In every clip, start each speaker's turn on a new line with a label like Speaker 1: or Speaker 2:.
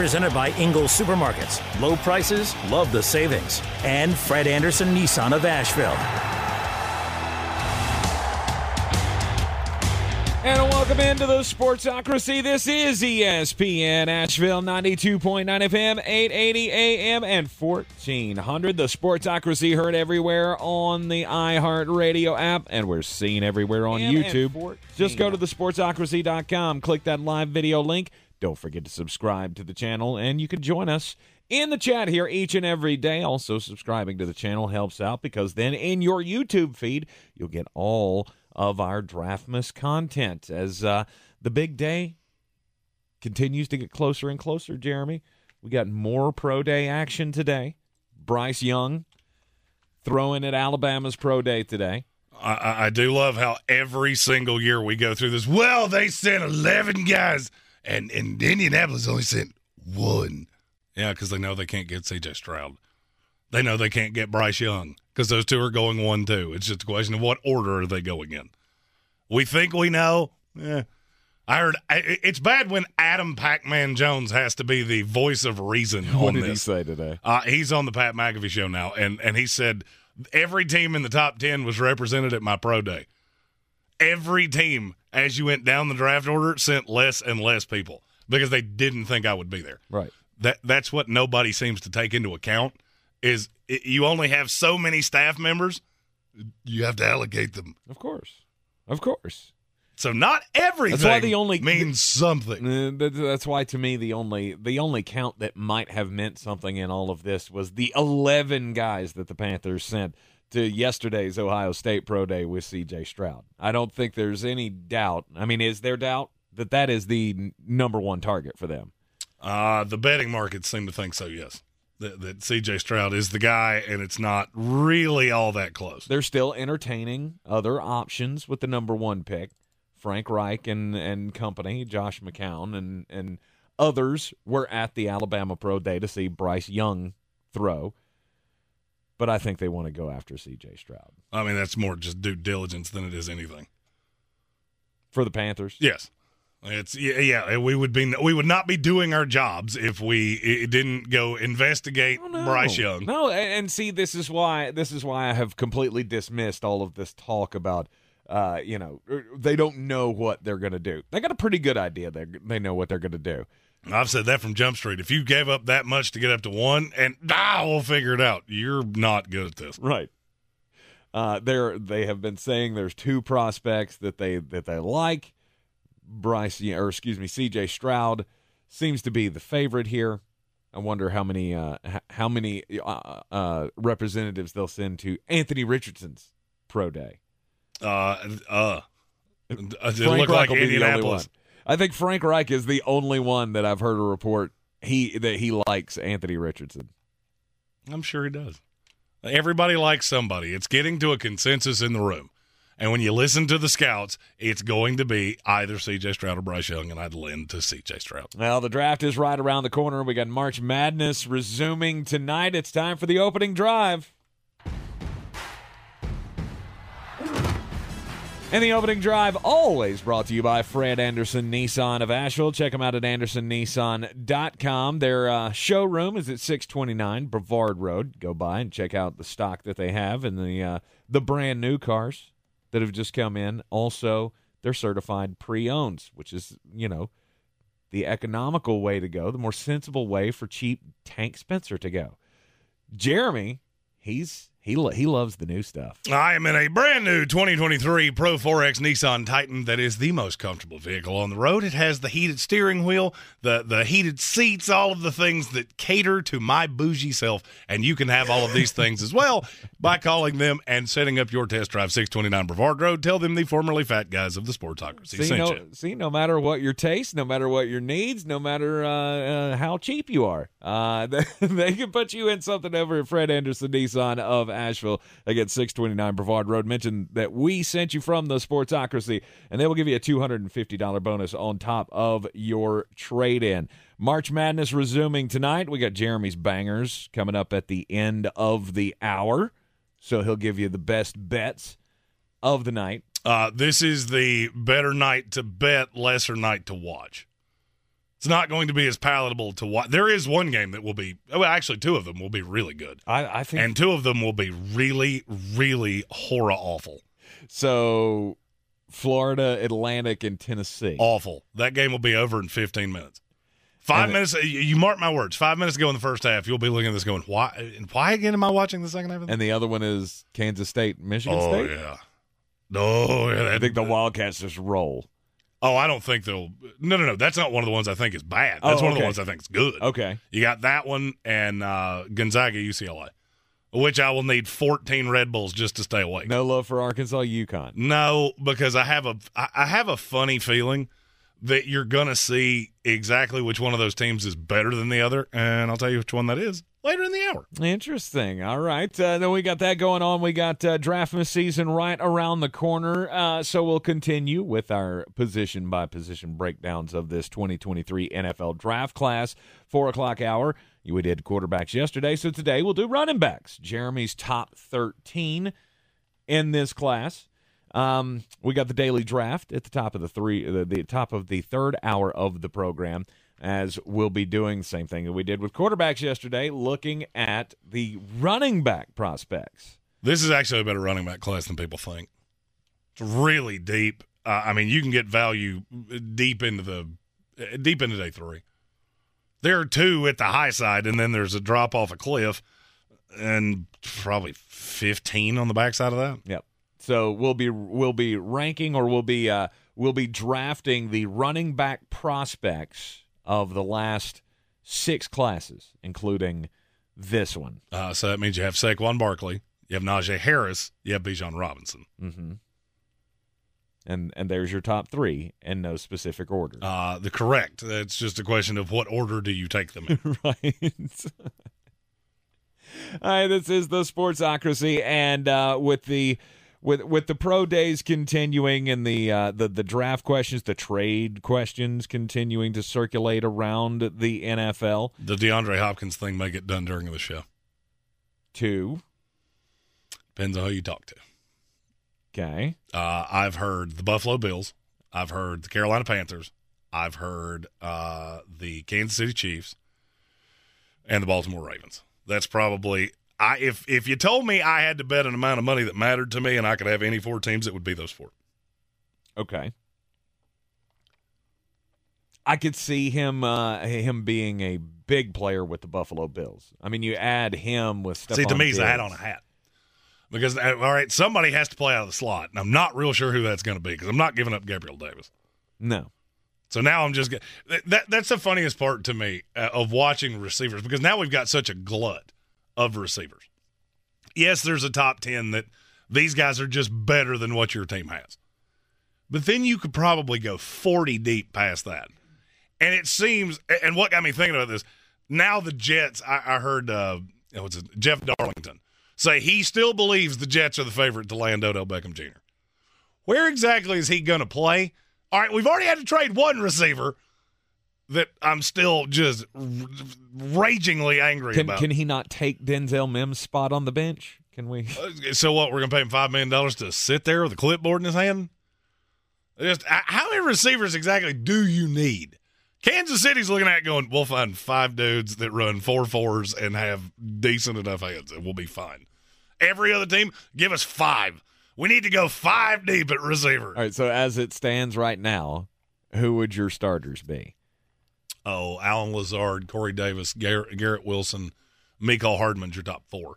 Speaker 1: Presented by Ingles Supermarkets. Low prices, love the savings. And Fred Anderson Nissan of Asheville.
Speaker 2: And welcome into the Sportsocracy. This is ESPN Asheville 92.9 FM, 880 AM, and 1400. The Sportsocracy heard everywhere on the iHeartRadio app, and we're seen everywhere on
Speaker 3: AM and
Speaker 2: YouTube.
Speaker 3: 14.
Speaker 2: Just go to the sportsocracy.com, click that live video link. Don't forget to subscribe to the channel, and you can join us in the chat here each and every day. Also, subscribing to the channel helps out because then in your YouTube feed, you'll get all of our Draftmas content as uh, the big day continues to get closer and closer, Jeremy. We got more pro day action today. Bryce Young throwing at Alabama's pro day today.
Speaker 4: I- I, I do love how every single year we go through this. Well, they sent 11 guys, and, and Indianapolis only sent one. Yeah, because they know they can't get CJ Stroud. They know they can't get Bryce Young because those two are going one, two. It's just a question of what order are they going in. We think we know. Yeah. I heard it's bad when Adam Pac Man Jones has to be the voice of reason
Speaker 2: What
Speaker 4: on
Speaker 2: did
Speaker 4: this.
Speaker 2: he say today?
Speaker 4: Uh, he's on the Pat McAfee show now, and and he said every team in the top ten was represented at my pro day. Every team, as you went down the draft order, sent less and less people because they didn't think I would be there.
Speaker 2: Right.
Speaker 4: That that's what nobody seems to take into account is it, you only have so many staff members. You have to allocate them.
Speaker 2: Of course. Of course.
Speaker 4: So not everything
Speaker 2: That's why the only
Speaker 4: means something.
Speaker 2: Uh, That's why, to me, the only the only count that might have meant something in all of this was the eleven guys that the Panthers sent to yesterday's Ohio State Pro Day with C.J. Stroud. I don't think there's any doubt. I mean, is there doubt that that is the n- number one target for them?
Speaker 4: Uh, the betting markets seem to think so, yes. That, that CJ Stroud is the guy, and it's not really all that close.
Speaker 2: They're still entertaining other options with the number one pick, Frank Reich and and company, Josh McCown and and others were at the Alabama Pro Day to see Bryce Young throw. But I think they want to go after C.J. Stroud
Speaker 4: I mean, that's more just due diligence than it is anything.
Speaker 2: for the Panthers.
Speaker 4: Yes. It's yeah, yeah. We would be we would not be doing our jobs if we didn't go investigate
Speaker 2: Oh, no.
Speaker 4: Bryce Young.
Speaker 2: No, and, see, this is why this is why I have completely dismissed all of this talk about, uh, you know, they don't know what they're going to do. They got a pretty good idea. They they know what they're going to do.
Speaker 4: I've said that from Jump Street. If you gave up that much to get up to one, and ah, we'll figure it out. You're not good at this.
Speaker 2: Right. Uh, they're they have been saying there's two prospects that they that they like. Bryce, or excuse me, C.J. Stroud seems to be the favorite here. I wonder how many uh, how many uh, uh, representatives they'll send to Anthony Richardson's pro day.
Speaker 4: Uh, uh, it
Speaker 2: Frank
Speaker 4: look
Speaker 2: Reich
Speaker 4: like
Speaker 2: will be the only one.
Speaker 4: Indianapolis.
Speaker 2: I think Frank Reich is the only one that I've heard a report he that he likes Anthony Richardson.
Speaker 4: I'm sure he does. Everybody likes somebody. It's getting to a consensus in the room. And when you listen to the scouts, it's going to be either CJ Stroud or Bryce Young, and I'd lend to CJ Stroud.
Speaker 2: Well, the draft is right around the corner. We got March Madness resuming tonight. It's time for the opening drive. And the opening drive always brought to you by Fred Anderson Nissan of Asheville. Check them out at andersonnissan.com. Their uh, showroom is at 629 Brevard Road. Go by and check out the stock that they have and the uh, the brand new cars that have just come in. Also, they're certified pre-owns, which is, you know, the economical way to go, the more sensible way for cheap Tank Spencer to go. Jeremy, he's He lo- he loves the new stuff.
Speaker 4: I am in a brand new 2023 Pro 4X Nissan Titan that is the most comfortable vehicle on the road. It has the heated steering wheel, the the heated seats, all of the things that cater to my bougie self, and you can have all of these things as well by calling them and setting up your test drive 629 Brevard Road. Tell them the formerly fat guys of the Sportsocracy
Speaker 2: See
Speaker 4: sent
Speaker 2: no,
Speaker 4: you.
Speaker 2: see, no matter what your taste, no matter what your needs, no matter uh, uh, how cheap you are, uh, they, they can put you in something over at Fred Anderson Nissan of Asheville. Again, 629 Brevard Road. Mention that we sent you from the Sportsocracy, and they will give you a $250 bonus on top of your trade in. March Madness resuming tonight. We got Jeremy's Bangers coming up at the end of the hour. So he'll give you the best bets of the night.
Speaker 4: Uh, this is the better night to bet, lesser night to watch. It's not going to be as palatable to watch. There is one game that will be, oh, well, actually, two of them will be really good.
Speaker 2: I, I think
Speaker 4: and two of them will be really, really horror awful.
Speaker 2: So, Florida, Atlantic, and Tennessee.
Speaker 4: Awful. That game will be over in 15 minutes. Five
Speaker 2: And-
Speaker 4: minutes. You you mark my words. Five minutes ago in the first half, you'll be looking at this going, why? And why again am I watching the second half?
Speaker 2: And the other one is Kansas State, Michigan
Speaker 4: oh
Speaker 2: State.
Speaker 4: Oh yeah. No, yeah,
Speaker 2: I think the Wildcats just roll.
Speaker 4: Oh, I don't think they'll. No, no, no. That's not one of the ones I think is bad. That's
Speaker 2: Oh,
Speaker 4: one of the ones I think is good.
Speaker 2: Okay.
Speaker 4: You got that one and uh, Gonzaga, UCLA, which I will need 14 Red Bulls just to stay awake.
Speaker 2: No love for Arkansas, UConn.
Speaker 4: No, because I have a I have a funny feeling that you're gonna see exactly which one of those teams is better than the other, and I'll tell you which one that is later in the hour.
Speaker 2: Interesting. All right. Uh, then we got that going on. We got uh, season right around the corner. Uh, so we'll continue with our position by position breakdowns of this 2023 NFL draft class. Four o'clock hour. We did quarterbacks yesterday. So today we'll do running backs. Jeremy's top 13 in this class. Um, we got the daily draft at the top of the three, the, the top of the third hour of the program, as we'll be doing the same thing that we did with quarterbacks yesterday, looking at the running back prospects.
Speaker 4: This is actually a better running back class than people think. It's really deep. Uh, I mean, you can get value deep into the uh, deep into day three. There are two at the high side, and then there's a drop off a cliff, and probably fifteen on the backside of that.
Speaker 2: Yep. So we'll be we'll be ranking or we'll be uh, we'll be drafting the running back prospects of the last six classes, including this one.
Speaker 4: Uh, so that means you have Saquon Barkley, you have Najee Harris, you have Bijan Robinson.
Speaker 2: Mm-hmm. And and there's your top three in no specific order.
Speaker 4: Uh, the correct. It's just a question of what order do you take them in.
Speaker 2: right. All right, this is the Sportsocracy, and uh, with the with with the pro days continuing and the uh, the the draft questions, the trade questions continuing to circulate around the NFL.
Speaker 4: the DeAndre Hopkins thing may get done during the show.
Speaker 2: Two,
Speaker 4: Depends on who you talk to.
Speaker 2: okay,
Speaker 4: Uh, I've heard the Buffalo Bills. I've heard the Carolina Panthers. I've heard uh, the Kansas City Chiefs and the Baltimore Ravens. That's probably I if if you told me I had to bet an amount of money that mattered to me and I could have any four teams, it would be those four.
Speaker 2: okay. I could see him uh, him being a big player with the Buffalo Bills. I mean, you add him with stuff.
Speaker 4: See, to me, he's a hat on a hat. Because uh, all right, somebody has to play out of the slot, and I'm not real sure who that's going to be because I'm not giving up Gabriel Davis.
Speaker 2: No,
Speaker 4: So now I'm just that, that that's the funniest part to me uh, of watching receivers because now we've got such a glut of receivers. Yes, there's a top 10 that these guys are just better than what your team has. But then you could probably go 40 deep past that. And it seems and what got me thinking about this, now the Jets I, I heard uh what's it, Jeff Darlington say he still believes the Jets are the favorite to land Odell Beckham Jr. Where exactly is he going to play? All right, we've already had to trade one receiver that I'm still just r- ragingly angry
Speaker 2: can
Speaker 4: about.
Speaker 2: can he not take Denzel Mims' spot on the bench? Can we?
Speaker 4: Uh, so what? We're going to pay him five million dollars to sit there with a clipboard in his hand? Just how many receivers exactly do you need? Kansas City's looking at going, we'll find five dudes that run four fours and have decent enough hands, and we'll be fine. Every other team, give us five. We need to go five deep at receiver.
Speaker 2: All right. So as it stands right now, who would your starters be?
Speaker 4: Oh, Allen Lazard, Corey Davis, Garrett, Garrett Wilson, Mecole Hardman's your top four.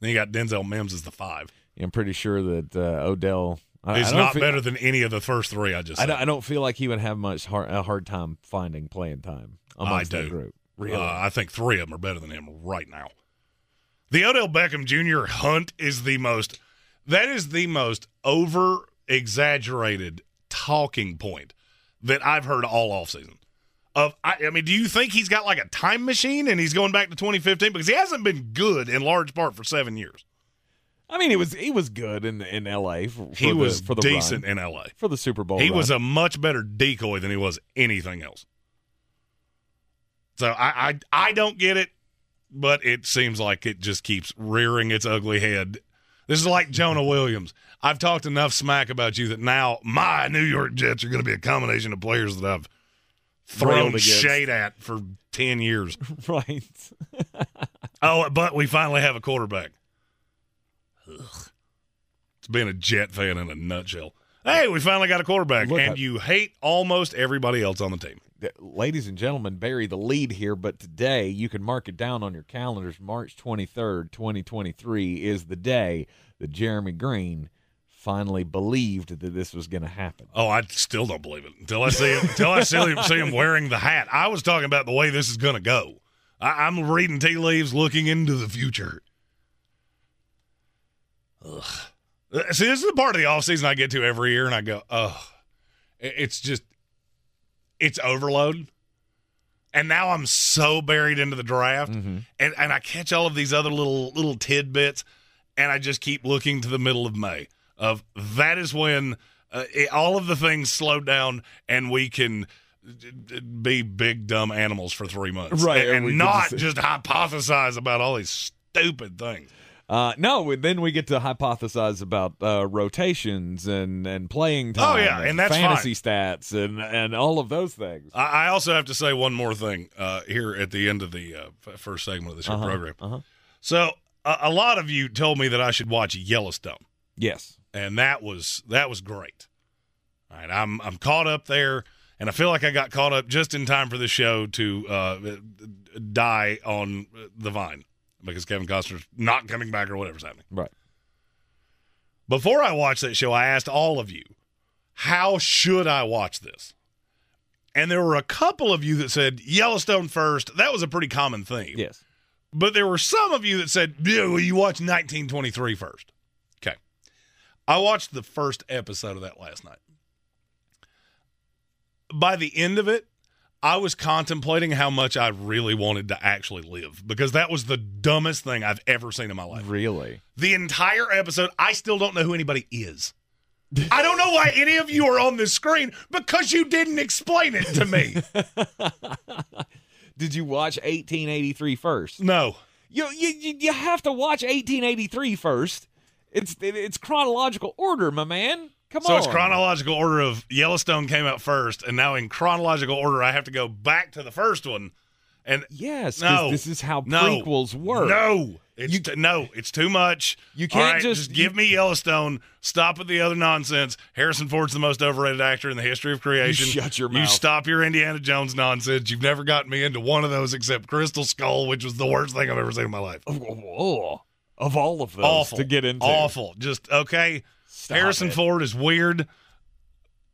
Speaker 4: Then you got Denzel Mims as the five.
Speaker 2: I'm pretty sure that uh, Odell I,
Speaker 4: It's
Speaker 2: I don't feel-
Speaker 4: better than any of the first three I just
Speaker 2: I don't, I don't feel like he would have much hard, a hard time finding playing time amongst that group. Really?
Speaker 4: Uh, I think three of them are better than him right now. The Odell Beckham Jr. hunt is the most. That is the most over exaggerated talking point that I've heard all offseason. Of I, I mean, do you think he's got like a time machine and he's going back to 2015 because he hasn't been good in large part for seven years.
Speaker 2: I mean, he was he was good in in L.A. For, for
Speaker 4: He
Speaker 2: the,
Speaker 4: was
Speaker 2: for the
Speaker 4: decent
Speaker 2: run,
Speaker 4: in LA.
Speaker 2: for the Super Bowl.
Speaker 4: He
Speaker 2: run.
Speaker 4: was a much better decoy than he was anything else. So I, I I don't get it, but it seems like it just keeps rearing its ugly head. This is like Jonah Williams. I've talked enough smack about you that now my New York Jets are going to be a combination of players that I've thrown shade at for ten years.
Speaker 2: right.
Speaker 4: Oh, but we finally have a quarterback. Ugh. It's being a Jet fan in a nutshell. Hey, we finally got a quarterback,
Speaker 2: Look,
Speaker 4: and
Speaker 2: I-
Speaker 4: you hate almost everybody else on the team.
Speaker 2: Ladies and gentlemen, bury the lead here, but today you can mark it down on your calendars. March 23rd, 2023 is the day that Jeremy Greene finally believed that this was going to happen.
Speaker 4: Oh, I still don't believe it until I see him. until I see him, see him wearing the hat. I was talking about the way this is going to go. I, I'm reading tea leaves, looking into the future. Ugh. Uh, See, this is the part of the offseason I get to every year, and I go, oh, it's just, it's overload. And now I'm so buried into the draft, and, and I catch all of these other little little tidbits, and I just keep looking to the middle of May. Of that is when uh, it, all of the things slow down, and we can be big dumb animals for three months,
Speaker 2: Right,
Speaker 4: And,
Speaker 2: and
Speaker 4: and not
Speaker 2: just-
Speaker 4: just hypothesize about all these stupid things.
Speaker 2: Uh, no, then we get to hypothesize about uh, rotations and, and playing time.
Speaker 4: Oh, yeah, and that's
Speaker 2: fantasy stats and, and all of those things.
Speaker 4: I, I also have to say one more thing uh, here at the end of the uh, first segment of this
Speaker 2: Uh-huh,
Speaker 4: program.
Speaker 2: uh-huh.
Speaker 4: So a lot of you told me that I should watch Yellowstone.
Speaker 2: Yes.
Speaker 4: And that was that was great. All right, I'm I'm caught up there, and I feel like I got caught up just in time for the show to uh, die on the vine because Kevin Costner's not coming back or whatever's happening.
Speaker 2: Right.
Speaker 4: Before I watched that show, I asked all of you, how should I watch this? And there were a couple of you that said Yellowstone first. That was a pretty common theme.
Speaker 2: Yes.
Speaker 4: But there were some of you that said, yeah, well, you watch 1923 first. I watched the first episode of that last night. By the end of it, I was contemplating how much I really wanted to actually live because that was the dumbest thing I've ever seen in my life.
Speaker 2: Really?
Speaker 4: The entire episode, I still don't know who anybody is. I don't know why any of you are on this screen because you didn't explain it to me.
Speaker 2: Did you watch 1883 first?
Speaker 4: No.
Speaker 2: You, you, you you have to watch 1883 first. It's it's chronological order, my man. Come
Speaker 4: So
Speaker 2: on.
Speaker 4: So it's chronological order of Yellowstone came out first, and now in chronological order, I have to go back to the first one. And
Speaker 2: yes,
Speaker 4: no,
Speaker 2: this is how
Speaker 4: no,
Speaker 2: prequels work.
Speaker 4: No, it's t- no, it's too much.
Speaker 2: You can't
Speaker 4: right,
Speaker 2: just-
Speaker 4: give me Yellowstone. Stop with the other nonsense. Harrison Ford's the most overrated actor in the history of creation.
Speaker 2: shut your mouth.
Speaker 4: You stop your Indiana Jones nonsense. You've never gotten me into one of those except Crystal Skull, which was the worst thing I've ever seen in my life.
Speaker 2: Oh, oh, oh. Of all of those
Speaker 4: Awful
Speaker 2: to get into.
Speaker 4: Awful. Just okay.
Speaker 2: Stop
Speaker 4: Harrison
Speaker 2: it.
Speaker 4: Ford is weird.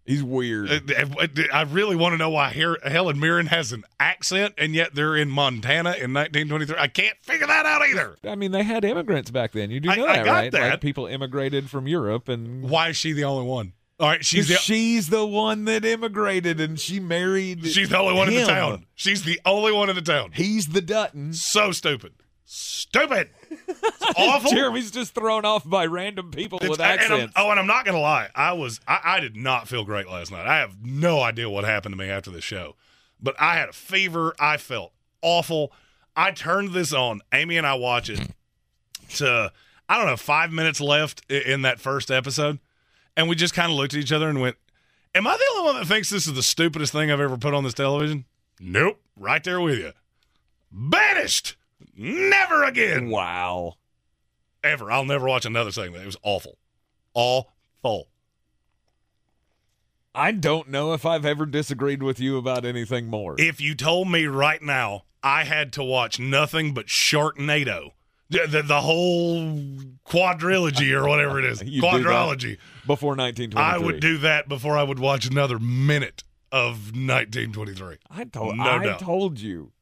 Speaker 2: He's weird.
Speaker 4: Uh, I really want to know why Helen Mirren has an accent and yet they're in Montana in 1923. I can't figure that out either.
Speaker 2: I mean, they had immigrants back then. You do know
Speaker 4: I
Speaker 2: that,
Speaker 4: got
Speaker 2: right?
Speaker 4: that.
Speaker 2: Like people immigrated from Europe, and
Speaker 4: Why is she the only one? All right, she's the,
Speaker 2: she's the one that immigrated, and she married.
Speaker 4: she's the only one in the town. She's the only one in the town.
Speaker 2: He's the Dutton.
Speaker 4: So stupid. Stupid. It's awful.
Speaker 2: Jeremy's just thrown off by random people
Speaker 4: It's-
Speaker 2: with
Speaker 4: and
Speaker 2: accents.
Speaker 4: oh, and I'm not gonna lie. I was I, I did not feel great last night. I have no idea what happened to me after the show, but I had a fever. I felt awful. I turned this on. Amy and I watch it to I don't know five minutes left in that first episode, and we just kind of looked at each other and went, "Am I the only one that thinks this is the stupidest thing I've ever put on this television?" Nope. Right there with you. Banished. Never again
Speaker 2: wow.
Speaker 4: ever. I'll never watch another segment. It was awful. Awful.
Speaker 2: I don't know if I've ever disagreed with you about anything more.
Speaker 4: If you told me right now I had to watch nothing but Sharknado The, the, the whole quadrilogy or whatever it is,
Speaker 2: You do that?
Speaker 4: quadrology.
Speaker 2: Before 1923.
Speaker 4: I would do that before I would watch another minute of 1923.
Speaker 2: I told
Speaker 4: No
Speaker 2: I
Speaker 4: doubt.
Speaker 2: told you.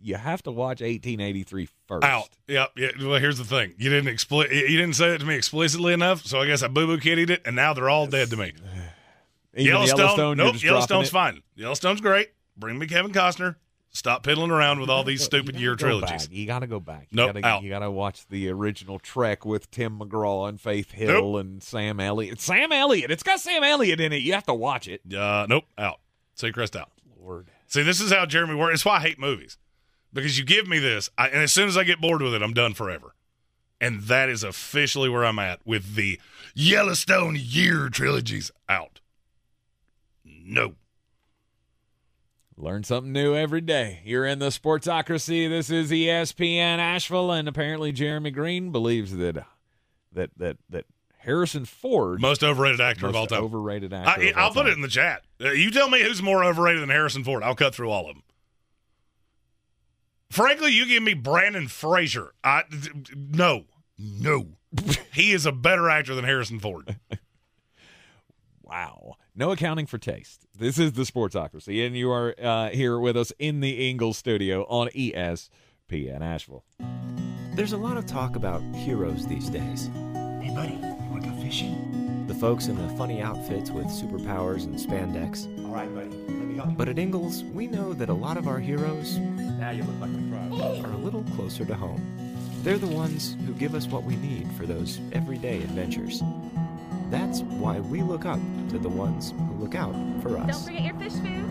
Speaker 2: You have to watch 1883 first.
Speaker 4: Out. Yep. Yeah. Well, here's the thing. You didn't expli- You didn't say it to me explicitly enough, so I guess I boo boo kittied it, and now they're all dead to me. Yellowstone.
Speaker 2: Yellowstone,
Speaker 4: nope. Yellowstone's fine. Yellowstone's great. Bring me Kevin Costner. Stop piddling around with all these stupid
Speaker 2: You
Speaker 4: year
Speaker 2: go
Speaker 4: trilogies.
Speaker 2: back. You got to go back. You
Speaker 4: Nope,
Speaker 2: gotta,
Speaker 4: out.
Speaker 2: You got to watch the original Trek with Tim McGraw and Faith Hill and Sam Elliott. Sam Elliott. It's got Sam Elliott in it. You have to watch it.
Speaker 4: Uh, nope. Out. Seacrest out.
Speaker 2: Lord.
Speaker 4: See, this is how Jeremy works. It's why I hate movies because you give me this, I, and as soon as I get bored with it, I'm done forever. And that is officially where I'm at with the Yellowstone year trilogies. Out. No.
Speaker 2: Learn something new every day. You're in the Sportsocracy. This is ESPN Asheville, and apparently Jeremy Greene believes that that that that Harrison Ford
Speaker 4: Most overrated actor
Speaker 2: most
Speaker 4: of all time.
Speaker 2: overrated actor.
Speaker 4: I,
Speaker 2: of all
Speaker 4: I'll put it in the chat. Uh, you tell me who's more overrated than Harrison Ford. I'll cut through all of them. Frankly, you give me Brendan Fraser. I d- d- no, no. he is a better actor than Harrison Ford.
Speaker 2: Wow. No accounting for taste. This is the Sportsocracy, and you are uh, here with us in the Ingles studio on ESPN Asheville.
Speaker 3: There's a lot of talk about heroes these days.
Speaker 5: Hey, buddy, you want to go fishing?
Speaker 3: The folks in the funny outfits with superpowers and spandex.
Speaker 5: All right, buddy. Let me help you.
Speaker 3: But at Ingles, we know that a lot of our heroes
Speaker 5: now you look like a pro.
Speaker 3: are a little closer to home. They're the ones who give us what we need for those everyday adventures. That's why we look up to the ones who look out for
Speaker 6: Don't
Speaker 3: us.
Speaker 6: forget your fish food.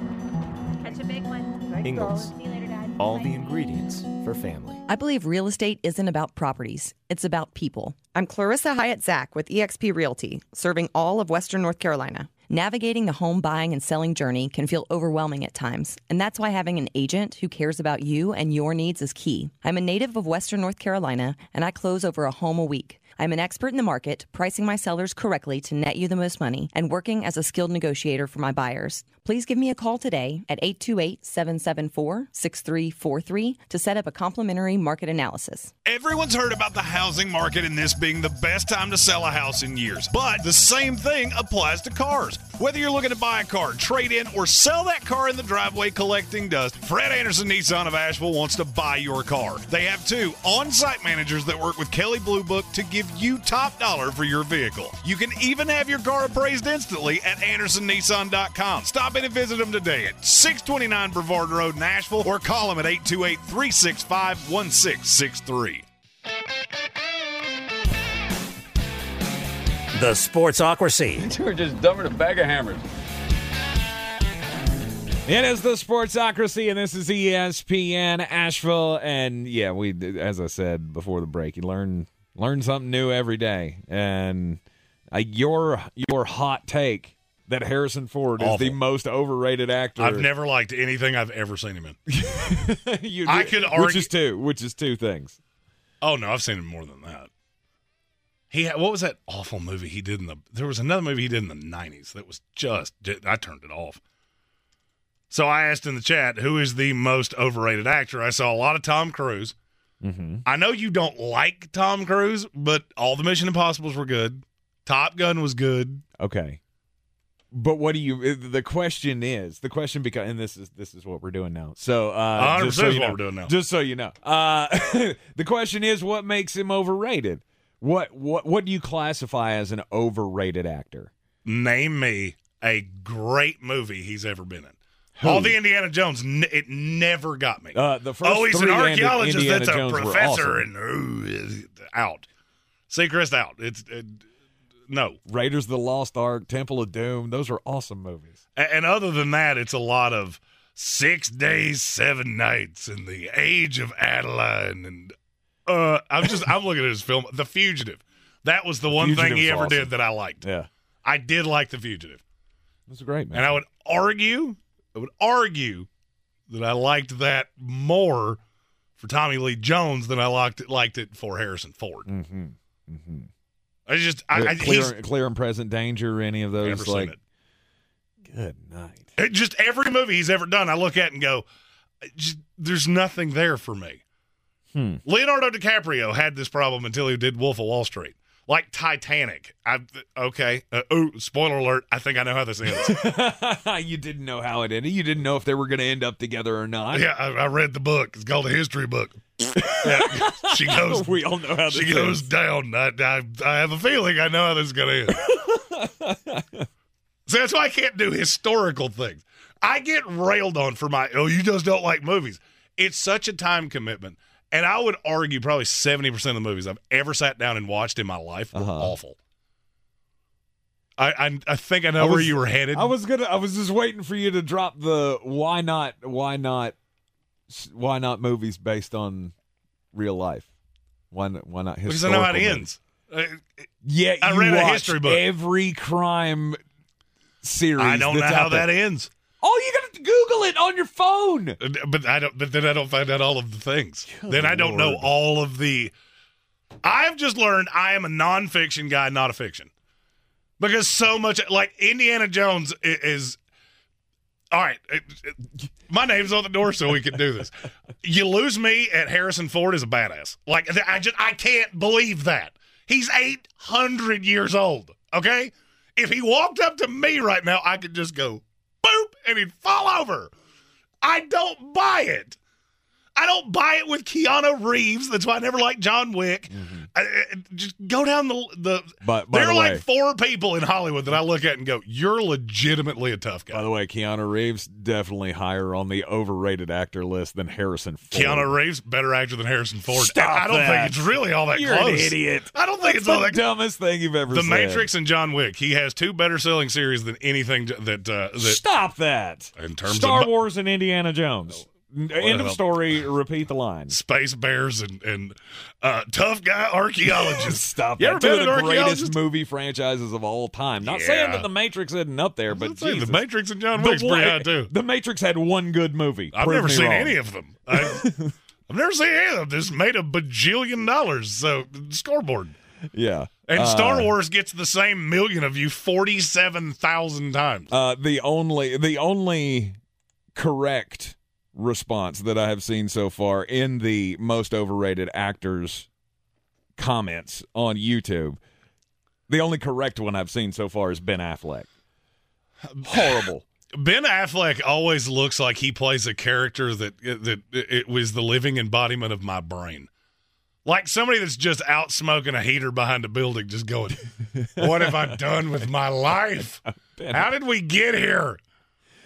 Speaker 6: Catch a big one.
Speaker 3: Ingles,
Speaker 6: See you later, Dad.
Speaker 3: all
Speaker 6: Bye.
Speaker 3: the ingredients for family.
Speaker 7: I believe real estate isn't about properties, it's about people. I'm Clarissa Hyatt Zach with eXp Realty, serving all of Western North Carolina. Navigating the home buying and selling journey can feel overwhelming at times, and that's why having an agent who cares about you and your needs is key. I'm a native of Western North Carolina, and I close over a home a week. I'm an expert in the market, pricing my sellers correctly to net you the most money, and working as a skilled negotiator for my buyers. Please give me a call today at 828 774 6343 to set up a complimentary market analysis.
Speaker 8: Everyone's heard about the housing market and this being the best time to sell a house in years. But the same thing applies to cars. Whether you're looking to buy a car, trade in, or sell that car in the driveway collecting dust, Fred Anderson Nissan of Asheville wants to buy your car. They have two on site managers that work with Kelley Blue Book to give you top dollar for your vehicle. You can even have your car appraised instantly at AndersonNissan.com. Stop in and visit them today at 629 Brevard Road, Nashville, or call them at 828 365 1663.
Speaker 1: The Sportsocracy.
Speaker 9: We're just dumber than a bag of hammers.
Speaker 2: It is the Sportsocracy, and this is ESPN Asheville. And yeah, we, as I said before the break, you learn learn something new every day. And uh, your your hot take that Harrison Ford is the most overrated actor.
Speaker 4: I've never liked anything I've ever seen him in.
Speaker 2: You
Speaker 4: I
Speaker 2: do-
Speaker 4: could
Speaker 2: which
Speaker 4: argue-
Speaker 2: is two, which is two things.
Speaker 4: Oh no, I've seen him more than that. He had, what was that awful movie he did in the? There was another movie he did in the nineties that was just I turned it off. So I asked in the chat who is the most overrated actor. I saw a lot of Tom Cruise.
Speaker 2: Mm-hmm.
Speaker 4: I know you don't like Tom Cruise, but all the Mission Impossibles were good. Top Gun was good.
Speaker 2: Okay. But what do you? The question is the question because, and this is this is what we're doing now. So, uh,
Speaker 4: 100%
Speaker 2: just so
Speaker 4: is
Speaker 2: you
Speaker 4: what
Speaker 2: know,
Speaker 4: we're doing now.
Speaker 2: Just so you know, uh, the question is what makes him overrated. What what what do you classify as an overrated actor?
Speaker 4: Name me a great movie he's ever been in. All the Indiana Jones, n- it never got me.
Speaker 2: Uh, the first
Speaker 4: oh, he's an archaeologist.
Speaker 2: Indiana
Speaker 4: That's a
Speaker 2: Jones were
Speaker 4: professor,
Speaker 2: awesome.
Speaker 4: and ooh, out. Seacrest out. It's it, no.
Speaker 2: Raiders of the Lost Ark, Temple of Doom. Those are awesome movies.
Speaker 4: A- And other than that, it's a lot of six days, seven nights, and the age of Adaline. And uh, I'm just I'm looking at his film, The Fugitive. That was the one thing he ever
Speaker 2: awesome.
Speaker 4: did that I liked.
Speaker 2: Yeah,
Speaker 4: I did like The Fugitive,
Speaker 2: that's a great, man.
Speaker 4: and I would argue, I would argue that I liked that more for Tommy Lee Jones than I liked it, liked it for Harrison Ford.
Speaker 2: mm-hmm. Mm-hmm.
Speaker 4: I just I, I,
Speaker 2: clear, clear and present danger. Any of those? like, good night.
Speaker 4: It- Just every movie he's ever done, I look at and go, just, "There's nothing there for me."
Speaker 2: Hmm.
Speaker 4: Leonardo DiCaprio had this problem until he did Wolf of Wall Street. Like Titanic. I okay. Uh, oh, spoiler alert! I think I know how this ends.
Speaker 2: you didn't know how it ended. You didn't know if they were going to end up together or not.
Speaker 4: yeah, I, I read the book. It's called a history book. Yeah, she goes.
Speaker 2: we all know how this
Speaker 4: She goes
Speaker 2: ends.
Speaker 4: down. I, I, I have a feeling I know how this is going to end. so that's why I can't do historical things. I get railed on for my, oh, you just don't like movies. It's such a time commitment. And I would argue probably 70% of the movies I've ever sat down and watched in my life were
Speaker 2: Uh-huh.
Speaker 4: awful. I, I I think I know
Speaker 2: I
Speaker 4: where you were headed.
Speaker 2: I was gonna. I was just waiting for you to drop the why not? Why not? Why not movies based on real life? Why not? Why not?
Speaker 4: because I know how it ends. Uh,
Speaker 2: Yeah,
Speaker 4: I read a history book.
Speaker 2: Every crime series.
Speaker 4: I don't know how
Speaker 2: there.
Speaker 4: that ends.
Speaker 2: Oh, you got Google it on your phone.
Speaker 4: but I don't. But then I don't find out all of the things. then I don't know all of the. I've just learned I am a nonfiction guy, not a fiction, because so much like Indiana Jones i- is. All right, it- it- my name's on the door, so we can do this. You lose me at Harrison Ford is a badass. Like I just I can't believe that he's eight hundred years old. Okay, if he walked up to me right now, I could just go boop and he'd fall over. I don't buy it. I don't buy it with Keanu Reeves. That's why I never liked John Wick. Mm-hmm. I- I- just go down the the.
Speaker 2: But by
Speaker 4: there
Speaker 2: the
Speaker 4: are like four people in Hollywood that I look at and go, "You're legitimately a tough guy."
Speaker 2: By the way, Keanu Reeves definitely higher on the overrated actor list than Harrison Ford.
Speaker 4: Keanu Reeves, better actor than Harrison Ford.
Speaker 2: Stop
Speaker 4: I don't
Speaker 2: that.
Speaker 4: think it's really all that
Speaker 2: You're an idiot.
Speaker 4: I don't think
Speaker 2: That's
Speaker 4: it's all
Speaker 2: the
Speaker 4: that.
Speaker 2: dumbest thing you've ever
Speaker 4: the
Speaker 2: said.
Speaker 4: Matrix and John Wick. He has two better selling series than anything that uh, that
Speaker 2: Stop that.
Speaker 4: in terms
Speaker 2: Star
Speaker 4: of Star
Speaker 2: Wars and Indiana Jones. End of story. Repeat the line.
Speaker 4: space bears and and uh, tough guy archaeologists.
Speaker 2: Stop
Speaker 4: You
Speaker 2: that.
Speaker 4: ever
Speaker 2: Two
Speaker 4: been
Speaker 2: of the greatest movie franchises of all time. Not
Speaker 4: Yeah.
Speaker 2: saying that The Matrix isn't up there, but
Speaker 4: the Matrix and John
Speaker 2: The
Speaker 4: Wick's pretty high too.
Speaker 2: The Matrix had one good movie.
Speaker 4: I've
Speaker 2: Prove
Speaker 4: never seen
Speaker 2: wrong.
Speaker 4: any of them. I, I've never seen any of them. This made a bajillion dollars. So scoreboard.
Speaker 2: Yeah.
Speaker 4: And
Speaker 2: Uh,
Speaker 4: Star Wars gets the same million of you forty seven thousand times.
Speaker 2: Uh, the only the only correct response that I have seen so far in the most overrated actors comments on YouTube, the only correct one I've seen so far is Ben Affleck. Horrible.
Speaker 4: Ben Affleck always looks like he plays a character that that it was the living embodiment of my brain. Like somebody that's just out smoking a heater behind a building, just going, "What have I done with my life? How did we get here?"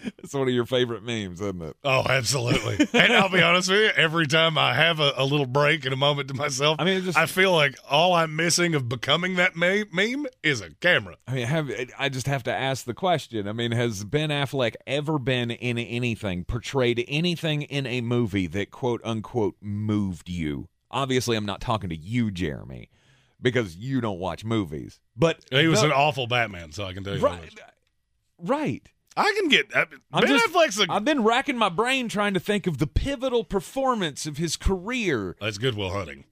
Speaker 2: It's one of your favorite memes, isn't it?
Speaker 4: Oh, absolutely. and I'll be honest with you, every time I have a, a little break and a moment to myself,
Speaker 2: I mean, just-
Speaker 4: I feel like all I'm missing of becoming that me- meme is a camera.
Speaker 2: I mean, have I just have to ask the question? I mean, has Ben Affleck ever been in anything, portrayed anything in a movie that quote unquote moved you? Obviously, I'm not talking to you, Jeremy, because you don't watch movies. But
Speaker 4: He was
Speaker 2: the-
Speaker 4: an awful Batman, so I can tell you. that much.
Speaker 2: right.
Speaker 4: I can get I,
Speaker 2: I'm
Speaker 4: Ben
Speaker 2: just-
Speaker 4: Affleck's a
Speaker 2: I've been racking my brain trying to think of the pivotal performance of his career.
Speaker 4: that's Good Will Hunting.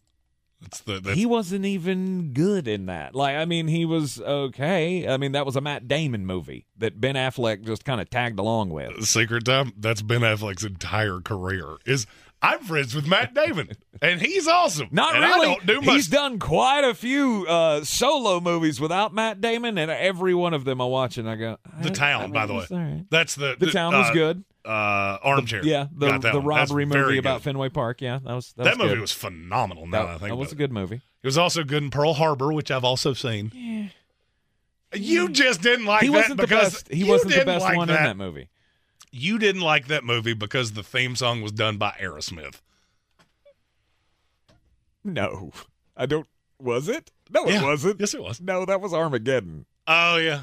Speaker 4: That's the that's
Speaker 2: he wasn't even good in that. Like, I mean, he was okay. I mean, that was a Matt Damon movie that Ben Affleck just kind of tagged along with.
Speaker 4: Secret Time. That's Ben Affleck's entire career. Is I'm friends with Matt Damon, and he's awesome.
Speaker 2: Not
Speaker 4: and
Speaker 2: really.
Speaker 4: I don't do much.
Speaker 2: He's done quite a few uh, solo movies without Matt Damon, and every one of them I watch and I go.
Speaker 4: the
Speaker 2: I-
Speaker 4: Town,
Speaker 2: I mean,
Speaker 4: by the way. That's the
Speaker 2: The Town was
Speaker 4: uh,
Speaker 2: good.
Speaker 4: Uh, Armchair.
Speaker 2: Yeah, the
Speaker 4: Got that
Speaker 2: the robbery movie about
Speaker 4: good.
Speaker 2: Fenway Park. Yeah, that was that,
Speaker 4: That
Speaker 2: was
Speaker 4: movie
Speaker 2: good.
Speaker 4: was phenomenal. Now
Speaker 2: that,
Speaker 4: I think
Speaker 2: that was a good movie.
Speaker 4: It was also good in Pearl Harbor, which I've also seen. You just didn't like
Speaker 2: he
Speaker 4: that
Speaker 2: wasn't the
Speaker 4: because
Speaker 2: best. He wasn't the best
Speaker 4: like
Speaker 2: one
Speaker 4: that.
Speaker 2: in that movie.
Speaker 4: You didn't like that movie because the theme song was done by Aerosmith.
Speaker 2: No, I don't. Was it? No,
Speaker 4: Yeah.
Speaker 2: it wasn't.
Speaker 4: Yes, it was.
Speaker 2: No, that was Armageddon.
Speaker 4: Oh yeah,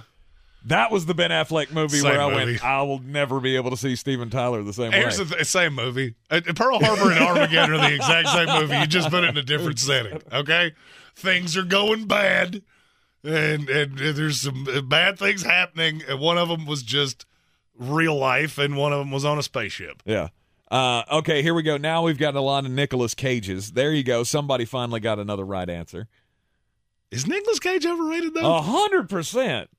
Speaker 2: That was the Ben Affleck movie
Speaker 4: Same
Speaker 2: where I
Speaker 4: movie.
Speaker 2: went. I will never be able to see Steven Tyler the same
Speaker 4: Here's
Speaker 2: way.
Speaker 4: the th- the same movie. Uh, Pearl Harbor and Armageddon are the exact same movie. You just put it in a different setting. Okay, things are going bad, and and there's some uh, bad things happening. And one of them was just real life, and one of them was on a spaceship.
Speaker 2: Yeah. Uh, okay, here we go. Now we've got a lot of Nicolas Cages. There you go. Somebody finally got another right answer.
Speaker 4: Is Nicolas Cage overrated though?
Speaker 2: A hundred percent.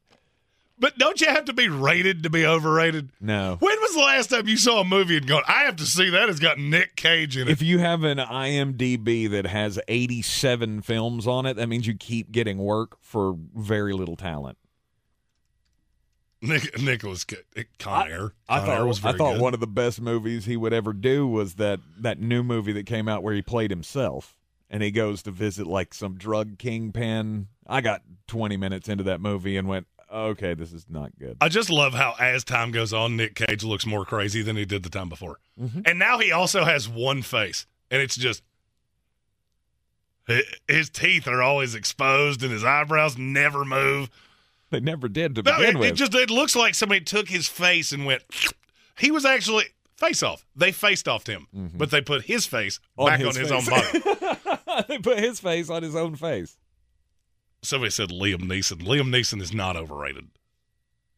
Speaker 4: But don't you have to be rated to be overrated?
Speaker 2: No.
Speaker 4: When was the last time you saw a movie and gone, I have to see that? It's got Nick Cage in it.
Speaker 2: If you have an IMDb that has 87 films on it, that means you keep getting work for very little talent.
Speaker 4: Nick, Nicholas Ca- Con Air.
Speaker 2: I
Speaker 4: Con
Speaker 2: thought
Speaker 4: was
Speaker 2: I thought
Speaker 4: good.
Speaker 2: one of the best movies he would ever do was that that new movie that came out where he played himself and he goes to visit like some drug kingpin. I got 20 minutes into that movie and went, "Okay, this is not good."
Speaker 4: I just love how as time goes on, Nick Cage looks more crazy than he did the time before.
Speaker 2: Mm-hmm.
Speaker 4: And now he also has one face, and it's just his teeth are always exposed and his eyebrows never move.
Speaker 2: They never did to
Speaker 4: No,
Speaker 2: begin
Speaker 4: it,
Speaker 2: with.
Speaker 4: it just it looks like somebody took his face and went. He was actually face off. They faced offed him, but they put his face
Speaker 2: Mm-hmm. On
Speaker 4: back
Speaker 2: his
Speaker 4: on his own body.
Speaker 2: they put his face on his own face.
Speaker 4: Somebody said Liam Neeson. Liam Neeson is not overrated.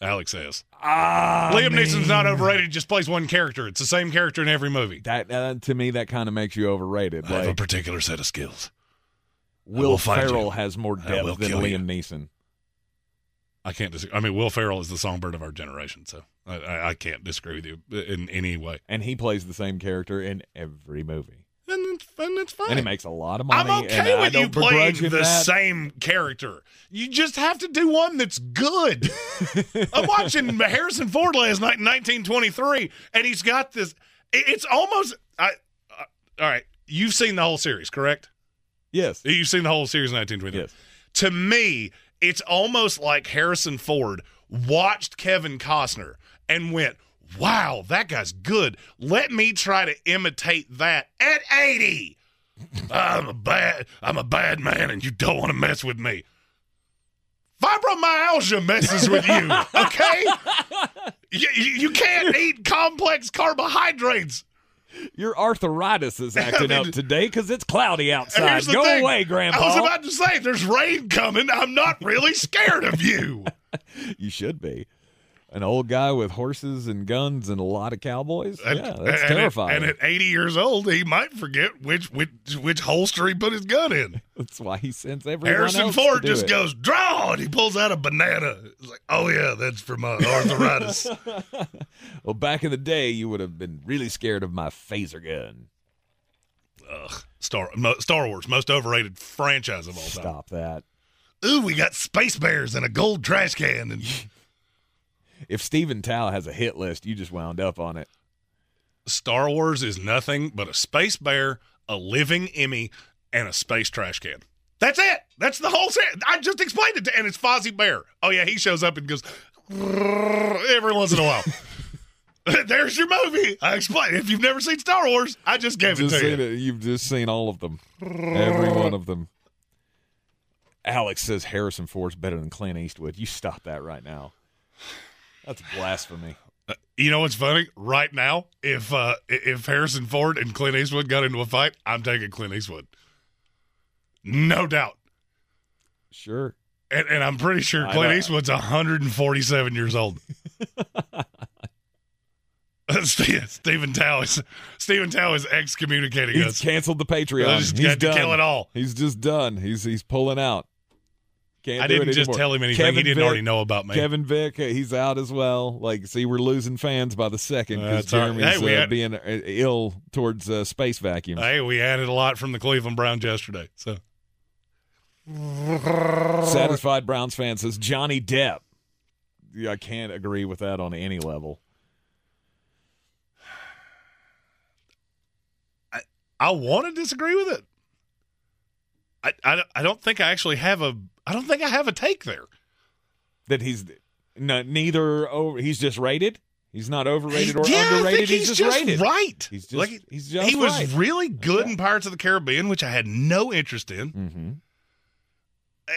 Speaker 4: Alex says
Speaker 2: Ah,
Speaker 4: Liam Neeson's not overrated. He just plays one character. It's the same character in every movie.
Speaker 2: That uh, to me, that kind of makes you overrated.
Speaker 4: I have a particular set of skills.
Speaker 2: Will
Speaker 4: will find
Speaker 2: Ferrell
Speaker 4: you.
Speaker 2: has more
Speaker 4: I will
Speaker 2: depth than
Speaker 4: kill you.
Speaker 2: Liam Neeson.
Speaker 4: I can't disagree. I mean, Will Ferrell is the songbird of our generation, so I, I, I can't disagree with you in any way.
Speaker 2: and he plays the same character in every movie,
Speaker 4: And it's, and it's fine.
Speaker 2: and he makes a lot of money.
Speaker 4: I'm okay with you playing the
Speaker 2: that.
Speaker 4: same character. You just have to do one that's good. I'm watching Harrison Ford last night in 1923, and he's got this. It's almost. I, uh, all right, you've seen the whole series, correct?
Speaker 2: Yes,
Speaker 4: You've seen the whole series in 1923.
Speaker 2: Yes.
Speaker 4: To me, it's almost like Harrison Ford watched Kevin Costner and went, "Wow, that guy's good. Let me try to imitate that at 80." I'm a bad I'm a bad man and you don't want to mess with me. Fibromyalgia messes with you, okay? you, you you can't eat complex carbohydrates.
Speaker 2: Your arthritis is acting
Speaker 4: mean-
Speaker 2: up today because it's cloudy outside. Go
Speaker 4: thing.
Speaker 2: away, Grandpa.
Speaker 4: I was about to say, there's rain coming. I'm not really scared of you.
Speaker 2: you should be. An old guy with horses and guns and a lot of cowboys.
Speaker 4: And-
Speaker 2: yeah, that's
Speaker 4: and at-
Speaker 2: terrifying.
Speaker 4: and at 80 years old, he might forget which which which holster he put his gun in.
Speaker 2: that's why he sends everyone
Speaker 4: Harrison Ford just
Speaker 2: it.
Speaker 4: goes draw, and he pulls out a banana. It's like, oh yeah, that's for my arthritis.
Speaker 2: Well, back in the day, you would have been really scared of my phaser gun.
Speaker 4: Ugh. Star mo, Star Wars, most overrated franchise of all time.
Speaker 2: Stop that.
Speaker 4: Ooh, we got space bears and a gold trash can, and
Speaker 2: If Steven Tao has a hit list, you just wound up on it.
Speaker 4: Star Wars is nothing but a space bear, a living Emmy, and a space trash can. That's it. That's the whole set. I just explained it, to, and it's Fozzie Bear. Oh yeah, he shows up and goes every once in a while. There's your movie. I explained. If you've never seen Star Wars, I just gave
Speaker 2: Just
Speaker 4: it to you.
Speaker 2: it. You've just seen all of them, every one of them. Alex says Harrison Ford's better than Clint Eastwood. You stop that right now. That's blasphemy.
Speaker 4: You know what's funny? Right now, if uh, if Harrison Ford and Clint Eastwood got into a fight, I'm taking Clint Eastwood. No doubt.
Speaker 2: Sure.
Speaker 4: And, and I'm pretty sure Clint. Eastwood's 147 years old. Stephen Tao is Stephen Tao is excommunicating
Speaker 2: He's
Speaker 4: us.
Speaker 2: canceled the Patreon. He's
Speaker 4: got to
Speaker 2: done.
Speaker 4: kill it all.
Speaker 2: He's just done. He's he's pulling out. Can't
Speaker 4: I didn't just tell him anything
Speaker 2: Kevin
Speaker 4: he didn't
Speaker 2: Vick-
Speaker 4: already know about me.
Speaker 2: Kevin Vick, uh, he's out as well. Like, see, we're losing fans by the second because
Speaker 4: all right.
Speaker 2: Jeremy's
Speaker 4: Hey,
Speaker 2: uh,
Speaker 4: had-
Speaker 2: being uh, ill towards uh, space vacuums.
Speaker 4: Hey, we added a lot from the Cleveland Browns yesterday. So
Speaker 2: Satisfied Browns fan says Johnny Depp. Yeah, I can't agree with that on any level.
Speaker 4: I want to disagree with it. I, I, I don't think I actually have a I don't think I have a take there.
Speaker 2: That he's no, neither over. He's just rated. He's not overrated or
Speaker 4: yeah,
Speaker 2: underrated. he's,
Speaker 4: he's,
Speaker 2: just, rated.
Speaker 4: right.
Speaker 2: He's just
Speaker 4: Like,
Speaker 2: he's just
Speaker 4: he was
Speaker 2: right.
Speaker 4: really good in Pirates of the Caribbean, which I had no interest in,
Speaker 2: mm-hmm.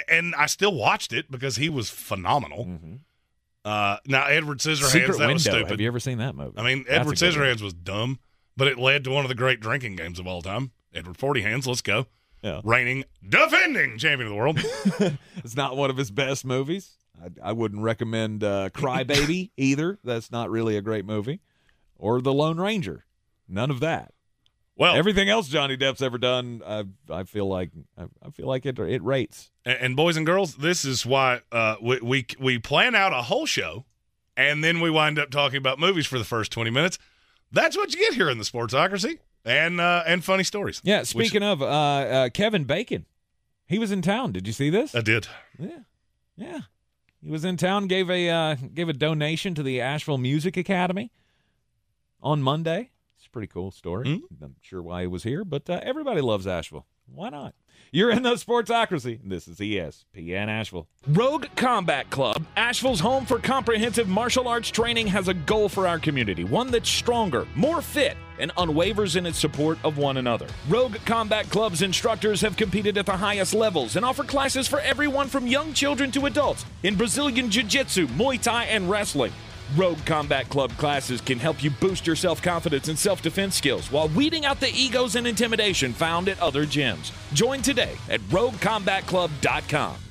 Speaker 4: and I still watched it because he was phenomenal.
Speaker 2: Mm-hmm.
Speaker 4: Uh, now Edward Scissorhands,
Speaker 2: Secret
Speaker 4: that was stupid.
Speaker 2: Have you ever seen that movie?
Speaker 4: I mean,
Speaker 2: That's
Speaker 4: Edward
Speaker 2: good one.
Speaker 4: Scissorhands was dumb, but it led to one of the great drinking games of all time. Edward Forty Hands, let's go.
Speaker 2: Yeah.
Speaker 4: Reigning, defending champion of the world.
Speaker 2: It's not one of his best movies. I, I wouldn't recommend uh, Crybaby either. That's not really a great movie. Or The Lone Ranger. None of that.
Speaker 4: Well,
Speaker 2: Everything else Johnny Depp's ever done, I, I feel like I, I feel like it it rates.
Speaker 4: and, and boys and girls, this is why uh, we, we we plan out a whole show, and then we wind up talking about movies for the first twenty minutes. That's what you get here in the Sportsocracy, and uh, and funny stories.
Speaker 2: Yeah.
Speaker 4: Which
Speaker 2: Speaking of uh, uh, Kevin Bacon, he was in town. Did you see this?
Speaker 4: I did.
Speaker 2: Yeah, yeah. He was in town. gave a uh, gave a donation to the Asheville Music Academy on Monday. It's a pretty cool story.
Speaker 4: Hmm?
Speaker 2: I'm sure why he was here, but uh, everybody loves Asheville. Why not? You're in the Sportsocracy. This is ESPN Asheville. Rogue Combat Club, Asheville's home for comprehensive martial arts training, has a goal for our community one that's stronger, more fit, and unwavers in its support of one another. Rogue Combat Club's instructors have competed at the highest levels and offer classes for everyone from young children to adults in Brazilian Jiu Jitsu, Muay Thai, and wrestling. Rogue Combat Club classes can help you boost your self confidence and self defense skills while weeding out the egos and intimidation found at other gyms. Join today at RogueCombatClub.com.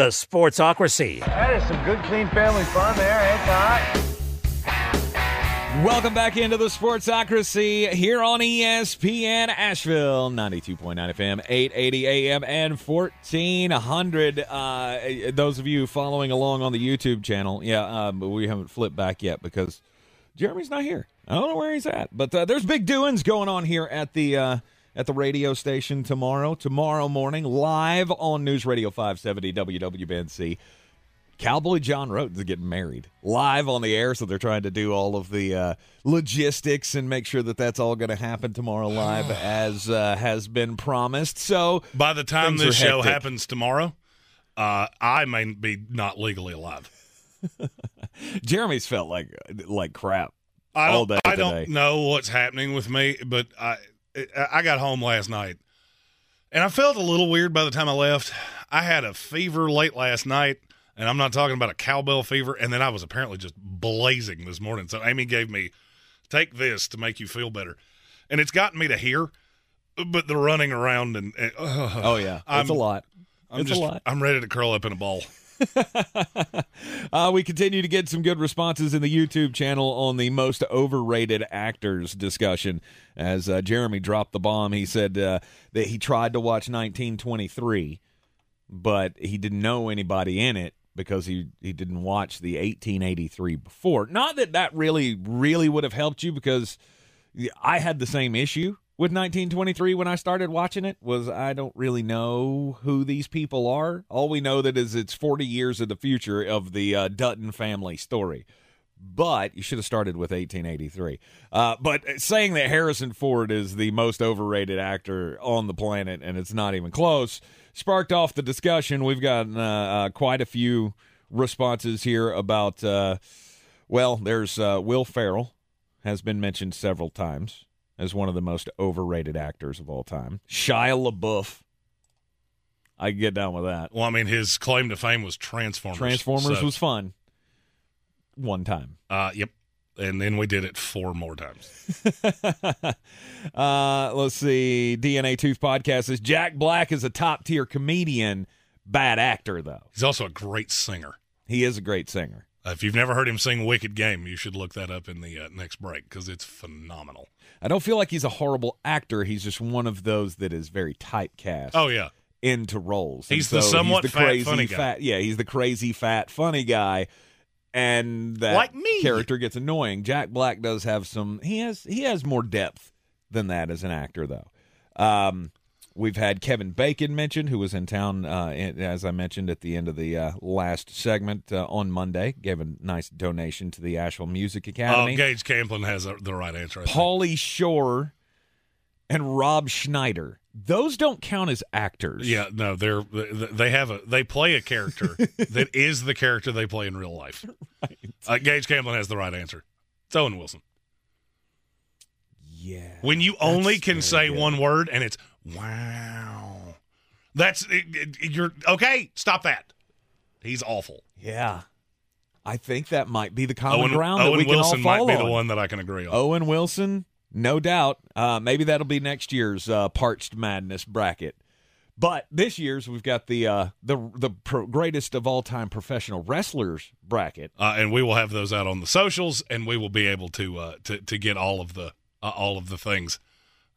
Speaker 1: The Sportsocracy.
Speaker 5: That is some good, clean family fun there. It's hot.
Speaker 2: Welcome back into the Sportsocracy here on ESPN Asheville, 92.9 FM, 880 AM, and 1400. Uh, those of you following along on the YouTube channel, yeah, um, we haven't flipped back yet because Jeremy's not here. I don't know where he's at, but uh, there's big doings going on here at the uh, at the radio station tomorrow. Tomorrow morning, live on News Radio 570 WWBNC. Cowboy John Roden's getting married live on the air, so they're trying to do all of the uh, logistics and make sure that that's all going to happen tomorrow live as uh, has been promised. So
Speaker 4: By the time this show
Speaker 2: hectic.
Speaker 4: happens tomorrow, uh, I may be not legally alive.
Speaker 2: Jeremy's felt like like crap.
Speaker 4: I
Speaker 2: all
Speaker 4: don't,
Speaker 2: day
Speaker 4: I don't know what's happening with me, but I I got home last night and I felt a little weird by the time I left. I had a fever late last night, and I'm not talking about a cowbell fever. And then I was apparently just blazing this morning. So Amy gave me take this to make you feel better, and it's gotten me to here. But the running around and, uh,
Speaker 2: Oh yeah,
Speaker 4: I'm-
Speaker 2: it's a lot.
Speaker 4: I'm
Speaker 2: it's
Speaker 4: just
Speaker 2: a lot.
Speaker 4: I'm ready to curl up in a ball.
Speaker 2: uh, we continue to get some good responses in the YouTube channel on the most overrated actors discussion. As uh, Jeremy dropped the bomb, he said uh, that he tried to watch 1923, but he didn't know anybody in it because he, he didn't watch the 1883 before. Not that that really, really would have helped you because I had the same issue with 1923 when I started watching it was I don't really know who these people are. All we know that is it's 40 years of the future of the uh, Dutton family story. But you should have started with 1883. Uh, but saying that Harrison Ford is the most overrated actor on the planet and it's not even close sparked off the discussion. We've gotten uh, uh, quite a few responses here about, uh, well, there's uh, Will Ferrell has been mentioned several times as one of the most overrated actors of all time. Shia LaBeouf. I can get down with that.
Speaker 4: Well, I mean, his claim to fame was Transformers.
Speaker 2: Transformers
Speaker 4: So,
Speaker 2: was fun. One time.
Speaker 4: uh, yep, and then we did it four more times.
Speaker 2: uh, let's see. DNA Tooth Podcast says Jack Black is a top tier comedian, bad actor, though.
Speaker 4: He's also a great singer.
Speaker 2: He is a great singer.
Speaker 4: Uh, if you've never heard him sing "Wicked Game," you should look that up in the uh, next break because it's phenomenal.
Speaker 2: I don't feel like he's a horrible actor. He's just one of those that is very typecast.
Speaker 4: Oh yeah,
Speaker 2: into roles. And
Speaker 4: He's the somewhat
Speaker 2: he's the
Speaker 4: fat,
Speaker 2: crazy
Speaker 4: funny guy.
Speaker 2: Fat, yeah, he's the crazy fat funny guy. and that
Speaker 4: Like me.
Speaker 2: character gets annoying. Jack Black does have some. He has he has more depth than that as an actor, though. Um, we've had Kevin Bacon mentioned, who was in town, uh, as I mentioned at the end of the uh, last segment uh, on Monday. Gave a nice donation to the Asheville Music
Speaker 4: Oh,
Speaker 2: Academy.
Speaker 4: Gage Camplin has a, the right answer. I.
Speaker 2: Pauly Shore and Rob Schneider. Those don't count as actors.
Speaker 4: Yeah, no, they're they have a they play a character that is the character they play in real life. Uh, Gage Camplin has the right answer. It's Owen Wilson.
Speaker 2: Yeah.
Speaker 4: When you only can say
Speaker 2: good.
Speaker 4: one word and it's wow, that's it, it- you're okay. Stop that. He's awful.
Speaker 2: Yeah. I think that might be the common
Speaker 4: Owen,
Speaker 2: ground that
Speaker 4: Owen
Speaker 2: we can
Speaker 4: Wilson
Speaker 2: all
Speaker 4: might be
Speaker 2: on.
Speaker 4: the one that I can agree on.
Speaker 2: Owen Wilson, no doubt. Uh, maybe that'll be next year's uh, Parched Madness bracket. But this year's we've got the uh, the the pro- greatest of all time professional wrestlers bracket.
Speaker 4: uh, and we will have those out on the socials, and we will be able to uh, to to get all of the uh, all of the things.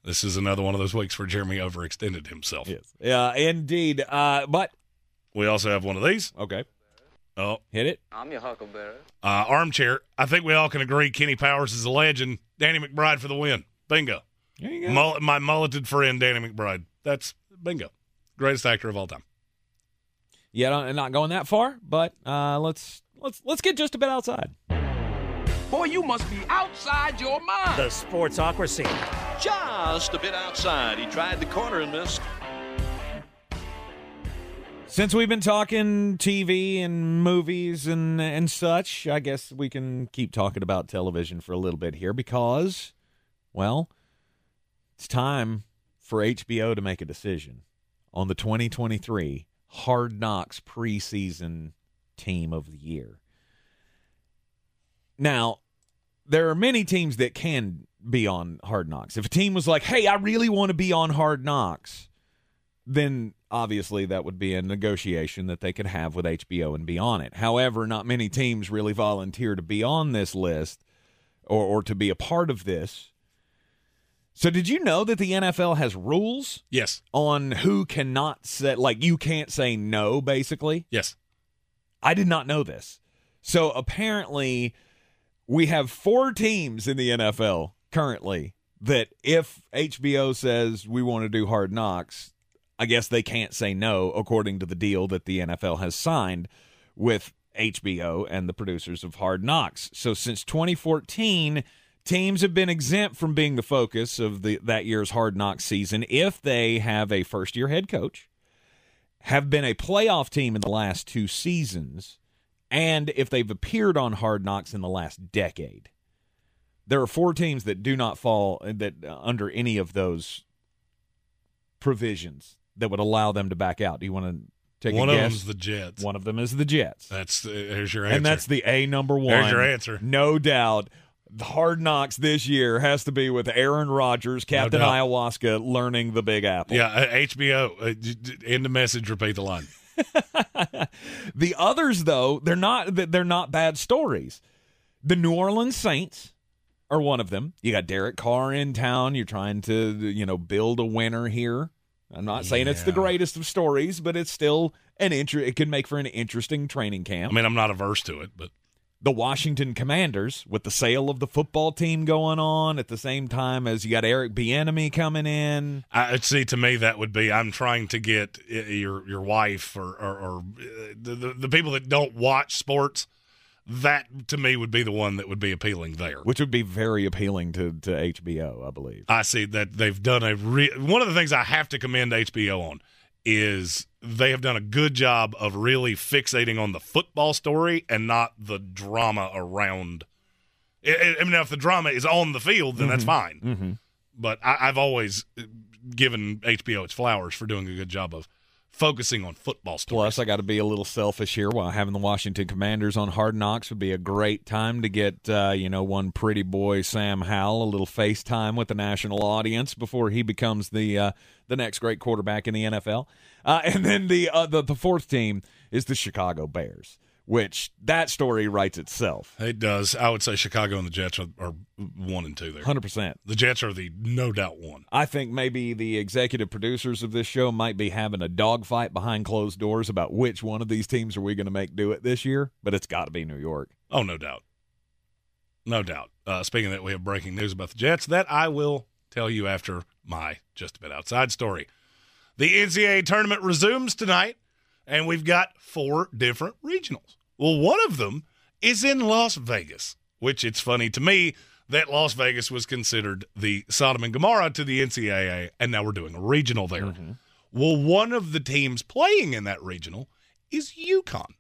Speaker 4: This is another one of those weeks where Jeremy overextended himself.
Speaker 2: Yes, yeah, indeed. Uh, but
Speaker 4: We also have one of these.
Speaker 2: okay,
Speaker 4: Oh,
Speaker 2: hit it.
Speaker 5: I'm your huckleberry.
Speaker 4: uh, armchair. I think we all can agree Kenny Powers is a legend. Danny McBride for the win. Bingo.
Speaker 2: There you go.
Speaker 4: Mullet, my mulleted friend Danny McBride. That's bingo. Greatest actor of all time.
Speaker 2: Yeah, not- not going that far, but uh, let's let's let's get just a bit outside.
Speaker 9: Boy, you must be outside your mind.
Speaker 1: The Sportsocracy.
Speaker 9: Just a bit outside. He tried the corner and missed.
Speaker 2: Since we've been talking TV and movies and and such, I guess we can keep talking about television for a little bit here because, well, it's time for HBO to make a decision on the 2023 Hard Knocks preseason team of the year. Now, there are many teams that can be on Hard Knocks. If a team was like, "Hey, I really want to be on Hard Knocks," then obviously that would be a negotiation that they could have with HBO and be on it. However, not many teams really volunteer to be on this list or, or to be a part of this. So, did you know that the NFL has rules
Speaker 4: Yes.
Speaker 2: on who cannot say, like, you can't say no, basically?
Speaker 4: Yes.
Speaker 2: I did not know this. So apparently, we have four teams in the NFL currently that if HBO says we want to do hard knocks, I guess they can't say no according to the deal that the NFL has signed with HBO and the producers of Hard Knocks. So since 2014, teams have been exempt from being the focus of the that year's Hard Knocks season if they have a first-year head coach have been a playoff team in the last two seasons, and if they've appeared on Hard Knocks in the last decade. There are four teams that do not fall that uh, under any of those provisions that would allow them to back out. Do you want to take
Speaker 4: One of
Speaker 2: guess?
Speaker 4: them's the Jets.
Speaker 2: One of them is the Jets,
Speaker 4: That's uh, there's your answer.
Speaker 2: and that's the A number one.
Speaker 4: There's your answer.
Speaker 2: No doubt. The Hard Knocks this year has to be with Aaron Rodgers, Captain
Speaker 4: doubt.
Speaker 2: Ayahuasca, learning the Big Apple.
Speaker 4: yeah. Uh, HBO. Uh, j- end the message. Repeat the line.
Speaker 2: the others, though, they're not they're not bad stories. The New Orleans Saints are one of them. You got Derek Carr in town. You're trying to you know build a winner here. I'm not saying it's the greatest of stories, but it's still an inter- It could make for an interesting training camp.
Speaker 4: I mean, I'm not averse to it, but
Speaker 2: the Washington Commanders with the sale of the football team going on at the same time as you got Eric Bieniemy coming in.
Speaker 4: I see. To me, that would be I'm trying to get uh, your your wife or or, or uh, the, the the people that don't watch sports. That to me would be the one that would be appealing there.
Speaker 2: which would be very appealing to, to HBO, I believe.
Speaker 4: I see that they've done a re- one of the things I have to commend HBO on is they have done a good job of really fixating on the football story and not the drama around. I, I- mean, if the drama is on the field, then that's fine.
Speaker 2: Mm-hmm.
Speaker 4: But I, I've always given HBO its flowers for doing a good job of focusing on football stories.
Speaker 2: Plus, I got to be a little selfish here. While having the Washington Commanders on Hard Knocks would be a great time to get, uh, you know, one pretty boy Sam Howell a little FaceTime with the national audience before he becomes the uh, the next great quarterback in the NFL. Uh, and then the, uh, the the fourth team is the Chicago Bears, which that story writes itself.
Speaker 4: It does. I would say Chicago and the Jets are, are one and two there.
Speaker 2: 100%.
Speaker 4: The Jets are the no doubt one.
Speaker 2: I think maybe the executive producers of this show might be having a dogfight behind closed doors about which one of these teams are we going to make do it this year, but it's got to be New York.
Speaker 4: Oh, no doubt. No doubt. Uh, speaking of that, we have breaking news about the Jets that I will tell you after my just a bit outside story. The NCAA tournament resumes tonight, and we've got four different regionals. Well, one of them is in Las Vegas, which it's funny to me that Las Vegas was considered the Sodom and Gomorrah to the NCAA, and now we're doing a regional there. Mm-hmm. Well, one of the teams playing in that regional is UConn.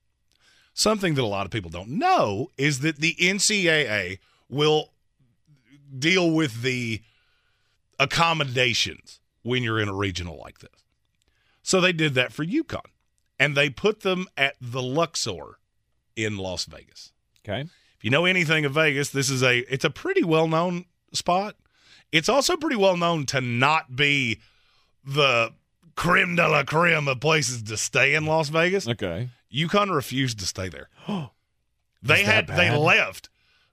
Speaker 4: Something that a lot of people don't know is that the NCAA will deal with the accommodations when you're in a regional like this. So they did that for UConn, and they put them at the Luxor in Las Vegas.
Speaker 2: Okay.
Speaker 4: If you know anything of Vegas, this is a it's a pretty well known spot. It's also pretty well known to not be the creme de la creme of places to stay in Las Vegas.
Speaker 2: Okay.
Speaker 4: UConn refused to stay there. they had
Speaker 2: that
Speaker 4: they left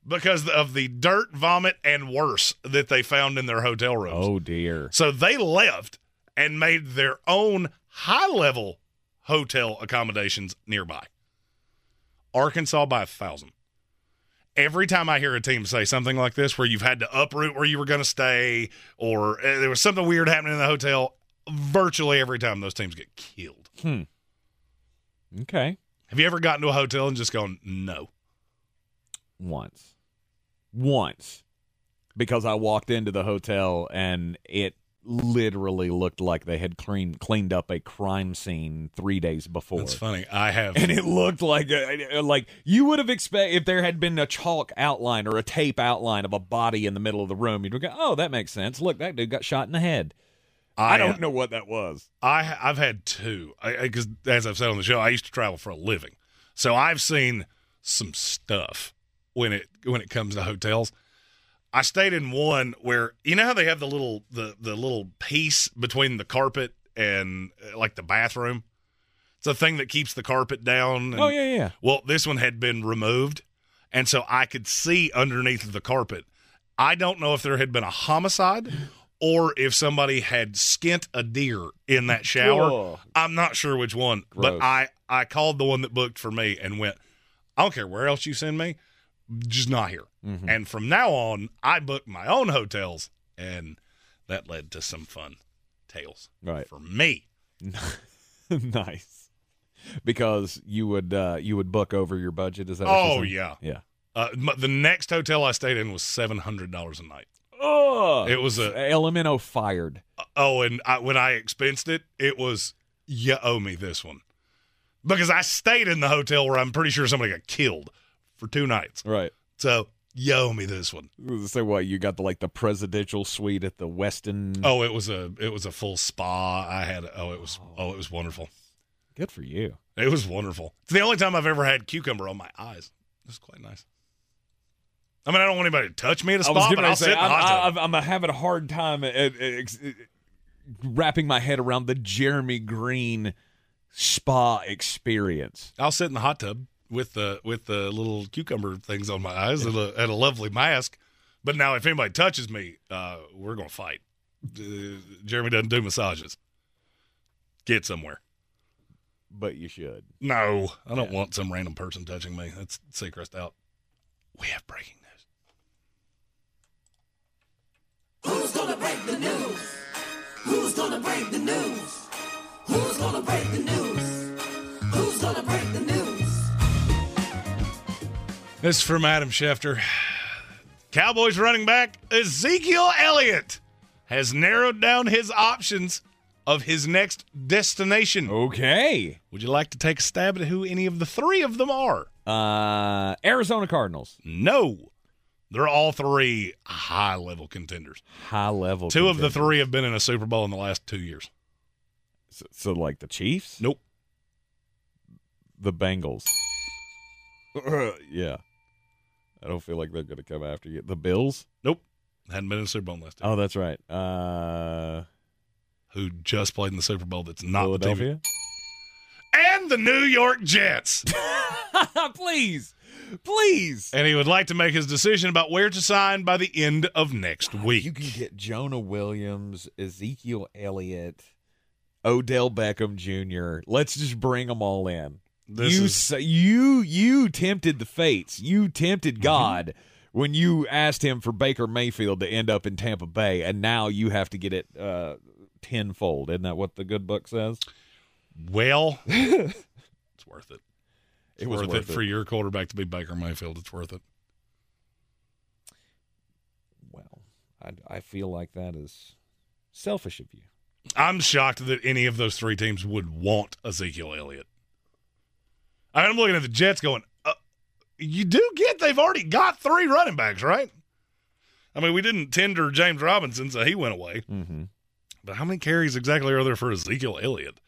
Speaker 4: because of the dirt, vomit, and worse that they found in their hotel rooms.
Speaker 2: Oh, dear.
Speaker 4: So they left and made their own high level hotel accommodations nearby. Arkansas by a thousand. Every time I hear a team say something like this, where you've had to uproot where you were going to stay, or uh, there was something weird happening in the hotel, virtually every time those teams get killed.
Speaker 2: Hmm. Okay.
Speaker 4: Have you ever gotten to a hotel and just gone, no?
Speaker 2: Once. Once. Because I walked into the hotel and it literally looked like they had clean, cleaned up a crime scene three days before.
Speaker 4: That's funny. I have.
Speaker 2: and it looked like uh, a, uh, like you would have expect if there had been a chalk outline or a tape outline of a body in the middle of the room you'd go oh that makes sense look that dude got shot in the head i, don't know what that was
Speaker 4: I I've had two because as I've said on the show, I used to travel for a living, so I've seen some stuff when it when it comes to hotels. I stayed in one where you know how they have the little the the little piece between the carpet and uh, like the bathroom. It's a thing that keeps the carpet down. and-
Speaker 2: oh yeah yeah
Speaker 4: Well, this one had been removed, and so I could see underneath the carpet. I don't know if there had been a homicide or if somebody had skint a deer in that shower.
Speaker 2: Ugh.
Speaker 4: I'm not sure which one,
Speaker 2: Gross.
Speaker 4: but I I called the one that booked for me and went. I don't care where else you send me, just not here.
Speaker 2: Mm-hmm.
Speaker 4: And from now on, I booked my own hotels, and that led to some fun tales
Speaker 2: right.
Speaker 4: for me.
Speaker 2: nice. Because you would uh you would book over your budget is that what you're
Speaker 4: Oh yeah,
Speaker 2: yeah.
Speaker 4: Uh, the next hotel I stayed in was seven hundred dollars a night.
Speaker 2: oh
Speaker 4: It was a
Speaker 2: LMNO fired.
Speaker 4: Oh, and I, when I expensed it, it was you owe me this one. Because I stayed in the hotel where I'm pretty sure somebody got killed for two nights.
Speaker 2: right
Speaker 4: So you owe me this one.
Speaker 2: so what you got the like the presidential suite at the Westin
Speaker 4: Oh, it was a it was a full spa. I had oh it was oh it was wonderful.
Speaker 2: good for you
Speaker 4: It was wonderful. It's the only time I've ever had cucumber on my eyes. It was quite nice. I mean, I don't want anybody to touch me at a
Speaker 2: I was
Speaker 4: spa,
Speaker 2: getting
Speaker 4: but I'll
Speaker 2: say,
Speaker 4: sit in
Speaker 2: I'm,
Speaker 4: hot tub.
Speaker 2: I'm, I'm having a hard time at- at- at wrapping my head around the Jeremy Greene spa experience.
Speaker 4: I'll sit in the hot tub with the with the little cucumber things on my eyes and, a, and a lovely mask. But now, if anybody touches me, uh, we're gonna fight. Uh, Jeremy doesn't do massages. Get somewhere.
Speaker 2: But you should.
Speaker 4: No, I don't want some random person touching me. That's secret out. We have breaking news.
Speaker 10: Who's gonna break the news? Who's gonna break the news? Who's gonna break the news? Who's gonna break the news?
Speaker 4: This is from Adam Schefter. Cowboys running back Ezekiel Elliott has narrowed down his options of his next destination.
Speaker 2: Okay.
Speaker 4: Would you like to take a stab at who any of the three of them are?
Speaker 2: Uh, Arizona Cardinals.
Speaker 4: No. They're all three high level contenders.
Speaker 2: High level.
Speaker 4: Two of the three have been in a Super Bowl in the last two years.
Speaker 2: So, so like the Chiefs?
Speaker 4: Nope.
Speaker 2: The Bengals. yeah. I don't feel like they're going to come after you. The Bills?
Speaker 4: Nope. Hadn't been in a Super Bowl last two.
Speaker 2: Oh, that's right. Uh,
Speaker 4: Who just played in the Super Bowl that's not the.
Speaker 2: Philadelphia?
Speaker 4: And the New York Jets.
Speaker 2: please, please.
Speaker 4: And he would like to make his decision about where to sign by the end of next week.
Speaker 2: You can get Jonah Williams, Ezekiel Elliott, Odell Beckham Jr. Let's just bring them all in.
Speaker 4: This
Speaker 2: you
Speaker 4: is-
Speaker 2: you you tempted the fates. You tempted God when you asked him for Baker Mayfield to end up in Tampa Bay, and now you have to get it uh, tenfold. Isn't that what the good book says?
Speaker 4: Well, it's worth it. It's
Speaker 2: It was
Speaker 4: worth,
Speaker 2: worth
Speaker 4: it,
Speaker 2: it.
Speaker 4: for your quarterback to be Baker Mayfield. It's worth it.
Speaker 2: Well, I, I feel like that is selfish of you.
Speaker 4: I'm shocked that any of those three teams would want Ezekiel Elliott. I'm looking at the Jets going, uh, you do get they've already got three running backs, right? I mean, we didn't tender James Robinson, so he went away.
Speaker 2: Mm-hmm.
Speaker 4: But how many carries exactly are there for Ezekiel Elliott?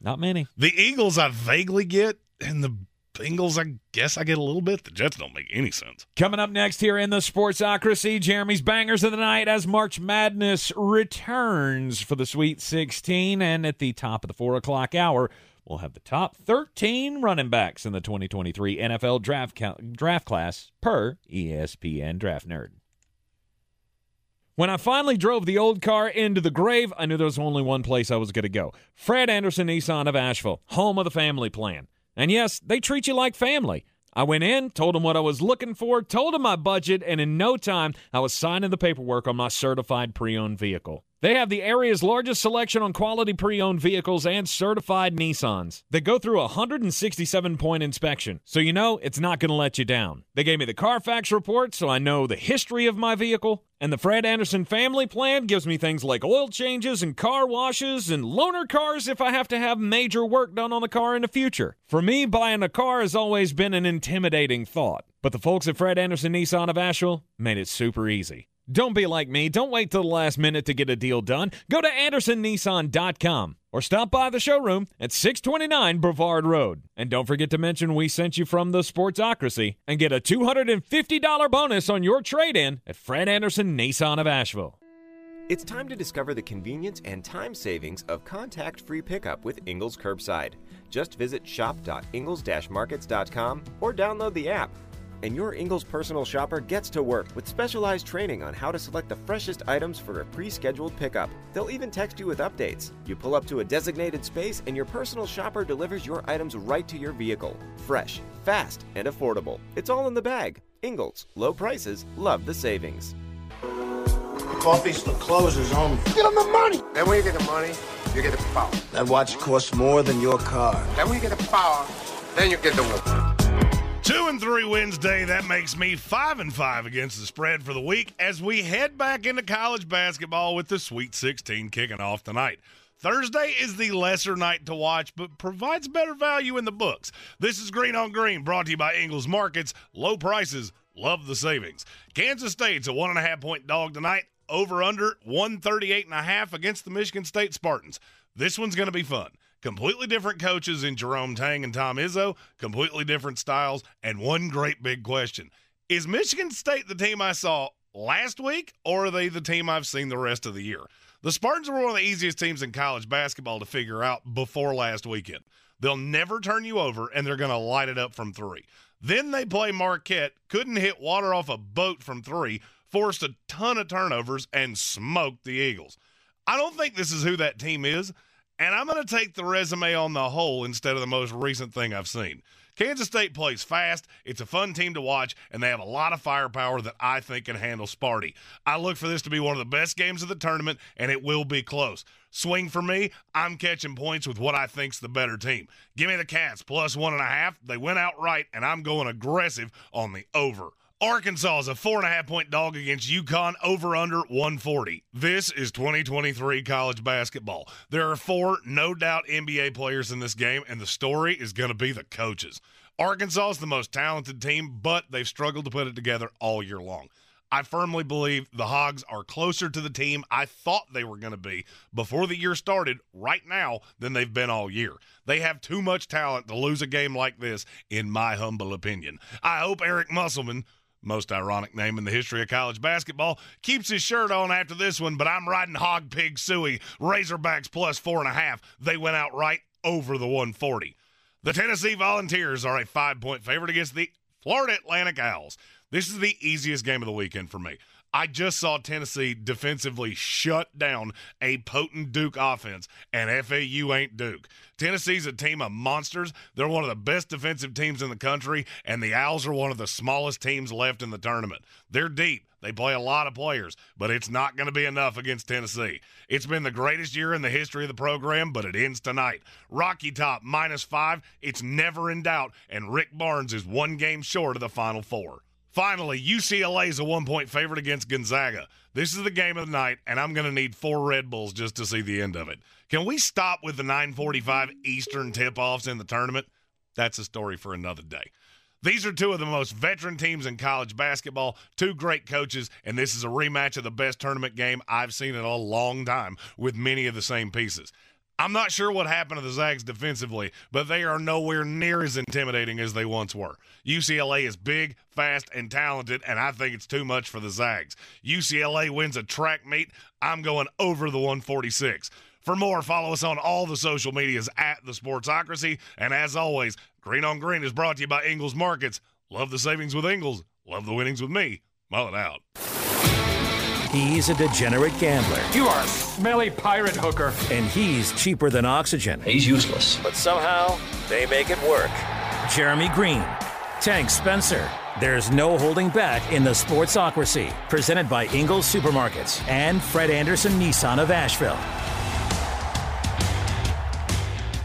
Speaker 2: Not many.
Speaker 4: The Eagles I vaguely get, and the Bengals I guess I get a little bit. The Jets don't make any sense.
Speaker 2: Coming up next here in the Sportsocracy, Jeremy's Bangers of the Night as March Madness returns for the Sweet 16. And at the top of the 4 o'clock hour, we'll have the top 13 running backs in the 2023 NFL draft, draft class per ESPN Draft Nerd. When I finally drove the old car into the grave, I knew there was only one place I was going to go Fred Anderson Nissan of Asheville, home of the family plan. And yes, they treat you like family. I went in, told them what I was looking for, told them my budget, and in no time, I was signing the paperwork on my certified pre owned vehicle. They have the area's largest selection on quality pre owned vehicles and certified Nissans. They go through a 167 point inspection, so you know it's not going to let you down. They gave me the Carfax report, so I know the history of my vehicle. And the Fred Anderson family plan gives me things like oil changes and car washes and loaner cars if I have to have major work done on the car in the future. For me, buying a car has always been an intimidating thought. But the folks at Fred Anderson Nissan of Asheville made it super easy. Don't be like me. Don't wait till the last minute to get a deal done. Go to AndersonNissan.com or stop by the showroom at 629 Brevard Road. And don't forget to mention we sent you from the Sportsocracy and get a $250 bonus on your trade in at Fred Anderson Nissan of Asheville.
Speaker 3: It's time to discover the convenience and time savings of contact free pickup with Ingles Curbside. Just visit shop.ingles-markets.com or download the app. And your Ingles personal shopper gets to work with specialized training on how to select the freshest items for a pre scheduled pickup. They'll even text you with updates. You pull up to a designated space, and your personal shopper delivers your items right to your vehicle. Fresh, fast, and affordable. It's all in the bag. Ingles, low prices, love the savings.
Speaker 11: Coffee's the closers only. Get them the money. Then when you get the money, you get the power. That watch costs more than your car.
Speaker 4: Then when you get the power, then you get the woman. Two and three Wednesday. That makes me five and five against the spread for the week as we head back into college basketball with the Sweet 16 kicking off tonight. Thursday is the lesser night to watch, but provides better value in the books. This is Green on Green, brought to you by Ingles Markets. Low prices, love the savings. Kansas State's a one and a half point dog tonight. Over under 138 and a half against the Michigan State Spartans. This one's going to be fun. Completely different coaches in Jerome Tang and Tom Izzo, completely different styles, and one great big question. Is Michigan State the team I saw last week, or are they the team I've seen the rest of the year? The Spartans were one of the easiest teams in college basketball to figure out before last weekend. They'll never turn you over, and they're going to light it up from three. Then they play Marquette, couldn't hit water off a boat from three, forced a ton of turnovers, and smoked the Eagles. I don't think this is who that team is, and I'm going to take the resume on the whole instead of the most recent thing I've seen. Kansas State plays fast. It's a fun team to watch, and they have a lot of firepower that I think can handle Sparty. I look for this to be one of the best games of the tournament, and it will be close. Swing for me, I'm catching points with what I think's the better team. Give me the Cats plus one and a half. They went outright, and I'm going aggressive on the over. Arkansas is a four and a half point dog against UConn over under 140. This is 2023 college basketball. There are four no doubt NBA players in this game, and the story is going to be the coaches. Arkansas is the most talented team, but they've struggled to put it together all year long. I firmly believe the Hogs are closer to the team I thought they were going to be before the year started right now than they've been all year. They have too much talent to lose a game like this, in my humble opinion. I hope Eric Musselman, most ironic name in the history of college basketball, keeps his shirt on after this one, but I'm riding Hog Pig Suey, Razorbacks plus four and a half. They went out right over the 140. The Tennessee Volunteers are a five point favorite against the Florida Atlantic Owls. This is the easiest game of the weekend for me. I just saw Tennessee defensively shut down a potent Duke offense, and FAU ain't Duke. Tennessee's a team of monsters. They're one of the best defensive teams in the country, and the Owls are one of the smallest teams left in the tournament. They're deep. They play a lot of players, but it's not going to be enough against Tennessee. It's been the greatest year in the history of the program, but it ends tonight. Rocky Top minus five. It's never in doubt, and Rick Barnes is one game short of the Final Four. Finally, UCLA is a one point favorite against Gonzaga. This is the game of the night, and I'm going to need four Red Bulls just to see the end of it. Can we stop with the 945 Eastern tip offs in the tournament? That's a story for another day. These are two of the most veteran teams in college basketball, two great coaches, and this is a rematch of the best tournament game I've seen in a long time with many of the same pieces. I'm not sure what happened to the Zags defensively, but they are nowhere near as intimidating as they once were. UCLA is big, fast, and talented, and I think it's too much for the Zags. UCLA wins a track meet. I'm going over the 146. For more, follow us on all the social medias at the Sportsocracy. And as always, Green on Green is brought to you by Ingles Markets. Love the savings with Ingles. Love the winnings with me. Mull it out.
Speaker 1: He's a degenerate gambler.
Speaker 9: You are a smelly pirate hooker.
Speaker 1: And he's cheaper than oxygen.
Speaker 12: He's useless.
Speaker 1: But somehow, they make it work. Jeremy Greene, Tank Spencer. There's no holding back in the Sportsocracy. Presented by Ingles Supermarkets and Fred Anderson Nissan of Asheville.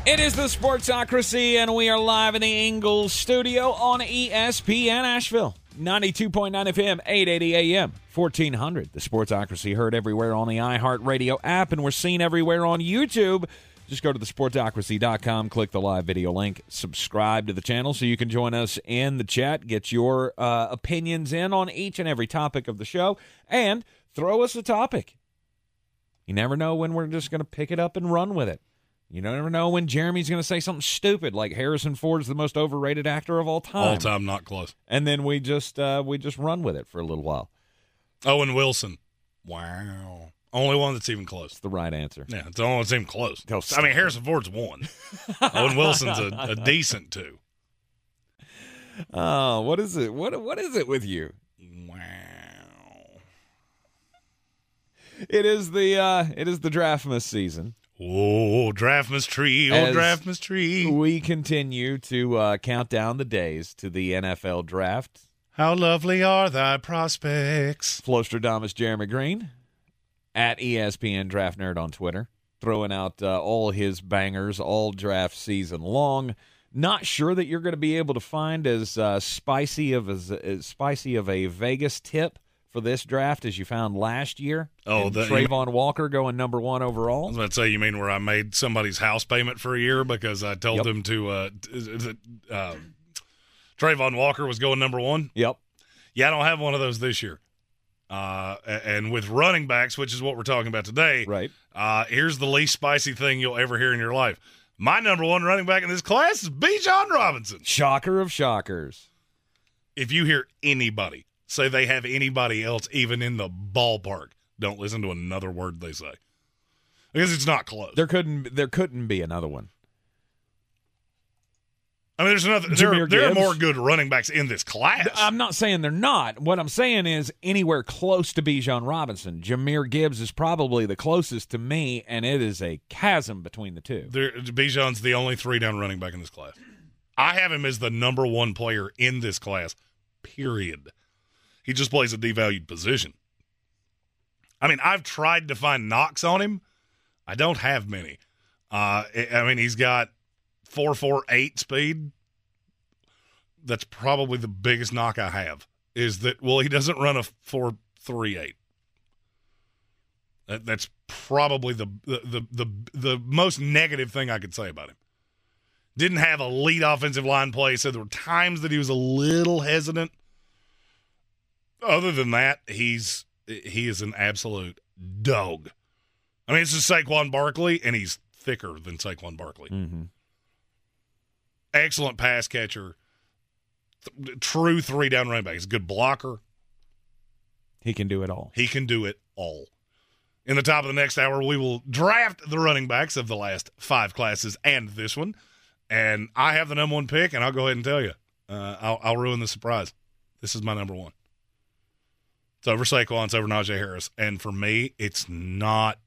Speaker 2: It is the Sportsocracy, and we are live in the Ingles studio on ESPN Asheville. 92.9 FM, 880 AM, 1400. The Sportsocracy heard everywhere on the iHeartRadio app, and we're seen everywhere on YouTube. Just go to the sportsocracy.com, click the live video link, subscribe to the channel so you can join us in the chat, get your uh, opinions in on each and every topic of the show, and throw us a topic. You never know when we're just going to pick it up and run with it. You never know when Jeremy's going to say something stupid like Harrison Ford's the most overrated actor of all time.
Speaker 4: All time, not close.
Speaker 2: And then we just uh, we just run with it for a little while.
Speaker 4: Owen Wilson. Wow. Only one that's even close.
Speaker 2: It's the right answer.
Speaker 4: Yeah, it's the only one that's even close.
Speaker 2: Oh,
Speaker 4: I mean, Harrison Ford's one. Owen Wilson's a, a decent two.
Speaker 2: Oh, what is it? What what is it with you?
Speaker 4: Wow.
Speaker 2: It is the uh it is the Draftmas season.
Speaker 4: Oh, Draftmas tree, oh,
Speaker 2: As
Speaker 4: Draftmas tree.
Speaker 2: We continue to uh, count down the days to the NFL draft.
Speaker 4: How lovely are thy prospects.
Speaker 2: Flowstradamus Jeremy Greene at ESPN Draft Nerd on Twitter, throwing out uh, all his bangers all draft season long. Not sure that you're going to be able to find as uh, spicy of as, as spicy of a Vegas tip for this draft as you found last year.
Speaker 4: Oh, the-
Speaker 2: Travon Walker going number one overall.
Speaker 4: I was about to say, you mean where I made somebody's house payment for a year because I told
Speaker 2: Yep.
Speaker 4: them to, uh, uh, Travon Walker was going number one?
Speaker 2: Yep.
Speaker 4: Yeah, I don't have one of those this year. Uh, and with running backs, which is what we're talking about today,
Speaker 2: right?
Speaker 4: Uh, here's the least spicy thing you'll ever hear in your life. My number one running back in this class is Bijan Robinson.
Speaker 2: Shocker of shockers.
Speaker 4: If you hear anybody say they have anybody else even in the ballpark, don't listen to another word they say because it's not close.
Speaker 2: There couldn't there couldn't be another one.
Speaker 4: I mean, there's another. There,
Speaker 2: Jahmyr
Speaker 4: there are more good running backs in this class.
Speaker 2: I'm not saying they're not. What I'm saying is anywhere close to Bijan Robinson. Jahmyr Gibbs is probably the closest to me, and it is a chasm between the two.
Speaker 4: There, Bijan's the only three down running back in this class. I have him as the number one player in this class. Period. He just plays a devalued position. I mean, I've tried to find knocks on him. I don't have many. Uh, I mean, he's got four four eight speed. That's probably the biggest knock I have. Is that well, he doesn't run a four three eight. That, that's probably the, the the the the most negative thing I could say about him. Didn't have elite offensive line play, so there were times that he was a little hesitant. Other than that, he's he is an absolute dog. I mean, it's just Saquon Barkley, and he's thicker than Saquon Barkley.
Speaker 2: Mm-hmm.
Speaker 4: Excellent pass catcher, Th- true three down running back. He's a good blocker.
Speaker 2: He can do it all.
Speaker 4: He can do it all. In the top of the next hour, we will draft the running backs of the last five classes and this one. And I have the number one pick, and I'll go ahead and tell you. Uh, I'll, I'll ruin the surprise. This is my number one. It's over Saquon. It's over Najee Harris. And for me, it's not.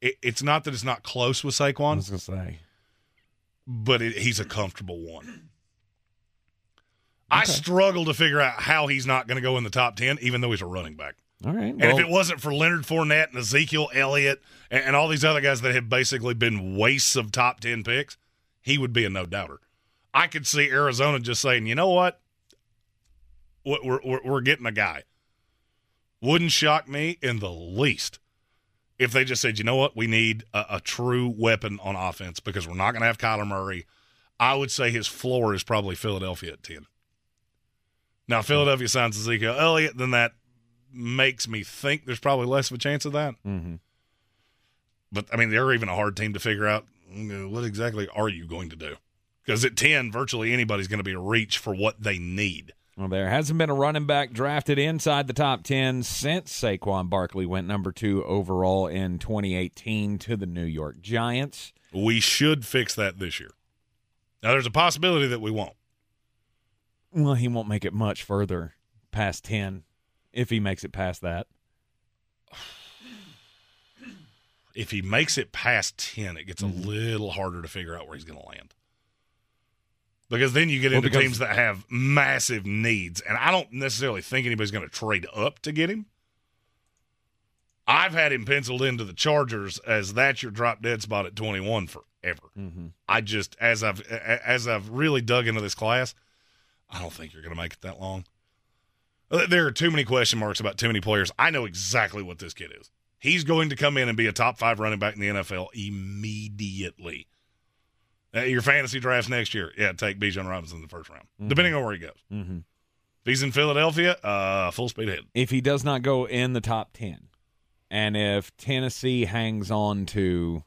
Speaker 4: It, it's not that it's not close with Saquon.
Speaker 2: I was gonna say.
Speaker 4: but it, he's a comfortable one. I struggle to figure out how he's not going to go in the top ten, even though he's a running back.
Speaker 2: All right.
Speaker 4: And
Speaker 2: well,
Speaker 4: if it wasn't for Leonard Fournette and Ezekiel Elliott and, and all these other guys that have basically been wastes of top 10 picks, he would be a no doubter. I could see Arizona just saying, you know what? We're, we're, we're getting a guy. Wouldn't shock me in the least if they just said, you know what? We need a, a true weapon on offense because we're not going to have Kyler Murray. I would say his floor is probably Philadelphia at 10. Now, Philadelphia signs Ezekiel Elliott, then that makes me think there's probably less of a chance of that.
Speaker 2: hmm
Speaker 4: But I mean, they're even a hard team to figure out what exactly are you going to do? Because at 10, virtually anybody's going to be a reach for what they need.
Speaker 2: Well, there hasn't been a running back drafted inside the top 10 since Saquon Barkley went number two overall in 2018 to the New York Giants.
Speaker 4: We should fix that this year. Now, there's a possibility that we won't.
Speaker 2: Well, he won't make it much further past 10 if he makes it past that.
Speaker 4: If he makes it past 10, it gets a little harder to figure out where he's going to land. Because then you get
Speaker 2: Well,
Speaker 4: into
Speaker 2: because-
Speaker 4: teams that have massive needs. And I don't necessarily think anybody's going to trade up to get him. I've had him penciled into the Chargers as that's your drop dead spot at 21 forever.
Speaker 2: Mm-hmm.
Speaker 4: I just as I've as I've really dug into this class, I don't think you're going to make it that long. Uh, There are too many question marks about too many players. I know exactly what this kid is. He's going to come in and be a top five running back in the NFL immediately. Uh, your fantasy drafts next year, yeah, take Bijan Robinson in the first round, depending on where he goes.
Speaker 2: Mm-hmm.
Speaker 4: If he's in Philadelphia, uh, full speed ahead.
Speaker 2: If he does not go in the top 10, and if Tennessee hangs on to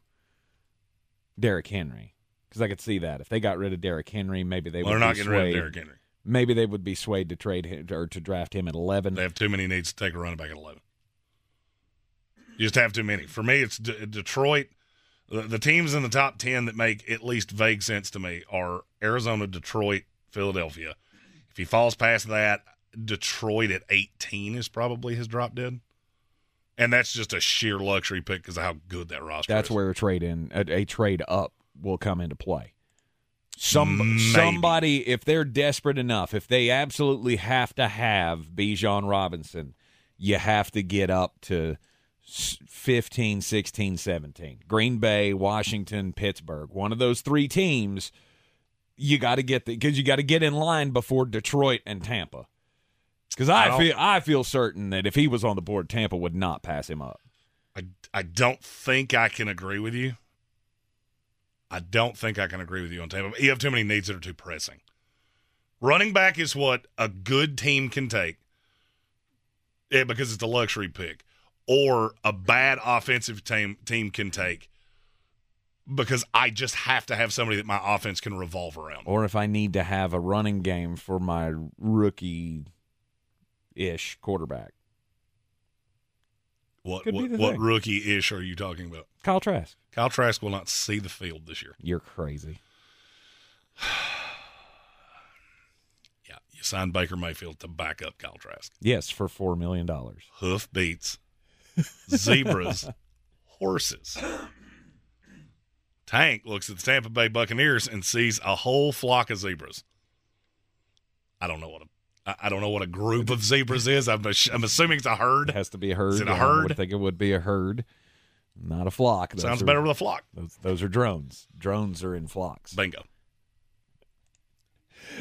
Speaker 2: Derrick Henry, because I could see that. If they got rid of Derrick Henry, maybe they
Speaker 4: Well,
Speaker 2: would
Speaker 4: they're not
Speaker 2: be
Speaker 4: getting rid of
Speaker 2: swayed.
Speaker 4: Derrick Henry.
Speaker 2: Maybe they would be swayed to trade him or to draft him at 11.
Speaker 4: They have too many needs to take a running back at 11. You just have too many. For me, it's D- Detroit. The, the teams in the top 10 that make at least vague sense to me are Arizona, Detroit, Philadelphia. If he falls past that, Detroit at 18 is probably his drop dead. And that's just a sheer luxury pick because of how good that roster
Speaker 2: That's
Speaker 4: is.
Speaker 2: where a trade in a, a trade up will come into play. Some
Speaker 4: Maybe.
Speaker 2: somebody if they're desperate enough, if they absolutely have to have Bijan Robinson, you have to get up to 15, 16, 17. Green Bay, Washington, Pittsburgh. One of those three teams you got to get the cuz you got to get in line before Detroit and Tampa. Cuz
Speaker 4: I
Speaker 2: I, feel I feel certain that if he was on the board Tampa would not pass him up.
Speaker 4: I, I don't think I can agree with you. I don't think I can agree with you on Tampa. You have too many needs that are too pressing. Running back is what a good team can take yeah, because it's a luxury pick, or a bad offensive team team can take because I just have to have somebody that my offense can revolve around.
Speaker 2: or if I need to have a running game for my rookie ish quarterback.
Speaker 4: What
Speaker 2: Could
Speaker 4: what, what rookie ish are you talking about?
Speaker 2: Kyle Trask.
Speaker 4: Kyle Trask will not see the field this year.
Speaker 2: You're crazy.
Speaker 4: Yeah, you signed Baker Mayfield to back up Kyle Trask.
Speaker 2: Yes, for $4 million.
Speaker 4: hoof beats, zebras, horses. Tank looks at the Tampa Bay Buccaneers and sees a whole flock of zebras. I don't know what a I I don't know what a group of zebras is. I'm I'm assuming it's a
Speaker 2: It
Speaker 4: herd.
Speaker 2: has to be a herd.
Speaker 4: Is it a
Speaker 2: I
Speaker 4: herd?
Speaker 2: would think it would be a herd, not a flock. Those
Speaker 4: Sounds
Speaker 2: are-
Speaker 4: better with a flock.
Speaker 2: Those, those are drones. Drones are in flocks.
Speaker 4: Bingo.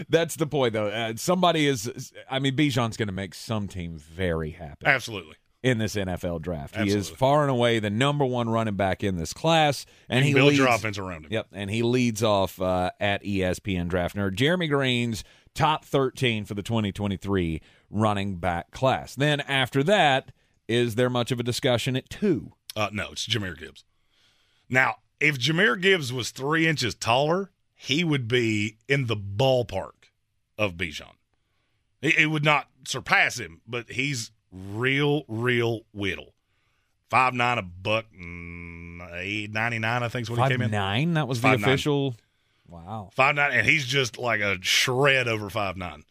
Speaker 2: That's the point, though. Uh, somebody is. I mean, Bijan's going to make some team very happy.
Speaker 4: Absolutely.
Speaker 2: In this NFL draft. He is far and away the number one running back in this class, and
Speaker 4: You
Speaker 2: he
Speaker 4: build
Speaker 2: leads,
Speaker 4: your offense around him.
Speaker 2: Yep, and he leads off uh, at ESPN Draft Nerd. Jeremy Greene's top 13 for the 2023 running back class. Then after that, is there much of a discussion at two?
Speaker 4: Uh, no, it's Jahmyr Gibbs. Now, if Jahmyr Gibbs was three inches taller, he would be in the ballpark of Bijan. It, it would not surpass him, but he's real, real whittle. Five nine, a buck mm, eight ninety nine. I think is what he came
Speaker 2: Five
Speaker 4: in.
Speaker 2: nine. That was the
Speaker 4: Five nine.
Speaker 2: official. Wow.
Speaker 4: Five nine, and he's just like a shred over five nine.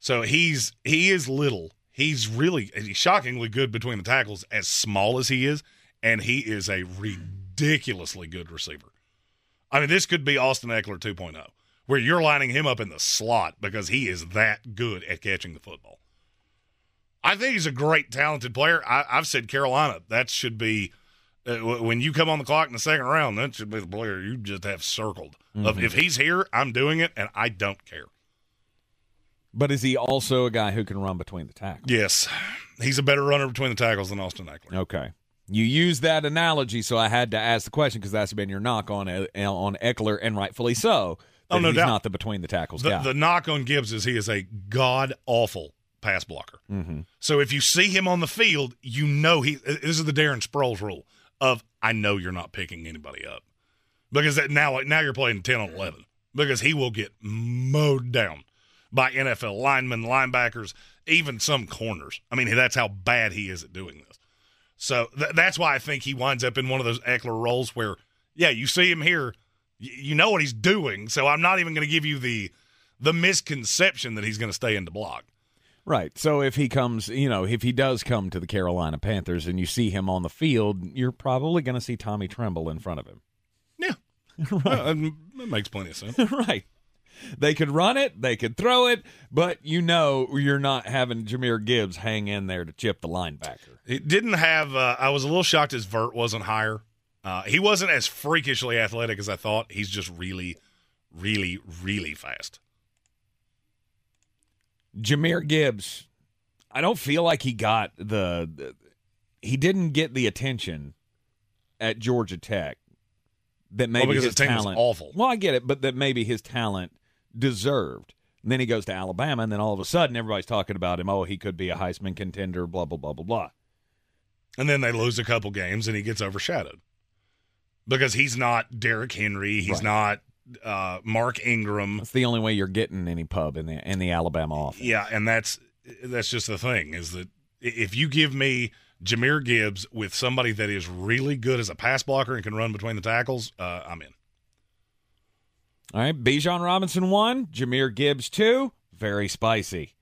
Speaker 4: So he's he is little. He's really he's shockingly good between the tackles, as small as he is, and he is a ridiculously good receiver. I mean, this could be Austin Ekeler 2.0, where you're lining him up in the slot because he is that good at catching the football. I think he's a great, talented player. I, I've said Carolina, that should be uh, w- when you come on the clock in the second round, that should be the player you just have circled. Of
Speaker 2: Mhm.
Speaker 4: if he's here, I'm doing it, and I don't care.
Speaker 2: But is he also a guy who can run between the tackles?
Speaker 4: Yes, he's a better runner between the tackles than Austin Ekeler.
Speaker 2: Okay. You use that analogy, so I had to ask the question because that's been your knock on E- on Ekeler, and rightfully so.
Speaker 4: Oh, no
Speaker 2: he's
Speaker 4: doubt.
Speaker 2: not the between the tackles
Speaker 4: The,
Speaker 2: guy.
Speaker 4: the knock on Gibbs is he is a god awful pass blocker.
Speaker 2: mm-hmm.
Speaker 4: So if you see him on the field, you know he. This is the Darren Sproles rule of I know you're not picking anybody up because that now now you're playing ten on eleven because he will get mowed down by NFL linemen, linebackers, even some corners. I mean that's how bad he is at doing this. So th- that's why I think he winds up in one of those Eckler roles where yeah you see him here, y- you know what he's doing. So I'm not even going to give you the the misconception that he's going to stay in the block.
Speaker 2: Right. So if he comes, you know, if he does come to the Carolina Panthers and you see him on the field, you're probably going to see Tommy Tremble in front of him.
Speaker 4: Yeah. Uh, that makes plenty of sense.
Speaker 2: right. They could run it, they could throw it, but you know you're not having Jahmyr Gibbs hang in there to chip the linebacker.
Speaker 4: It didn't have. Uh, I was a little shocked his vert wasn't higher. Uh, he wasn't as freakishly athletic as I thought. He's just really, really, really fast.
Speaker 2: Jahmyr Gibbs, I don't feel like he got the, the he didn't get the attention at Georgia Tech that maybe
Speaker 4: because
Speaker 2: his
Speaker 4: his team was
Speaker 2: talent
Speaker 4: awful.
Speaker 2: Well, I get it, but that maybe his talent deserved. And then he goes to Alabama, and then all of a sudden everybody's talking about him. Oh, he could be a Heisman contender. Blah blah blah blah blah.
Speaker 4: And then they lose a couple games, and he gets overshadowed because he's not Derrick Henry. He's
Speaker 2: Right.
Speaker 4: not uh, Mark Ingram.
Speaker 2: That's the only way you're getting any pub in the in the Alabama offense.
Speaker 4: Yeah, and that's that's just the thing is that if you give me Jahmyr Gibbs with somebody that is really good as a pass blocker and can run between the tackles, uh, I'm in.
Speaker 2: All right, Bijan Robinson one, Jahmyr Gibbs two, very spicy.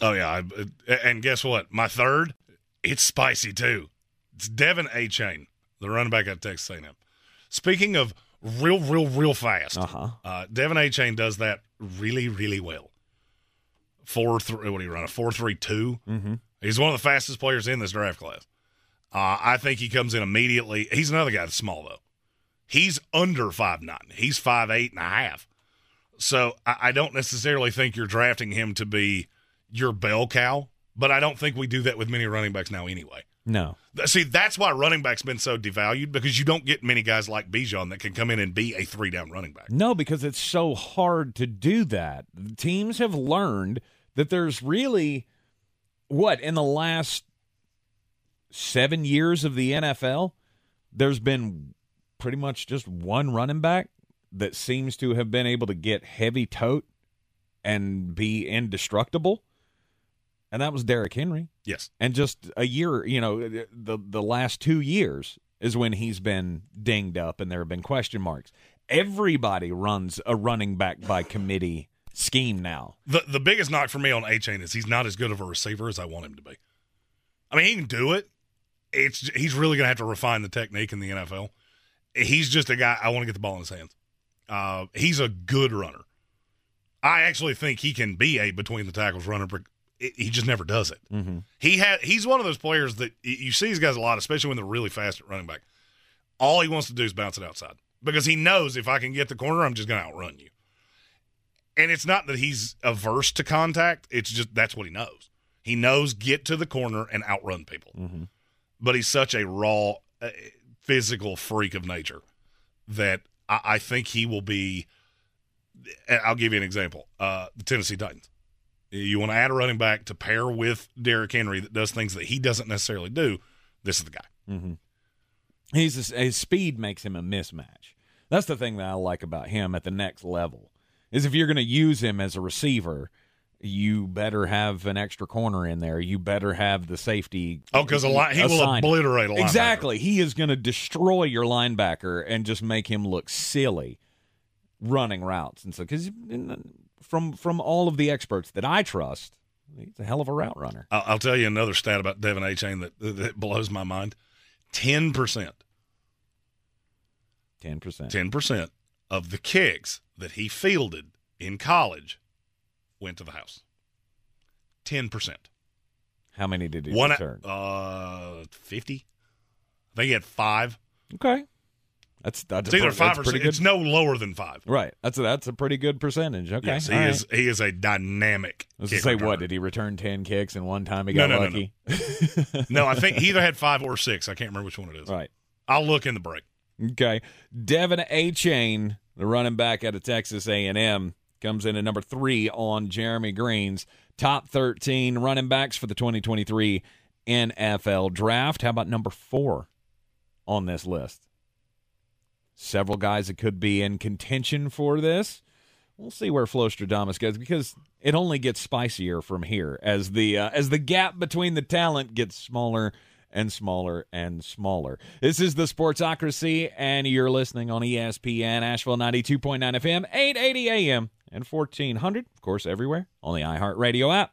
Speaker 4: Oh yeah, I, and guess what? My third, it's spicy too. It's Devon Achane, the running back out of Texas A&M. Speaking of real, real, real fast,
Speaker 2: Uh-huh.
Speaker 4: uh, Devon Achane does that really, really well. Four three, what do you run? A four three two.
Speaker 2: Mm-hmm.
Speaker 4: He's one of the fastest players in this draft class. Uh, I think he comes in immediately. He's another guy that's small though. He's under five nine. He's five eight and a half. So I, I don't necessarily think you're drafting him to be your bell cow, but I don't think we do that with many running backs now anyway.
Speaker 2: No.
Speaker 4: See, that's why running backs been so devalued because you don't get many guys like Bijan that can come in and be a three down running back.
Speaker 2: No, because it's so hard to do that. Teams have learned that there's really what in the last seven years of the NFL, there's been pretty much just one running back that seems to have been able to get heavy tote and be indestructible. And that was Derrick Henry.
Speaker 4: Yes.
Speaker 2: And just a year, you know, the the last two years is when he's been dinged up and there have been question marks. Everybody runs a running back by committee scheme now.
Speaker 4: The the biggest knock for me on Achane is he's not as good of a receiver as I want him to be. I mean, he can do it. It's he's really gonna have to refine the technique in the NFL. He's just a guy I want to get the ball in his hands. Uh, he's a good runner. I actually think he can be a between the tackles runner, it, he just never does it.
Speaker 2: Mm-hmm.
Speaker 4: He had he's one of those players that you see these guys a lot, especially when they're really fast at running back. All he wants to do is bounce it outside because he knows if I can get the corner, I'm just going to outrun you. And it's not that he's averse to contact; it's just that's what he knows. He knows get to the corner and outrun people.
Speaker 2: Mm-hmm.
Speaker 4: But he's such a raw, uh, physical freak of nature that I, I think he will be. I'll give you an example: uh, the Tennessee Titans. You want to add a running back to pair with Derrick Henry that does things that he doesn't necessarily do. This is the guy.
Speaker 2: Mm-hmm. He's his speed makes him a mismatch. That's the thing that I like about him at the next level. Is if you're going to use him as a receiver, you better have an extra corner in there. You better have the safety.
Speaker 4: Oh, 'cause a li- he will obliterate a linebacker.
Speaker 2: Exactly. He is going to destroy your linebacker and just make him look silly running routes and so because from from all of the experts that I trust, he's a hell of a route runner.
Speaker 4: I'll, I'll tell you another stat about Devon Achane that that blows my mind. Ten percent,
Speaker 2: Ten percent.
Speaker 4: ten percent of the kicks that he fielded in college went to the house. Ten percent.
Speaker 2: How many did he
Speaker 4: One
Speaker 2: return?
Speaker 4: uh fifty. I think he had five.
Speaker 2: Okay, that's that's
Speaker 4: It's either five or six.
Speaker 2: good.
Speaker 4: It's no lower than five.
Speaker 2: Right. That's a, that's a pretty good percentage. Okay.
Speaker 4: Yes, he
Speaker 2: all right.
Speaker 4: is. He is a dynamic. Let's
Speaker 2: say
Speaker 4: returner.
Speaker 2: what did he return ten kicks and one time he got
Speaker 4: no, no,
Speaker 2: lucky?
Speaker 4: No, I think he either had five or six. I can't remember which one it is.
Speaker 2: Right.
Speaker 4: I'll look in the break.
Speaker 2: Okay. Devin A. Chain, the running back out of Texas A&M, comes in at number three on Jeremy Greene's top 13 running backs for the 2023 NFL Draft. How about number four on this list? Several guys that could be in contention for this. We'll see where Flowstradamus goes because it only gets spicier from here as the uh, as the gap between the talent gets smaller and smaller and smaller. This is the Sportsocracy, and you're listening on ESPN Asheville 92.9 FM, 880 AM, and 1400, of course, everywhere on the iHeartRadio app.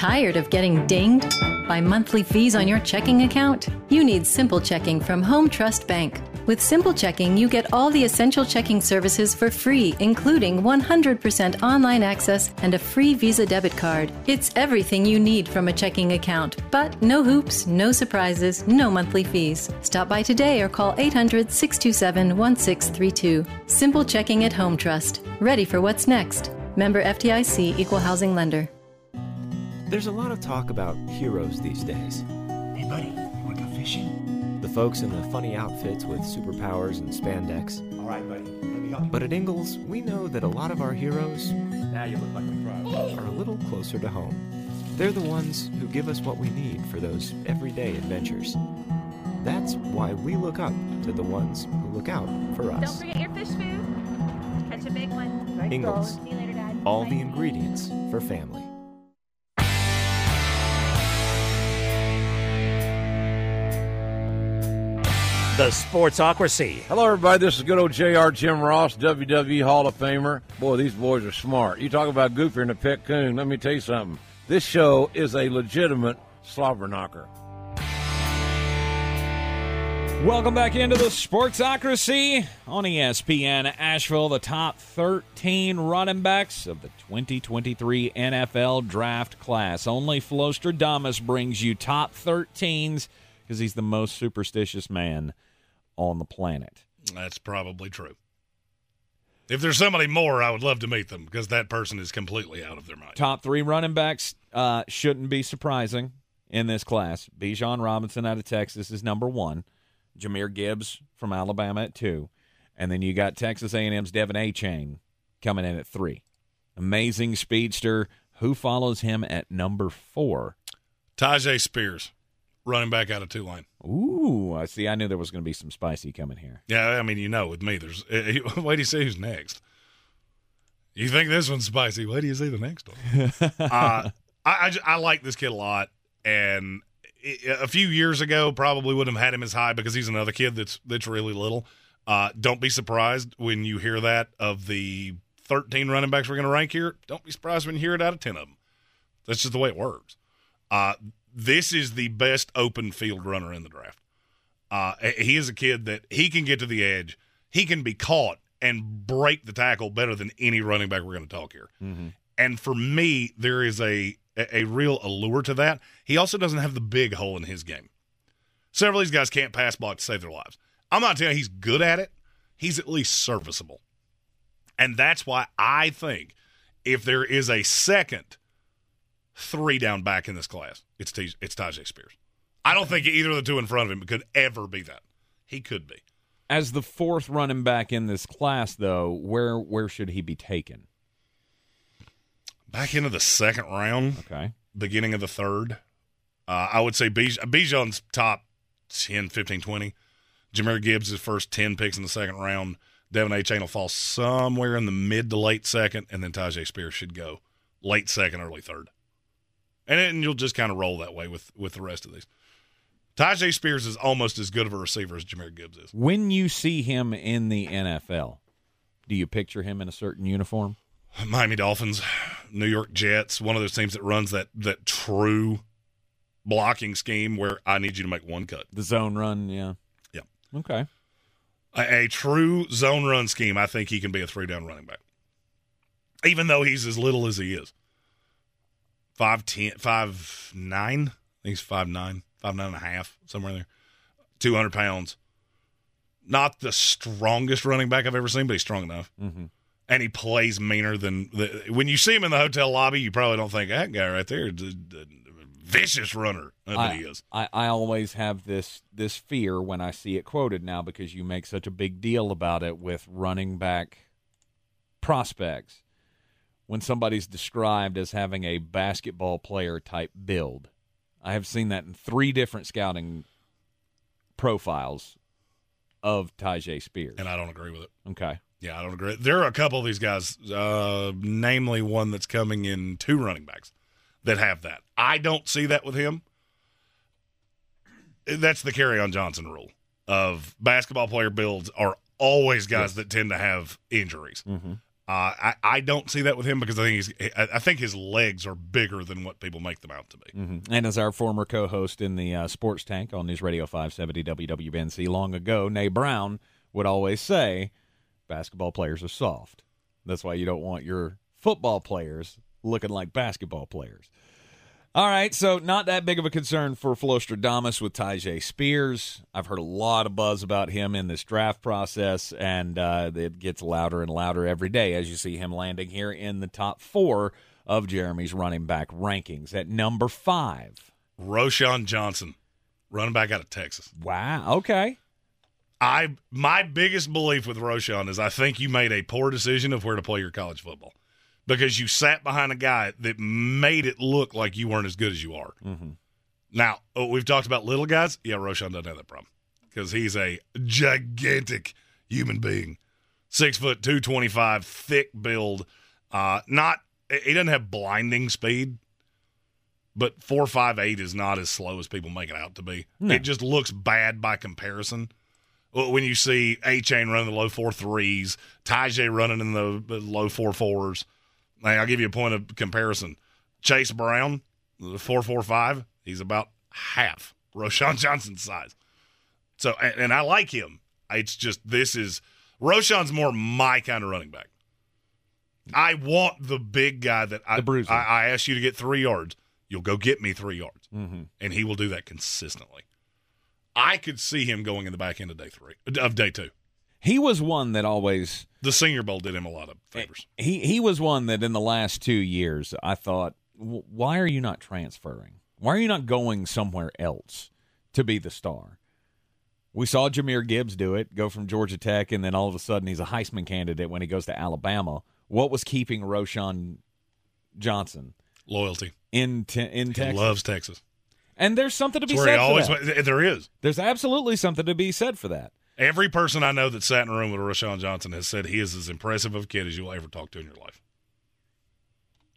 Speaker 12: Tired of getting dinged by monthly fees on your checking account? You need Simple Checking from Home Trust Bank. With Simple Checking, you get all the essential checking services for free, including 100% online access and a free Visa debit card. It's everything you need from a checking account, but no hoops, no surprises, no monthly fees. Stop by today or call 800 627 1632. Simple Checking at Home Trust. Ready for what's next. Member FDIC Equal Housing Lender.
Speaker 3: There's a lot of talk about heroes these days.
Speaker 11: Hey, buddy, you want to go fishing?
Speaker 3: The folks in the funny outfits with superpowers and spandex.
Speaker 11: All right, buddy. Let me help you.
Speaker 3: But at Ingles, we know that a lot of our heroes
Speaker 11: Now you look like a pro.
Speaker 3: are a little closer to home. They're the ones who give us what we need for those everyday adventures. That's why we look up to the ones who look out for us.
Speaker 6: Don't forget your fish food. Catch a big one.
Speaker 3: Ingles,
Speaker 6: See you later, Dad.
Speaker 3: all
Speaker 6: Bye.
Speaker 3: the ingredients for family.
Speaker 13: The Sportsocracy.
Speaker 14: Hello, everybody. This is good old JR Jim Ross, WWE Hall of Famer. Boy, these boys are smart. You talk about goofier than a pet coon. Let me tell you something. This show is a legitimate slobber knocker.
Speaker 2: Welcome back into the Sportsocracy on ESPN Asheville, the top 13 running backs of the 2023 NFL draft class. Only Flowstradamus brings you top 13s because he's the most superstitious man on the planet.
Speaker 4: That's probably true. If there's somebody more, I would love to meet them because that person is completely out of their mind.
Speaker 2: Top three running backs uh, shouldn't be surprising in this class. Bijan Robinson out of Texas is number one. Jahmyr Gibbs from Alabama at two, and then you got Texas A&M's Devon Achane coming in at three. Amazing speedster. Who follows him at number four?
Speaker 4: Tyjae Spears, running back out of Tulane.
Speaker 2: Ooh, I see. I knew there was going to be some spicy coming here.
Speaker 4: Yeah, I mean, you know, with me, there's. Uh, wait, do you see who's next? You think this one's spicy? Wait, do you see the next one? uh, I, I, I like this kid a lot, and a few years ago, probably wouldn't have had him as high because he's another kid that's that's really little. Uh, don't be surprised when you hear that of the 13 running backs we're going to rank here. Don't be surprised when you hear it out of 10 of them. That's just the way it works. Uh, this is the best open field runner in the draft. Uh, he is a kid that he can get to the edge. He can be caught and break the tackle better than any running back we're going to talk here. And for me, there is a a real allure to that. He also doesn't have the big hole in his game. Several of these guys can't pass block to save their lives. I'm not telling you he's good at it. He's at least serviceable. And that's why I think if there is a second three down back in this class, it's T- it's Tyjae Spears. I don't think either of the two in front of him could ever be that. He could be.
Speaker 2: As the fourth running back in this class, though, where where should he be taken?
Speaker 4: Back into the second round.
Speaker 2: Okay.
Speaker 4: Beginning of the third. Uh, I would say Bij- Bijan's top 10, 15, 20. Jahmyr Gibbs is first 10 picks in the second round. Devon Achane will fall somewhere in the mid to late second, and then Tyjae Spears should go late second, early third. And, then you'll just kind of roll that way with, with the rest of these. Tyjae Spears is almost as good of a receiver as Jahmyr Gibbs is.
Speaker 2: When you see him in the NFL, do you picture him in a certain uniform?
Speaker 4: Miami Dolphins, New York Jets, one of those teams that runs that that true blocking scheme where I need you to make one cut.
Speaker 2: The zone run, yeah.
Speaker 4: Yeah.
Speaker 2: Okay.
Speaker 4: A, a true zone run scheme, I think he can be a three down running back. Even though he's as little as he is. Five ten five nine. I think he's five nine, five nine and a half, somewhere in there. Two hundred pounds. Not the strongest running back I've ever seen, but he's strong enough.
Speaker 2: Mm-hmm.
Speaker 4: And he plays meaner than the, when you see him in the hotel lobby. You probably don't think that guy right there, vicious runner,
Speaker 2: I,
Speaker 4: he is.
Speaker 2: I, I always have this this fear when I see it quoted now because you make such a big deal about it with running back prospects. When somebody's described as having a basketball player type build, I have seen that in three different scouting profiles of Tyjae Spears.
Speaker 4: And I don't agree with it.
Speaker 2: Okay.
Speaker 4: Yeah, I don't agree. There are a couple of these guys, uh, namely one that's coming in two running backs that have that. I don't see that with him. That's the carry on Johnson rule of basketball player builds are always guys
Speaker 2: Yes.
Speaker 4: that tend to have injuries.
Speaker 2: Mm-hmm.
Speaker 4: Uh, I, I don't see that with him because I think he's I think his legs are bigger than what people make them out to be.
Speaker 2: Mm-hmm. And as our former co-host in the uh, Sports Tank on News Radio 570 WWNC long ago, Nay Brown would always say, "Basketball players are soft. That's why you don't want your football players looking like basketball players." All right, so not that big of a concern for Flowstradamus with Tyjae Spears. I've heard a lot of buzz about him in this draft process, and uh, it gets louder and louder every day as you see him landing here in the top four of Jeremy's running back rankings at number five.
Speaker 4: Roschon Johnson, running back out of Texas.
Speaker 2: Wow. Okay.
Speaker 4: I my biggest belief with Roschon is I think you made a poor decision of where to play your college football because you sat behind a guy that made it look like you weren't as good as you are.
Speaker 2: Mm-hmm.
Speaker 4: Now oh, we've talked about little guys. Yeah, Roschon doesn't have that problem because he's a gigantic human being, six foot two twenty five, thick build. Uh, not he doesn't have blinding speed, but four five eight is not as slow as people make it out to be.
Speaker 2: No.
Speaker 4: It just looks bad by comparison. When you see Achane running the low four threes, Tyjae running in the low four fours, Now, I'll give you a point of comparison. Chase Brown, the four four five, he's about half Roschon Johnson's size. So, and, and I like him. It's just this is Roschon's more my kind of running back. I want the big guy that I. I, I ask you to get three yards. You'll go get me three yards,
Speaker 2: Mm-hmm.
Speaker 4: and he will do that consistently. I could see him going in the back end of day three of day two.
Speaker 2: He was one that always
Speaker 4: The Senior Bowl did him a lot of eh, favors.
Speaker 2: he he was one that in the last two years I thought, why are you not transferring? Why are you not going somewhere else to be the star? We saw Jahmyr Gibbs do it, go from Georgia Tech, and then all of a sudden he's a Heisman candidate when he goes to Alabama. What was keeping Roschon Johnson
Speaker 4: Loyalty.
Speaker 2: in te- in
Speaker 4: He
Speaker 2: Texas?
Speaker 4: loves Texas.
Speaker 2: and there's something to be said for that.
Speaker 4: went. Eh, there is.
Speaker 2: There's absolutely something to be said for that.
Speaker 4: Every person I know that sat in a room with Roschon Johnson has said he is as impressive of a kid as you'll ever talk to in your life.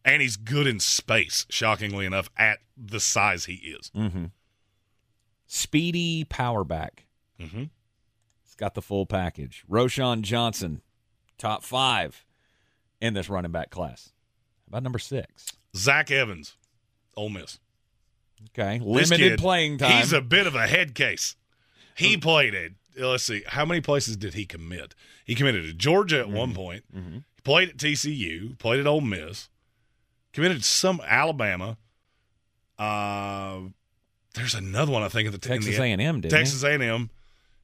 Speaker 4: And he's good in space, shockingly enough, at the size he is.
Speaker 2: Mm-hmm. Speedy power back.
Speaker 4: Mm-hmm.
Speaker 2: He's got the full package. Roschon Johnson, top five in this running back class. How about number six?
Speaker 4: Zach Evans, Ole Miss.
Speaker 2: Okay, limited
Speaker 4: kid,
Speaker 2: playing time.
Speaker 4: He's a bit of a head case. He played at, let's see, how many places did he commit? He committed to Georgia at one point.
Speaker 2: Mm-hmm.
Speaker 4: He played at TCU, played at Ole Miss, committed to some Alabama. Uh, there's another one I think at the
Speaker 2: Texas A&M, didn't he?
Speaker 4: Texas A&M.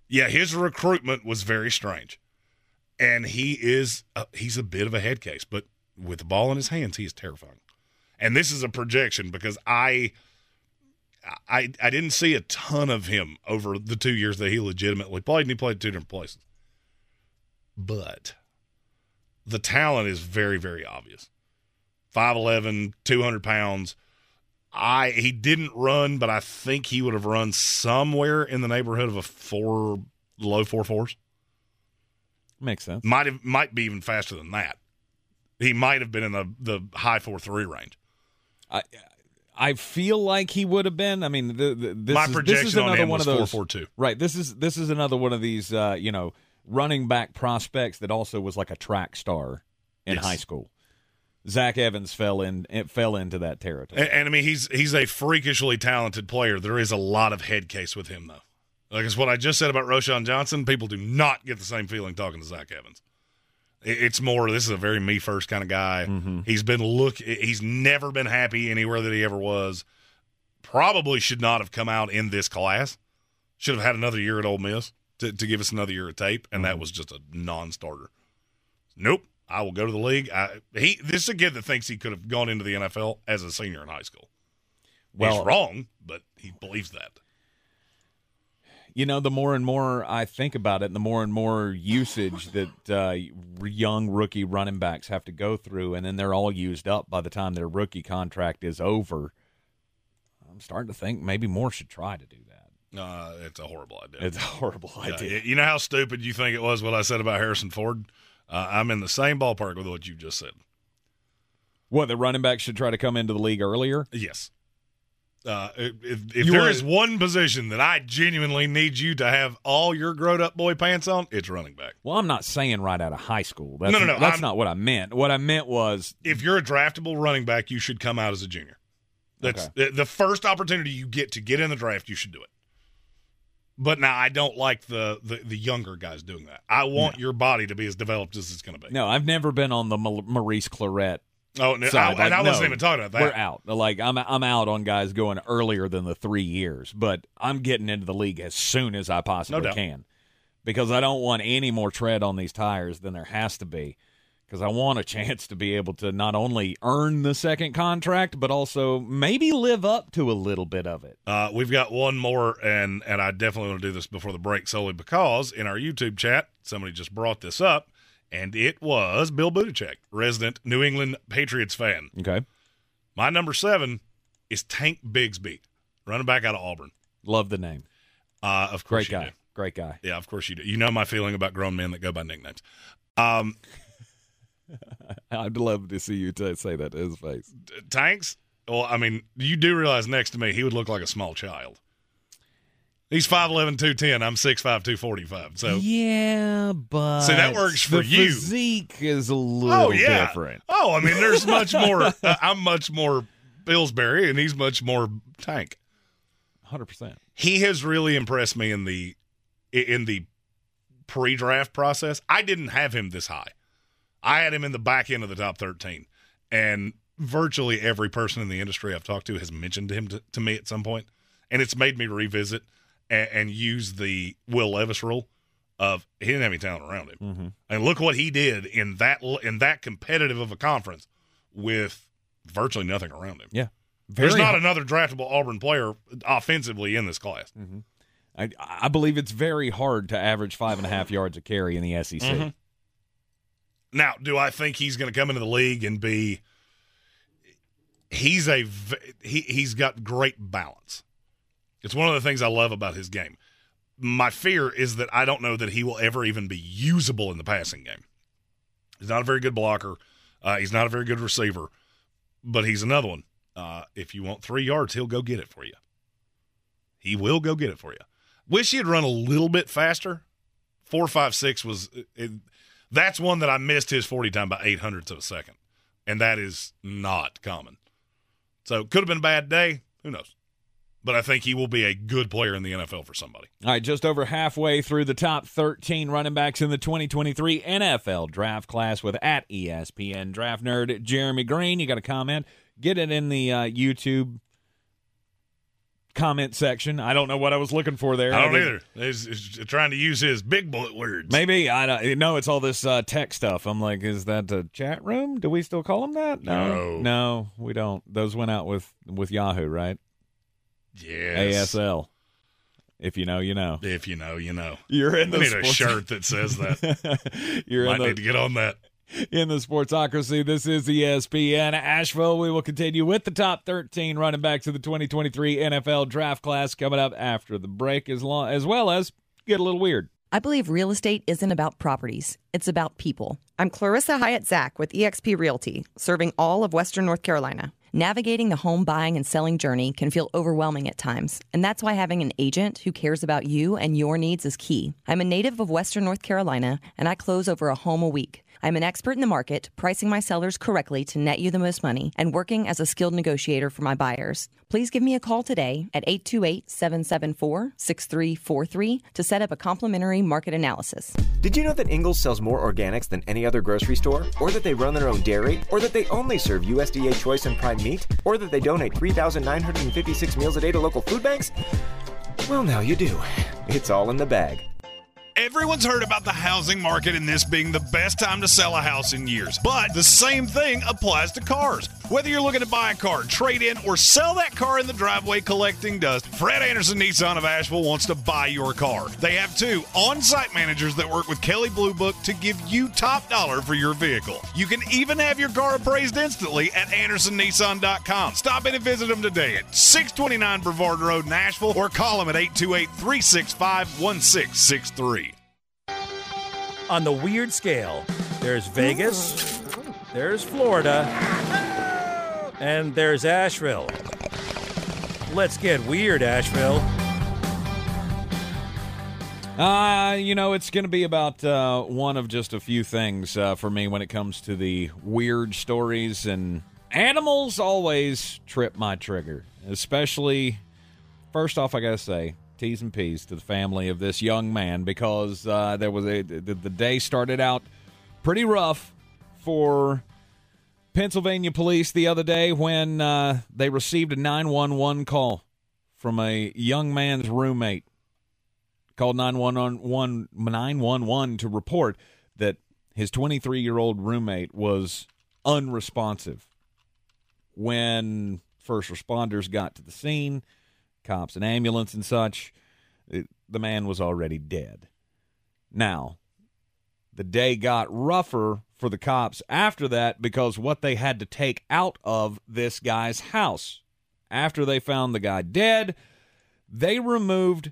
Speaker 4: Yeah, his recruitment was very strange, and he is uh, he's a bit of a head case, but with the ball in his hands, he is terrifying. And this is a projection because I I I didn't see a ton of him over the two years that he legitimately played, and he played two different places. But the talent is very, very obvious. 5'11", 200 pounds. I he didn't run, but I think he would have run somewhere in the neighborhood of a four low four fours.
Speaker 2: Makes sense.
Speaker 4: Might have might be even faster than that. He might have been in the the high four three range.
Speaker 2: I I feel like he would have been. I mean, the, the, this
Speaker 4: My
Speaker 2: is,
Speaker 4: projection
Speaker 2: this is
Speaker 4: on
Speaker 2: another
Speaker 4: him
Speaker 2: one
Speaker 4: was
Speaker 2: of those
Speaker 4: 4.42.
Speaker 2: Right. This is this is another one of these uh, you know running back prospects that also was like a track star in
Speaker 4: Yes.
Speaker 2: high school. Zach Evans fell in it fell into that territory.
Speaker 4: And, and I mean, he's he's a freakishly talented player. There is a lot of head case with him, though. Like it's what I just said about Roschon Johnson. People do not get the same feeling talking to Zach Evans. It- It's more. This is a very me first kind of guy. Mm-hmm. He's been look. He's never been happy anywhere that he ever was. Probably should not have come out in this class. Should have had another year at Ole Miss to, to give us another year of tape, and that mm-hmm. was just a non-starter. Nope. I will go to the league. I, he this is a kid that thinks he could have gone into the NFL as a senior in high school.
Speaker 2: Well-
Speaker 4: He's wrong, but he believes that.
Speaker 2: You know, the more and more I think about it, the more and more usage that uh, young rookie running backs have to go through, and then they're all used up by the time their rookie contract is over. I'm starting to think maybe more should try to do that.
Speaker 4: Uh, it's a horrible idea.
Speaker 2: It's a horrible
Speaker 4: Yeah,
Speaker 2: idea.
Speaker 4: you know how stupid you think it was what I said about Harrison Ford? Uh, I'm in the same ballpark with what you just said.
Speaker 2: What the running back should try to come into the league earlier?
Speaker 4: Yes. Uh, if if, if there
Speaker 2: wanna-
Speaker 4: is one position that I genuinely need you to have all your grown up boy pants on, it's running back.
Speaker 2: Well, I'm not saying right out of high school. That's,
Speaker 4: No, no, no,
Speaker 2: That's
Speaker 4: I'm-
Speaker 2: not what I meant. What I meant was
Speaker 4: If you're a draftable running back, you should come out as a junior. That's the, the first opportunity you get to get in the draft. You should do it. But now I don't like the the, the younger guys doing that. I want your body to be as developed as it's going to be.
Speaker 2: no. I've never been on the Maurice Clarett.
Speaker 4: Oh, no,
Speaker 2: side.
Speaker 4: I- and I wasn't
Speaker 2: no,
Speaker 4: even talking about that.
Speaker 2: We're out. Like I'm, I'm out on guys going earlier than the three years, but I'm getting into the league as soon as I possibly
Speaker 4: doubt.
Speaker 2: can, because I don't want any more tread on these tires than there has to be. Because I want a chance to be able to not only earn the second contract, but also maybe live up to a little bit of it.
Speaker 4: Uh, we've got one more, and and I definitely want to do this before the break, solely because in our YouTube chat, somebody just brought this up, and it was Bill Buttigieg, resident New England Patriots fan.
Speaker 2: Okay,
Speaker 4: My number seven is Tank Bigsby, running back out of Auburn.
Speaker 2: love the name.
Speaker 4: Uh, of course,
Speaker 2: Great guy.
Speaker 4: do.
Speaker 2: Great guy.
Speaker 4: Yeah, of course you do. You know my feeling about grown men that go by nicknames. Um,
Speaker 2: I'd love to see you t- say that to his face.
Speaker 4: Tanks. Well, I mean, you do realize next to me, he would look like a small child. He's 5'11", 210. I'm 6'5", 245. So
Speaker 2: Yeah, but
Speaker 4: See, that works for
Speaker 2: the
Speaker 4: you.
Speaker 2: Physique is a little
Speaker 4: oh yeah.
Speaker 2: different.
Speaker 4: Oh, I mean, there's much more. uh, I'm much more Pillsbury, and he's much more Tank.
Speaker 2: Hundred percent.
Speaker 4: He has really impressed me in the in the pre-draft process. I didn't have him this high. I had him in the back end of the top 13, and virtually every person in the industry I've talked to has mentioned him to, to me at some point, and it's made me revisit and, and use the Will Levis rule of he didn't have any talent around him.
Speaker 2: Mm-hmm.
Speaker 4: And look what he did in that in that competitive of a conference with virtually nothing around him.
Speaker 2: Yeah,
Speaker 4: There's not
Speaker 2: hard.
Speaker 4: another draftable Auburn player offensively in this class.
Speaker 2: I, I believe it's very hard to average five and a half yards a carry in the SEC.
Speaker 4: Mhm. Now, do I think he's going to come into the league and be? He's a he. He's got great balance. It's one of the things I love about his game. My fear is that I don't know that he will ever even be usable in the passing game. He's not a very good blocker. Uh, he's not a very good receiver, but he's another one. Uh, if you want three yards, he'll go get it for you. He will go get it for you. Wish he had run a little bit faster. Four, five, six was. It, that's one that I missed his forty time by eight hundredths of a second, and that is not common. So could have been a bad day. Who knows? But I think he will be a good player in the NFL for somebody.
Speaker 2: All right, just over halfway through the top 13 running backs in the 2023 NFL draft class with at ESPN Draft Nerd Jeremy Greene. You got a comment? Get it in the uh, YouTube comment section. I don't know what I was looking for there.
Speaker 4: I don't either. He's, he's trying to use his big bullet words.
Speaker 2: Maybe I don't no. It's all this uh, tech stuff. I'm like, is that a chat room? Do we still call them that?
Speaker 4: No.
Speaker 2: no, we don't. Those went out with with Yahoo, right?
Speaker 4: Yes.
Speaker 2: ASL. If you know, you know.
Speaker 4: If you know, you know.
Speaker 2: You're in
Speaker 4: We
Speaker 2: the
Speaker 4: need a shirt that says that.
Speaker 2: You're
Speaker 4: Might
Speaker 2: in the,
Speaker 4: need to get on that.
Speaker 2: in the Sportsocracy. This is ESPN Asheville. We will continue with the top 13 running backs of the 2023 NFL draft class coming up after the break, as long as well as get a little weird.
Speaker 7: I believe real estate isn't about properties, it's about people. I'm Clarissa Hyatt Zach with eXp Realty, serving all of Western North Carolina. Navigating the home buying and selling journey can feel overwhelming at times, and that's why having an agent who cares about you and your needs is key. I'm a native of Western North Carolina, and I close over a home a week. I'm an expert in the market, pricing my sellers correctly to net you the most money, and working as a skilled negotiator for my buyers. Please give me a call today at 828 774 6343 to set up a complimentary market analysis.
Speaker 3: Did you know that Ingles sells more organics than any other grocery store? Or that they run their own dairy? Or that they only serve USDA choice and prime meat? Or that they donate 3,956 meals a day to local food banks? Well, now you do. It's all in the bag.
Speaker 8: Everyone's heard about the housing market and this being the best time to sell a house in years. But the same thing applies to cars. Whether you're looking to buy a car, trade in, or sell that car in the driveway collecting dust, Fred Anderson Nissan of Asheville wants to buy your car. They have two on site managers that work with Kelley Blue Book to give you top dollar for your vehicle. You can even have your car appraised instantly at AndersonNissan.com. Stop in and visit them today at 629 Brevard Road Nashville, or call them at 828 365 1663.
Speaker 13: On the weird scale, there's Vegas, there's Florida, and there's Asheville. Let's get weird, Asheville.
Speaker 2: Uh, you know, it's going to be about uh, one of just a few things uh, for me when it comes to the weird stories. And animals always trip my trigger, especially, first off, I got to say, T's and P's to the family of this young man because uh, there was a the, the day started out pretty rough for Pennsylvania police the other day when uh, they received a 911 call from a young man's roommate called 911, 911 to report that his 23 year old roommate was unresponsive. When first responders got to the scene, cops and ambulance and such, it, the man was already dead. Now, the day got rougher for the cops after that because what they had to take out of this guy's house. After they found the guy dead, they removed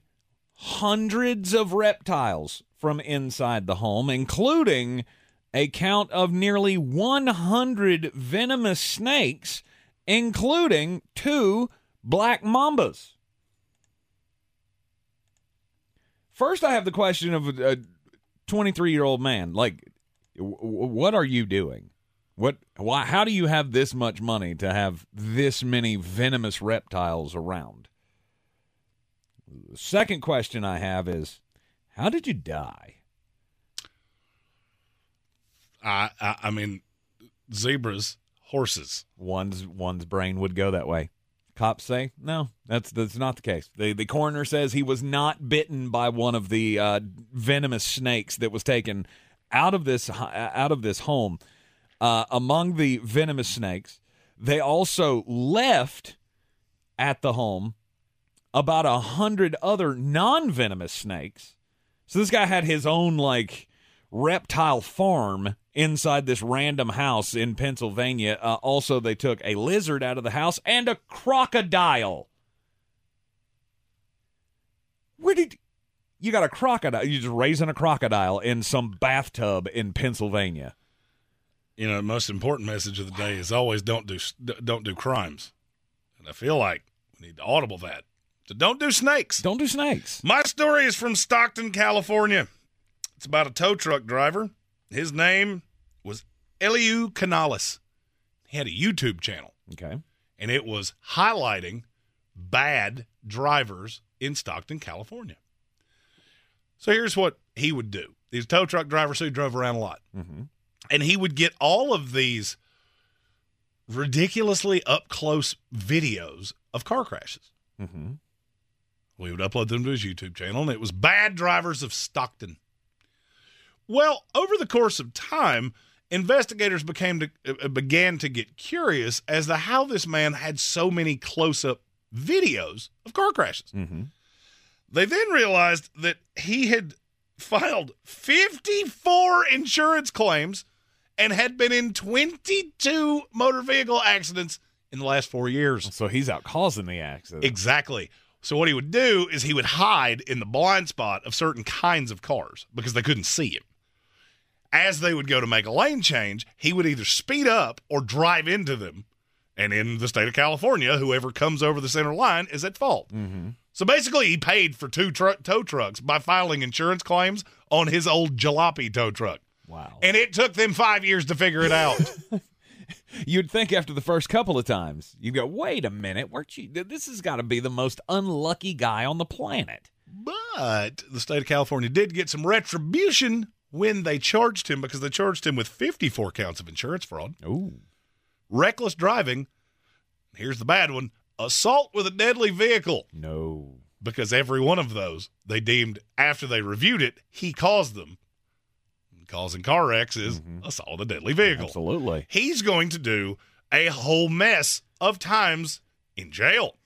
Speaker 2: hundreds of reptiles from inside the home, including a count of nearly 100 venomous snakes, including two black mambas. First, I have the question of a 23 year old man. Like, what are you doing? What? Why? How do you have this much money to have this many venomous reptiles around? The second question I have is, how did you die?
Speaker 4: I, I I mean, zebras, horses.
Speaker 2: One's one's brain would go that way. Cops say no, that's that's not the case. The the coroner says he was not bitten by one of the uh, venomous snakes that was taken out of this out of this home. Uh, among the venomous snakes, they also left at the home about a hundred other non-venomous snakes. So this guy had his own like reptile farm inside this random house in Pennsylvania. Uh, also, they took a lizard out of the house and a crocodile. Where did you got a crocodile? You're just raising a crocodile in some bathtub in Pennsylvania?
Speaker 4: You know, the most important message of the day is always don't do don't do crimes. And I feel like we need to audible that. So don't do snakes.
Speaker 2: Don't do snakes.
Speaker 4: My story is from Stockton, California. It's about a tow truck driver. His name was Eliu Canales. He had a YouTube channel.
Speaker 2: Okay.
Speaker 4: And it was highlighting bad drivers in Stockton, California. So here's what he would do. He's a tow truck driver, so he drove around a lot.
Speaker 2: Mm-hmm.
Speaker 4: And he would get all of these ridiculously up close videos of car crashes.
Speaker 2: Mm-hmm.
Speaker 4: We would upload them to his YouTube channel, and it was Bad Drivers of Stockton. Well, over the course of time, investigators became to, uh, began to get curious as to how this man had so many close-up videos of car crashes.
Speaker 2: Mm-hmm.
Speaker 4: They then realized that he had filed 54 insurance claims and had been in 22 motor vehicle accidents in the last four years.
Speaker 2: So he's out causing the accident.
Speaker 4: Exactly. So what he would do is he would hide in the blind spot of certain kinds of cars because they couldn't see him. As they would go to make a lane change, he would either speed up or drive into them. And in the state of California, whoever comes over the center line is at fault.
Speaker 2: Mm-hmm.
Speaker 4: So basically, he paid for two tr- tow trucks by filing insurance claims on his old jalopy tow truck.
Speaker 2: Wow.
Speaker 4: And it took them five years to figure it out.
Speaker 2: You'd think after the first couple of times, you'd go, wait a minute, weren't you? This has got to be the most unlucky guy on the planet.
Speaker 4: But the state of California did get some retribution when they charged him because they charged him with 54 counts of insurance fraud.
Speaker 2: Ooh.
Speaker 4: Reckless driving. Here's the bad one assault with a deadly vehicle.
Speaker 2: No.
Speaker 4: Because every one of those they deemed after they reviewed it, he caused them. Causing car wrecks is mm-hmm. assault with a deadly vehicle.
Speaker 2: Absolutely.
Speaker 4: He's going to do a whole mess of times in jail.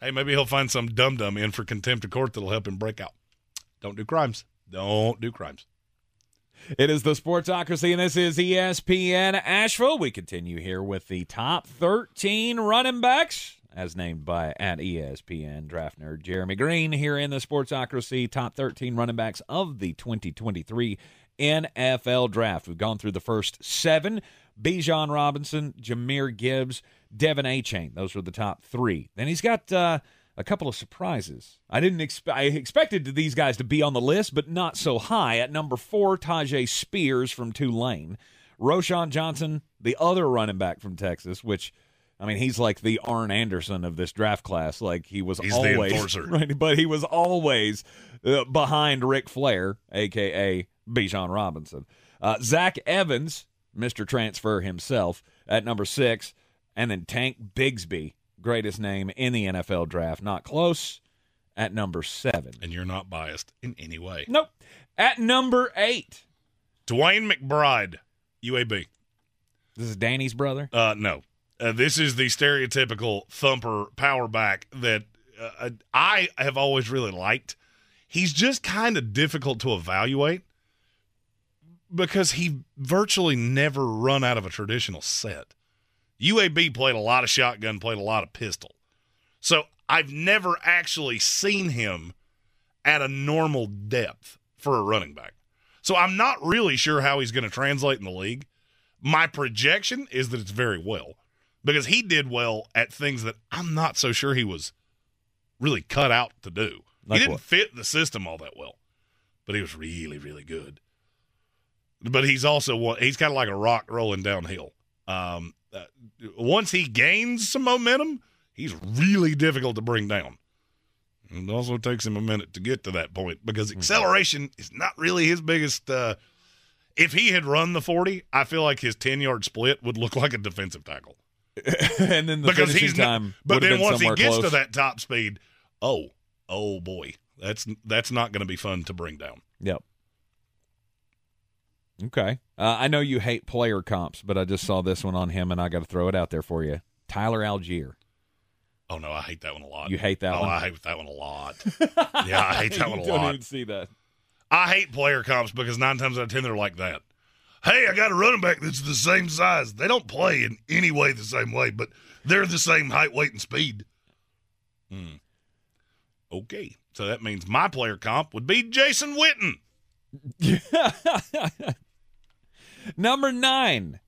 Speaker 4: Hey, maybe he'll find some dum dum in for contempt of court that'll help him break out. Don't do crimes. Don't do crimes.
Speaker 2: It is the Sportsocracy, and this is ESPN Asheville. We continue here with the top 13 running backs, as named by at ESPN draft nerd Jeremy Greene here in the Sportsocracy. Top 13 running backs of the 2023 NFL Draft. We've gone through the first seven: Bijan Robinson, Jahmyr Gibbs, Devon Achane. Those were the top three. Then he's got. Uh, a couple of surprises. I didn't expect. I expected these guys to be on the list, but not so high. At number four, Tyjae Spears from Tulane, Roschon Johnson, the other running back from Texas, which. I mean, he's like the Arn Anderson of this draft class. Like he was
Speaker 4: He's
Speaker 2: always right, but he was always uh, behind Ric Flair, aka Bijan Robinson. Uh, Zach Evans, Mister Transfer himself, at number six, and then Tank Bigsby, greatest name in the NFL draft, not close, at number seven.
Speaker 4: And you're not biased in any way.
Speaker 2: Nope. At number eight,
Speaker 4: DeWayne McBride, UAB.
Speaker 2: this is Danny's brother.
Speaker 4: Uh, no. Uh, this is the stereotypical thumper power back that uh, I have always really liked. He's just kind of difficult to evaluate because he virtually never run out of a traditional set. UAB played a lot of shotgun, played a lot of pistol. So I've never actually seen him at a normal depth for a running back. So I'm not really sure how he's going to translate in the league. My projection is that it's very well because he did well at things that I'm not so sure he was really cut out to do.
Speaker 2: Like
Speaker 4: he didn't
Speaker 2: what?
Speaker 4: fit the system all that well, but he was really, really good. But he's also one, he's kind of like a rock rolling downhill. Um, uh, once he gains some momentum, he's really difficult to bring down. It also takes him a minute to get to that point because acceleration is not really his biggest. Uh, if he had run the 40, I feel like his 10 yard split would look like a defensive tackle.
Speaker 2: and then the
Speaker 4: because he's not-
Speaker 2: time.
Speaker 4: but then once he gets
Speaker 2: close.
Speaker 4: to that top speed, oh, oh boy, that's that's not going to be fun to bring down.
Speaker 2: Yep. Okay. Uh, I know you hate player comps, but I just saw this one on him, and I got to throw it out there for you. Tyler Allgeier.
Speaker 4: Oh no, I hate that one a lot.
Speaker 2: You hate that
Speaker 4: oh,
Speaker 2: one?
Speaker 4: I hate that one a lot. yeah, I hate that one a
Speaker 2: You don't
Speaker 4: lot.
Speaker 2: even see that.
Speaker 4: I hate player comps because nine times out of ten they're like that. Hey, I got a running back that's the same size. They don't play in any way the same way, but they're the same height, weight, and speed. Hmm. Okay, so that means my player comp would be Jason Witten.
Speaker 2: Number nine.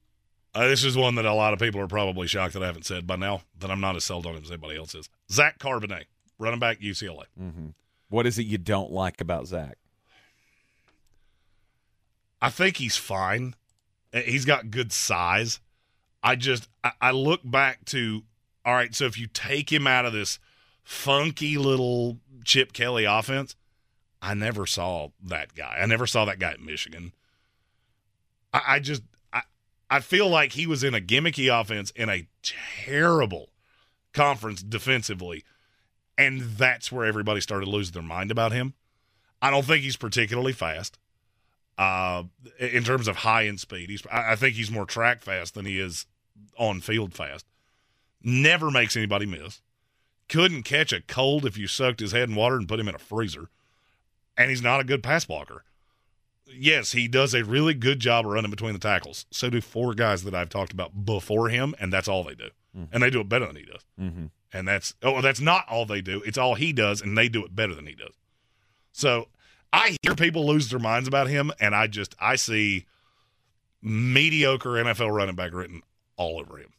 Speaker 4: Uh, this is one that a lot of people are probably shocked that I haven't said by now. That I'm not as sold on him as anybody else is. Zach Charbonnet, running back UCLA.
Speaker 2: Mm-hmm. What is it you don't like about Zach?
Speaker 4: I think he's fine. Uh, He's got good size. I just I, I look back to all right. So if you take him out of this funky little Chip Kelly offense, I never saw that guy. I never saw that guy at Michigan. I, I just I I feel like he was in a gimmicky offense in a terrible conference defensively, and that's where everybody started losing their mind about him. I don't think he's particularly fast uh, in terms of high end speed. He's I, I think he's more track fast than he is on field fast. never makes anybody miss, couldn't catch a cold if you soaked his head in water and put him in a freezer, and he's not a good pass blocker. Yes, he does a really good job of running between the tackles. So do four guys that I've talked about before him, and that's all they do. And they do it better than he does.
Speaker 2: Mm-hmm.
Speaker 4: And that's oh, that's not all they do. It's all he does, and they do it better than he does. So I hear people lose their minds about him, and I just I see mediocre NFL running back written all over him.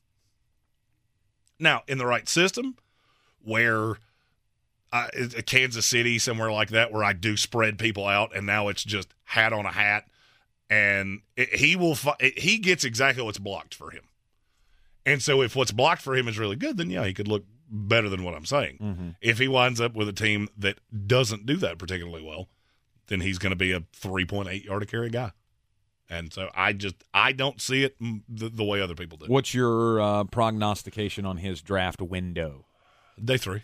Speaker 4: Now, in the right system, where uh, Kansas City, somewhere like that, where I do spread people out, and now it's just hat on a hat, and it, he will fi- it, he gets exactly what's blocked for him. And so, if what's blocked for him is really good, then yeah, he could look better than what I'm saying.
Speaker 2: Mm-hmm.
Speaker 4: If he winds up with a team that doesn't do that particularly well, then he's going to be a 3.8 yard a carry guy. And so I just I don't see it the, the way other people do.
Speaker 2: What's your uh, prognostication on his draft window?
Speaker 4: Day three,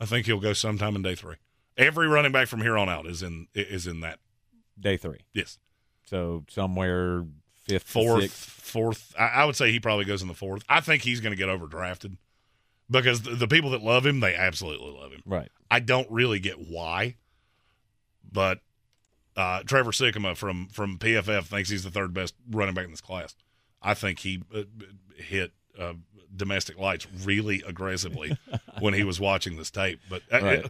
Speaker 4: I think he'll go sometime in day three. Every running back from here on out is in is in that
Speaker 2: Day three.
Speaker 4: yes
Speaker 2: So somewhere fifth,
Speaker 4: fourth
Speaker 2: sixth.
Speaker 4: fourth. I, I would say he probably goes in the fourth. I think he's going to get overdrafted because the, the people that love him they absolutely love him.
Speaker 2: Right.
Speaker 4: I don't really get why, but uh, Trevor Sikkema from from PFF thinks he's the third best running back in this class. I think he uh, hit uh, domestic lights really aggressively when he was watching this tape. But uh,
Speaker 2: Right.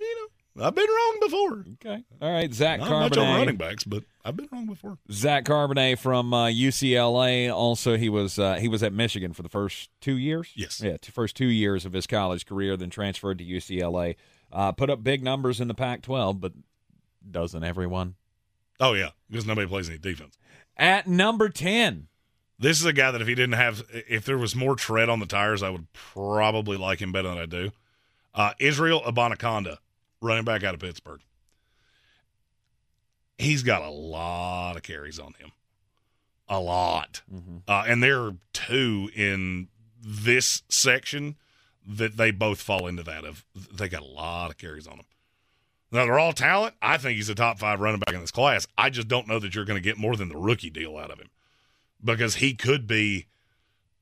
Speaker 4: you know, I've been wrong before.
Speaker 2: Okay. All right. Zach
Speaker 4: Not much on running backs, but I've been wrong before.
Speaker 2: Zach Charbonnet from uh, UCLA. Also, he was uh, he was at Michigan for the first two years.
Speaker 4: Yes.
Speaker 2: yeah, first two years of his college career, then transferred to UCLA. Uh, put up big numbers in the Pac-12, but doesn't everyone?
Speaker 4: Oh yeah, because nobody plays any defense.
Speaker 2: At number ten,
Speaker 4: This is a guy that if he didn't have, if there was more tread on the tires, I would probably like him better than I do. Uh, Israel Abanikanda, running back out of Pittsburgh. He's got a lot of carries on him, a lot, uh, and there are two in this section that they both fall into that of. They got a lot of carries on them. Now they're all talent. I think he's a top five running back in this class. I just don't know that you're going to get more than the rookie deal out of him because he could be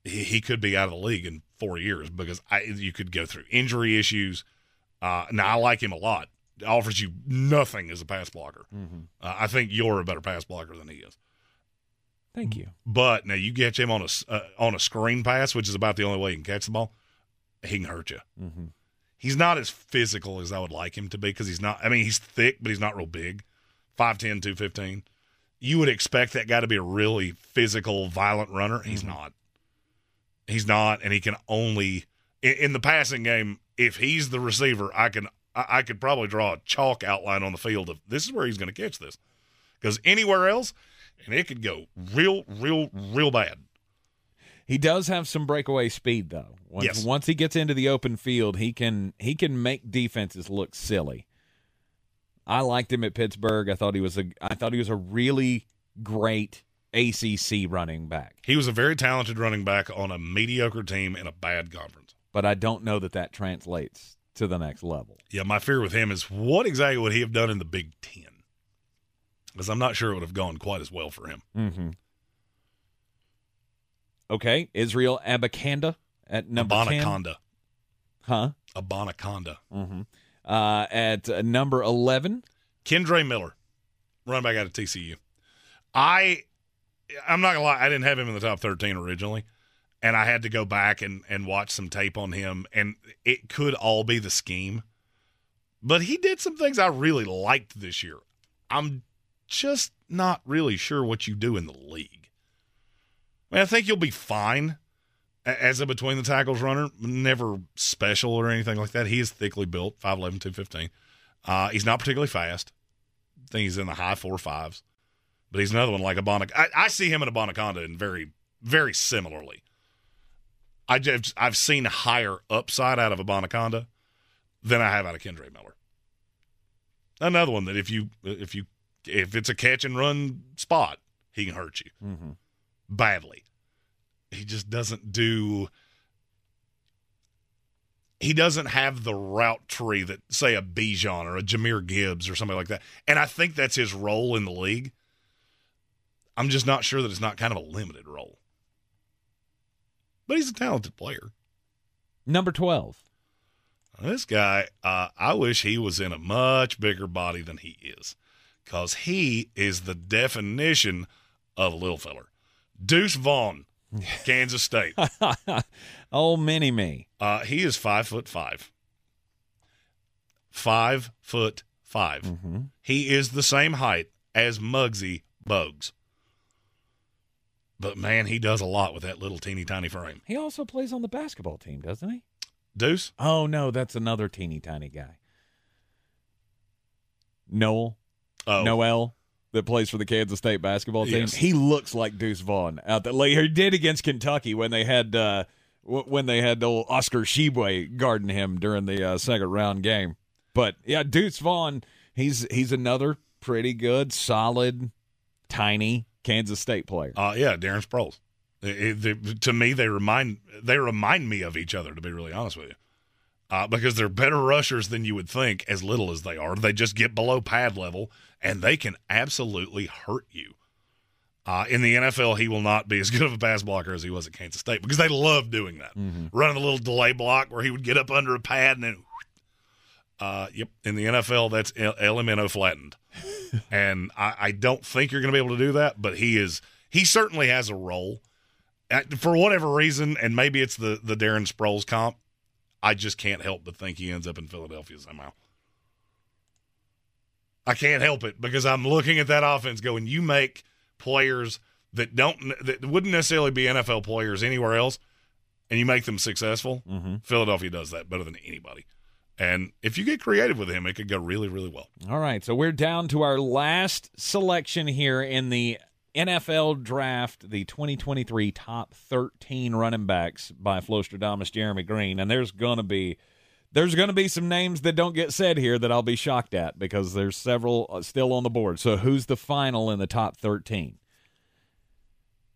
Speaker 4: he, he could be out of the league in four years because I, you could go through injury issues. Uh, now I like him a lot. Offers you nothing as a pass blocker. Uh, I think you're a better pass blocker than he is.
Speaker 2: thank you.
Speaker 4: But now you catch him on a uh, on a screen pass, which is about the only way he can catch the ball. He can hurt you.
Speaker 2: Mm-hmm.
Speaker 4: He's not as physical as I would like him to be because he's not. I mean, he's thick, but he's not real big. 5'10", 215. You would expect that guy to be a really physical, violent runner. He's mm-hmm. not. He's not, and he can only in, in the passing game. If he's the receiver, I can I, I could probably draw a chalk outline on the field of this is where he's going to catch this, because anywhere else, and it could go real, real, real bad.
Speaker 2: He does have some breakaway speed though. Once,
Speaker 4: Yes.
Speaker 2: once he gets into the open field, he can he can make defenses look silly. I liked him at Pittsburgh. I thought he was a I thought he was a really great ACC running back.
Speaker 4: He was a very talented running back on a mediocre team in a bad conference.
Speaker 2: But I don't know that that translates to the next level.
Speaker 4: Yeah, my fear with him is what exactly would he have done in the Big Ten? Because I'm not sure it would have gone quite as well for him.
Speaker 2: Mm-hmm. Okay, Israel Abakanda at number.
Speaker 4: Abanikanda.
Speaker 2: Huh?
Speaker 4: Abanikanda.
Speaker 2: Mm-hmm. Uh, at uh, number eleven,
Speaker 4: Kendre Miller, running back out of TCU. I, I'm not gonna lie, I didn't have him in the top 13 originally, and I had to go back and and watch some tape on him, and it could all be the scheme, but he did some things I really liked this year. I'm just not really sure what you do in the league. I mean, I think you'll be fine as a between the tackles runner, never special or anything like that. He is thickly built, 5'11, 215. Uh, he's not particularly fast. I think he's in the high four fives. But he's another one like Abana. I, I see him and Abanikanda and very, very similarly. I just, I've seen higher upside out of Abanikanda than I have out of Kendre Miller. Another one that if you if you if it's a catch and run spot, he can hurt you
Speaker 2: mm-hmm.
Speaker 4: badly. He just doesn't do he doesn't have the route tree that say a Bijan or a Jahmyr Gibbs or somebody like that. And I think that's his role in the league. I'm just not sure that it's not kind of a limited role. But he's a talented player.
Speaker 2: Number 12.
Speaker 4: This guy, uh, I wish he was in a much bigger body than he is, because he is the definition of a little feller. Deuce Vaughn, Kansas State.
Speaker 2: oh, mini me.
Speaker 4: Uh, he is five foot five. Five foot 5
Speaker 2: Mm-hmm.
Speaker 4: He is the same height as Muggsy Bogues. But man, he does a lot with that little teeny tiny frame.
Speaker 2: He also plays on the basketball team, doesn't he?
Speaker 4: Deuce?
Speaker 2: Oh, no, that's another teeny tiny guy. Nowell.
Speaker 4: Oh.
Speaker 2: Nowell that plays for the Kansas State basketball team.
Speaker 4: Yes.
Speaker 2: He looks like Deuce Vaughn out there. Like he did against Kentucky when they had uh, w- when they had old Oscar Tshiebwe guarding him during the uh, second round game. But yeah, Deuce Vaughn, he's he's another pretty good, solid, tiny Kansas State player.
Speaker 4: Uh, yeah, Darren Sproles. It- it- to me, they remind they remind me of each other. To be really honest with you, uh, because they're better rushers than you would think. As little as they are, they just get below pad level, and they can absolutely hurt you. Uh, in the NFL, he will not be as good of a pass blocker as he was at Kansas State because they love doing that, running a little delay block where he would get up under a pad and then. Uh, yep. In the NFL, that's L- LMNO flattened, and I, I don't think you're going to be able to do that. But he is. He certainly has a role, Uh, for whatever reason, and maybe it's the the Darren Sproles comp. I just can't help but think he ends up in Philadelphia somehow. I can't help it because I'm looking at that offense going, you make players that don't that wouldn't necessarily be NFL players anywhere else, and you make them successful.
Speaker 2: Mm-hmm.
Speaker 4: Philadelphia does that better than anybody. And if you get creative with him, it could go really, really well.
Speaker 2: All right, so we're down to our last selection here in the NFL draft, the 2023 top 13 running backs by Flowstradamus Jeremy Greene, and there's gonna be there's gonna be some names that don't get said here that I'll be shocked at because there's several uh, still on the board. So who's the final in the top 13?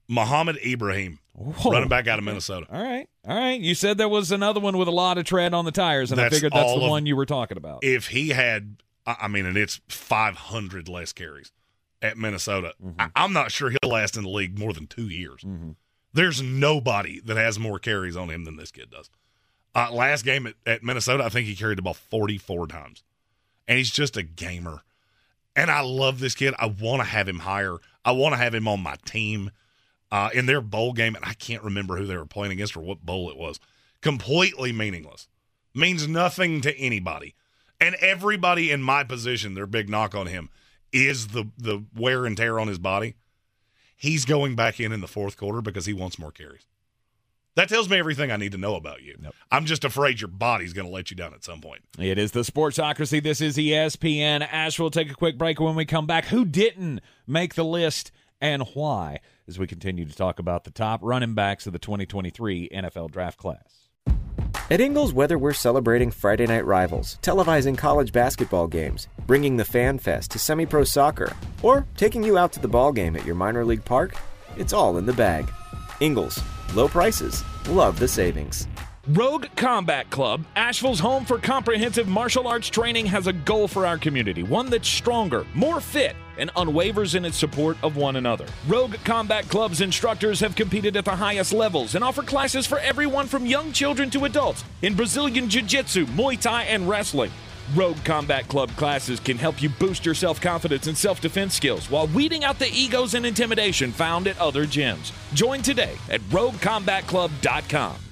Speaker 4: Mohamed Ibrahim, running back out of Minnesota.
Speaker 2: All right, all right. You said there was another one with a lot of tread on the tires, and
Speaker 4: That's
Speaker 2: I figured that's the
Speaker 4: of-
Speaker 2: one you were talking about.
Speaker 4: If he had, I mean, and it's 500 less carries at Minnesota, I, I'm not sure he'll last in the league more than two years. There's nobody that has more carries on him than this kid does. Uh, last game at, at Minnesota, I think he carried the ball 44 times. And he's just a gamer. And I love this kid. I want to have him higher. I want to have him on my team. Uh, in their bowl game, and I can't remember who they were playing against or what bowl it was. Completely meaningless. Means nothing to anybody. And everybody in my position, their big knock on him is the the wear and tear on his body. He's going back in in the fourth quarter because he wants more carries. That tells me everything I need to know about you. I'm just afraid your body's going to let you down at some point.
Speaker 2: It is the Sportsocracy. This is ESPN. Ash will take a quick break when we come back. Who didn't make the list and why? As we continue to talk about the top running backs of the 2023 NFL draft class.
Speaker 3: At Ingles, whether we're celebrating Friday night rivals, televising college basketball games, bringing the Fan Fest to semi pro soccer, or taking you out to the ball game at your minor league park, it's all in the bag. Ingles, low prices, love the savings.
Speaker 15: Rogue Combat Club, Asheville's home for comprehensive martial arts training, has a goal for our community one that's stronger, more fit, and unwavers in its support of one another. Rogue Combat Club's instructors have competed at the highest levels and offer classes for everyone from young children to adults in Brazilian Jiu Jitsu, Muay Thai, and wrestling. Rogue Combat Club classes can help you boost your self confidence and self defense skills while weeding out the egos and intimidation found at other gyms. Join today at RogueCombatClub.com.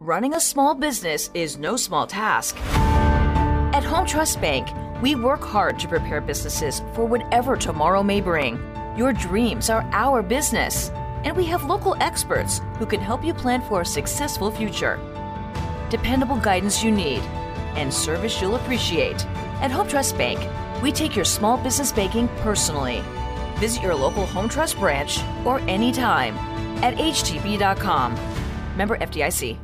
Speaker 16: Running a small business is no small task. At Home Trust Bank, we work hard to prepare businesses for whatever tomorrow may bring. Your dreams are our business, and we have local experts who can help you plan for a successful future. Dependable guidance you need and service you'll appreciate. At Home Trust Bank, we take your small business banking personally. Visit your local Home Trust branch or anytime at htb.com. Member FDIC.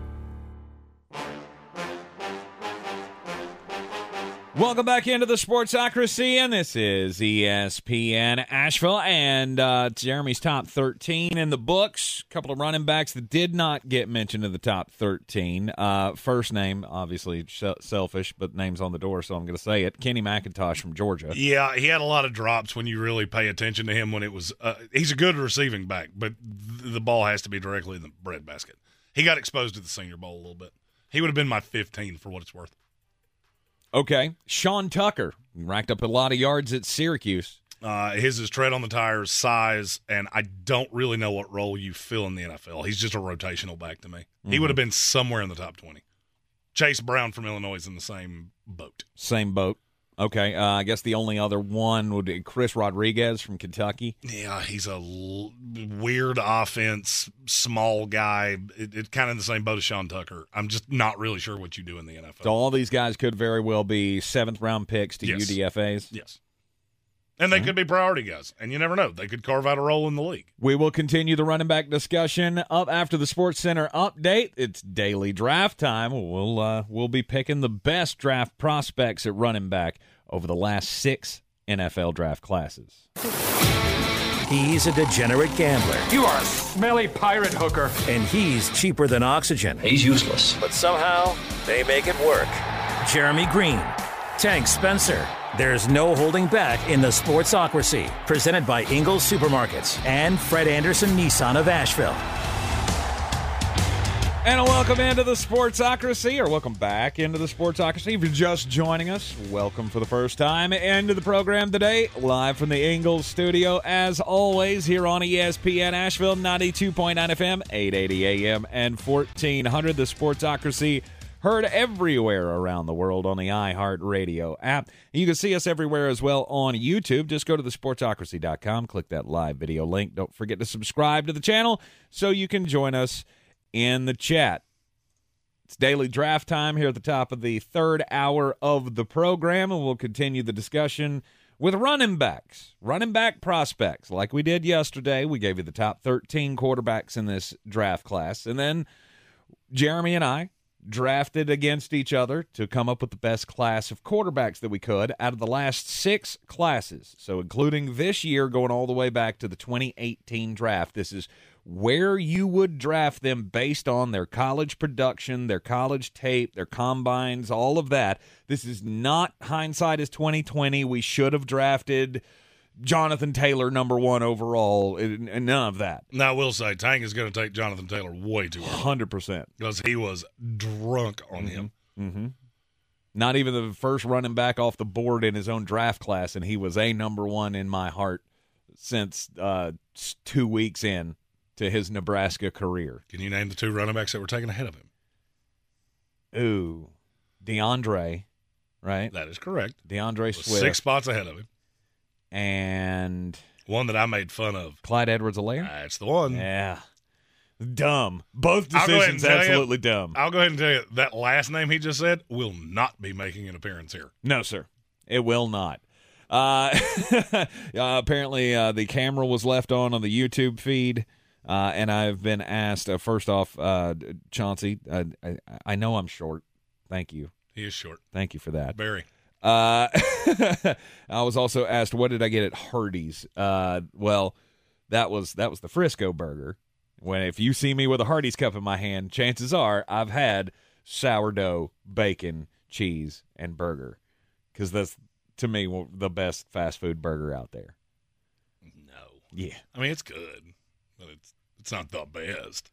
Speaker 2: Welcome back into the Sportsocracy, and this is ESPN Asheville, and uh, Jeremy's top 13 in the books. A couple of running backs that did not get mentioned in the top 13. Uh, first name, obviously selfish, but name's on the door, so I'm going to say it. Kenny McIntosh from Georgia.
Speaker 4: Yeah, he had a lot of drops when you really pay attention to him. When it was, uh, he's a good receiving back, but th- the ball has to be directly in the breadbasket. He got exposed to the Senior Bowl a little bit. He would have been my 15 for what it's worth.
Speaker 2: Okay. Sean Tucker racked up a lot of yards at Syracuse.
Speaker 4: Uh, his is tread on the tires, size, and I don't really know what role you fill in the NFL. He's just a rotational back to me. He
Speaker 2: Mhm.
Speaker 4: would have been somewhere in the top 20. Chase Brown from Illinois is in the same boat.
Speaker 2: Same boat. Okay. Uh, I guess the only other one would be Chris Rodriguez from Kentucky.
Speaker 4: Yeah, he's a l- weird offense, small guy. It, it's kind of the same boat as Sean Tucker. I'm just not really sure what you do in the NFL.
Speaker 2: So all these guys could very well be seventh round picks to
Speaker 4: Yes.
Speaker 2: UDFA's.
Speaker 4: Yes. And they could be priority guys, and you never know. They could carve out a role in the league.
Speaker 2: We will continue the running back discussion up after the Sports Center update. It's daily draft time. We'll uh, we'll be picking the best draft prospects at running back over the last six NFL draft classes.
Speaker 1: He's a degenerate gambler.
Speaker 9: You are a smelly pirate hooker.
Speaker 1: And he's cheaper than oxygen.
Speaker 13: He's useless.
Speaker 1: But somehow, they make it work. Jeremy Greene, Tank Spencer. There's no holding back in the Sportsocracy. Presented by Ingles Supermarkets and Fred Anderson Nissan of Asheville.
Speaker 2: And a welcome into the Sportsocracy, or welcome back into the Sportsocracy. If you're just joining us, welcome for the first time into the program today, live from the Ingles studio, as always, here on ESPN Asheville, 92.9 FM, 880 AM, and 1400. The Sportsocracy heard everywhere around the world on the iHeartRadio app. You can see us everywhere as well on YouTube. Just go to thesportsocracy.com, click that live video link. Don't forget to subscribe to the channel so you can join us in the chat. It's daily draft time here at the top of the third hour of the program, and we'll continue the discussion with running backs, running back prospects, like we did yesterday. We gave you the top 13 quarterbacks in this draft class, and then Jeremy and I drafted against each other to come up with the best class of quarterbacks that we could out of the last six classes. So, including this year, going all the way back to the 2018 draft. This is where you would draft them based on their college production, their college tape, their combines, all of that. This is not hindsight is 2020. We should have drafted Jonathan Taylor number 1 overall and and none of that.
Speaker 4: Now, I will say, Tank is going to take Jonathan Taylor way too early
Speaker 2: 100%.
Speaker 4: because he was drunk on him.
Speaker 2: Mm-hmm. Not even the first running back off the board in his own draft class, and he was a number one in my heart since uh, two weeks in to his Nebraska career.
Speaker 4: Can you name the two running backs that were taken ahead of him?
Speaker 2: Ooh, D'Andre, right?
Speaker 4: That is correct. D'Andre
Speaker 2: Swift
Speaker 4: Six spots ahead of him.
Speaker 2: And
Speaker 4: One that I made fun of.
Speaker 2: Clyde Edwards-Helaire.
Speaker 4: That's the one.
Speaker 2: Yeah, dumb. Both
Speaker 4: I'll go ahead and
Speaker 2: decisions
Speaker 4: tell you-
Speaker 2: absolutely dumb.
Speaker 4: I'll go ahead and tell you that last name he just said will not be making an appearance here.
Speaker 2: No, sir. It will not. Uh, uh, apparently, uh, the camera was left on on the YouTube feed, uh, and I've been asked. Uh, first off, uh, Chauncey, uh, I, I know I'm short. Thank you.
Speaker 4: He is short.
Speaker 2: Thank you for that.
Speaker 4: Barry.
Speaker 2: Uh, I was also asked, what did I get at Hardee's? Uh, well, that was that was the Frisco burger. When if you see me with a Hardee's cup in my hand, chances are I've had sourdough, bacon, cheese, and burger, because that's to me the best fast food burger out there.
Speaker 4: No.
Speaker 2: Yeah,
Speaker 4: I mean, it's good, but it's it's not the best.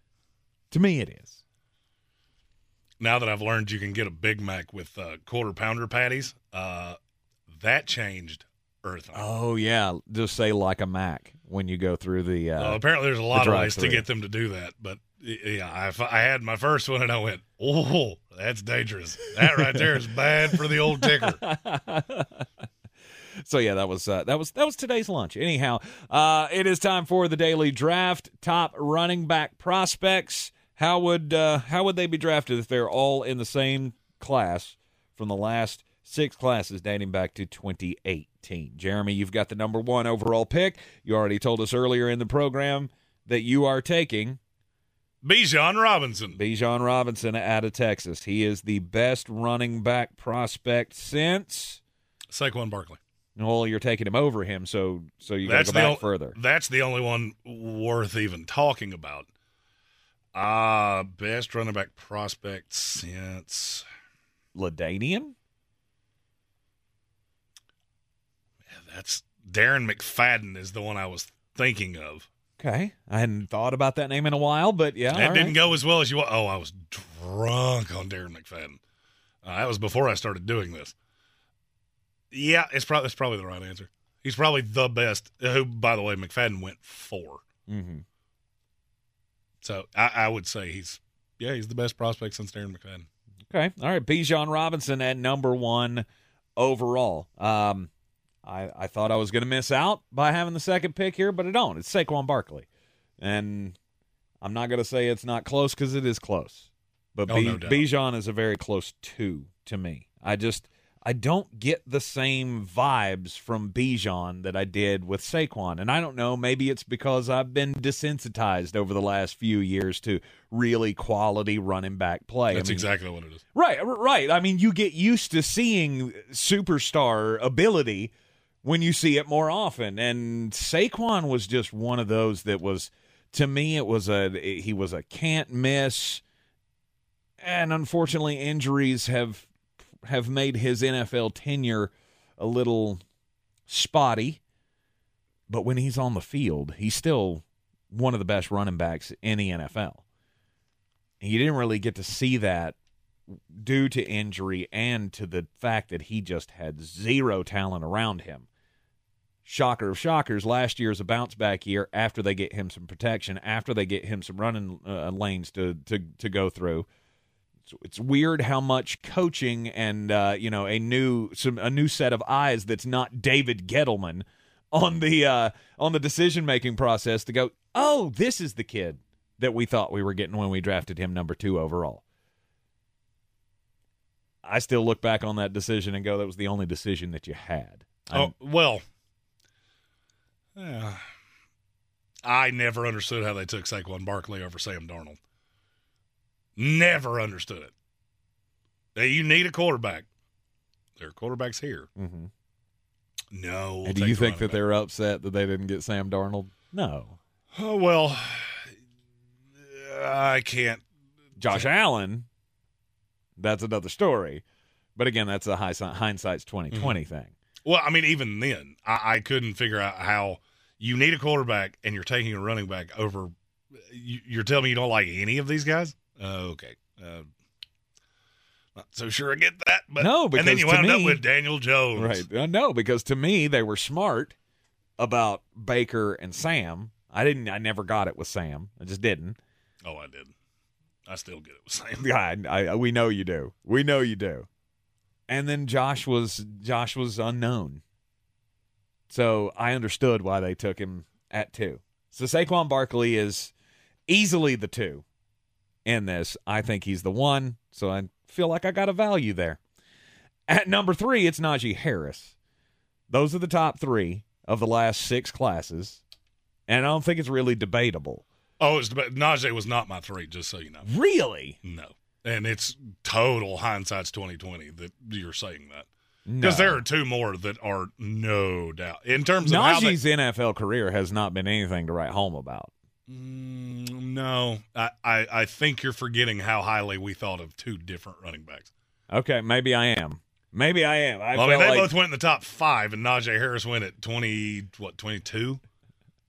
Speaker 2: to me it is.
Speaker 4: Now that I've learned you can get a Big Mac with uh, quarter pounder patties, uh, that changed everything.
Speaker 2: Oh yeah, just say like a Mac when you go through the. Uh,
Speaker 4: Uh, apparently, there's a
Speaker 2: the
Speaker 4: lot of ways to get them to do that, but yeah, I, I had my first one and I went, "Oh, that's dangerous. That right there is bad for the old ticker."
Speaker 2: so yeah, that was uh, that was that was today's lunch. Anyhow, uh, it is time for the daily draft. Top running back prospects. How would uh, how would they be drafted if they're all in the same class from the last six classes dating back to 2018? Jeremy, you've got the number one overall pick. You already told us earlier in the program that you are taking
Speaker 4: Bijan Robinson.
Speaker 2: Bijan Robinson out of Texas. He is the best running back prospect since
Speaker 4: Saquon Barkley.
Speaker 2: Well, you're taking him over him, so so you got to go back
Speaker 4: o-
Speaker 2: further.
Speaker 4: That's the only one worth even talking about. Ah, best running back prospect since
Speaker 2: LaDainian.
Speaker 4: that's Darren McFadden is the one I was thinking of.
Speaker 2: Okay, I hadn't thought about that name in a while, but yeah,
Speaker 4: That
Speaker 2: all
Speaker 4: didn't
Speaker 2: right.
Speaker 4: go as well as you want. Oh, I was drunk on Darren McFadden. Uh, that was before I started doing this. Yeah, it's probably it's probably the right answer. He's probably the best. Who, by the way, McFadden went 4
Speaker 2: Mm-hmm.
Speaker 4: So I, I would say he's yeah he's the best prospect since Darren McFadden.
Speaker 2: Okay, all right. Bijan Robinson at number one overall. Um, I I thought I was going to miss out by having the second pick here, but I don't. It's Saquon Barkley, and I'm not going to say it's not close because it is close. But
Speaker 4: Oh,
Speaker 2: B-
Speaker 4: no.
Speaker 2: Bijan is a very close two to me. I just I don't get the same vibes from Bijan that I did with Saquon, and I don't know. Maybe it's because I've been desensitized over the last few years to really quality running back play. I
Speaker 4: That's
Speaker 2: mean,
Speaker 4: exactly what it is.
Speaker 2: Right, right. I mean, you get used to seeing superstar ability when you see it more often. And Saquon was just one of those that was, to me, it was a he was a can't miss. And unfortunately, injuries have have made his NFL tenure a little spotty. But when he's on the field, he's still one of the best running backs in the NFL. And you didn't really get to see that due to injury and to the fact that he just had zero talent around him. Shocker of shockers, last year is a bounce back year after they get him some protection, after they get him some running uh, lanes to, to, to go through. It's weird how much coaching and uh, you know a new some a new set of eyes that's not David Gettleman on the uh, on the decision making process to go. Oh, this is the kid that we thought we were getting when we drafted him number two overall. I still look back on that decision and go, that was the only decision that you had.
Speaker 4: Oh well, yeah. I never understood how they took Saquon Barkley over Sam Darnold. Never understood it. Now, you need a quarterback. There are quarterbacks here.
Speaker 2: Mm-hmm.
Speaker 4: No. we'll
Speaker 2: and do you think
Speaker 4: running
Speaker 2: that they're upset that they didn't get Sam Darnold? No.
Speaker 4: Oh, well, I can't.
Speaker 2: Josh Allen, that's another story. But again, that's a high, hindsight's 2020
Speaker 4: Mm-hmm.
Speaker 2: thing.
Speaker 4: Well, I mean, even then, I, I couldn't figure out how you need a quarterback and you're taking a running back over. You, you're telling me you don't like any of these guys? Uh, okay. Uh, not so sure I get that. But
Speaker 2: No,
Speaker 4: and then
Speaker 2: because
Speaker 4: you
Speaker 2: to
Speaker 4: wound up
Speaker 2: me-
Speaker 4: with Daniel Jones.
Speaker 2: Right. Uh, no, because to me, they were smart about Baker and Sam. I didn't, I never got it with Sam. I just didn't.
Speaker 4: Oh, I did. I still get it with Sam.
Speaker 2: Yeah, I, I, we know you do. We know you do. And then Josh was Josh was unknown, so I understood why they took him at two. So Saquon Barkley is easily the two in this. I think he's the one, so I feel like I got a value there. At number three, it's Najee Harris. Those are the top three of the last six classes, and I don't think it's really debatable.
Speaker 4: Oh, it's Najee was not my three, just so you know.
Speaker 2: Really?
Speaker 4: No. And it's total hindsight's twenty twenty that you're saying that. Because
Speaker 2: No.
Speaker 4: there are two more that are no doubt. In terms of how they,
Speaker 2: Najee's NFL career has not been anything to write home about.
Speaker 4: Mm, no, I, I, I think you're forgetting how highly we thought of two different running backs.
Speaker 2: Okay, maybe I am. Maybe I am. I,
Speaker 4: Well, I mean, they
Speaker 2: like-
Speaker 4: both went in the top five, and Najee Harris went at twenty, what, twenty two?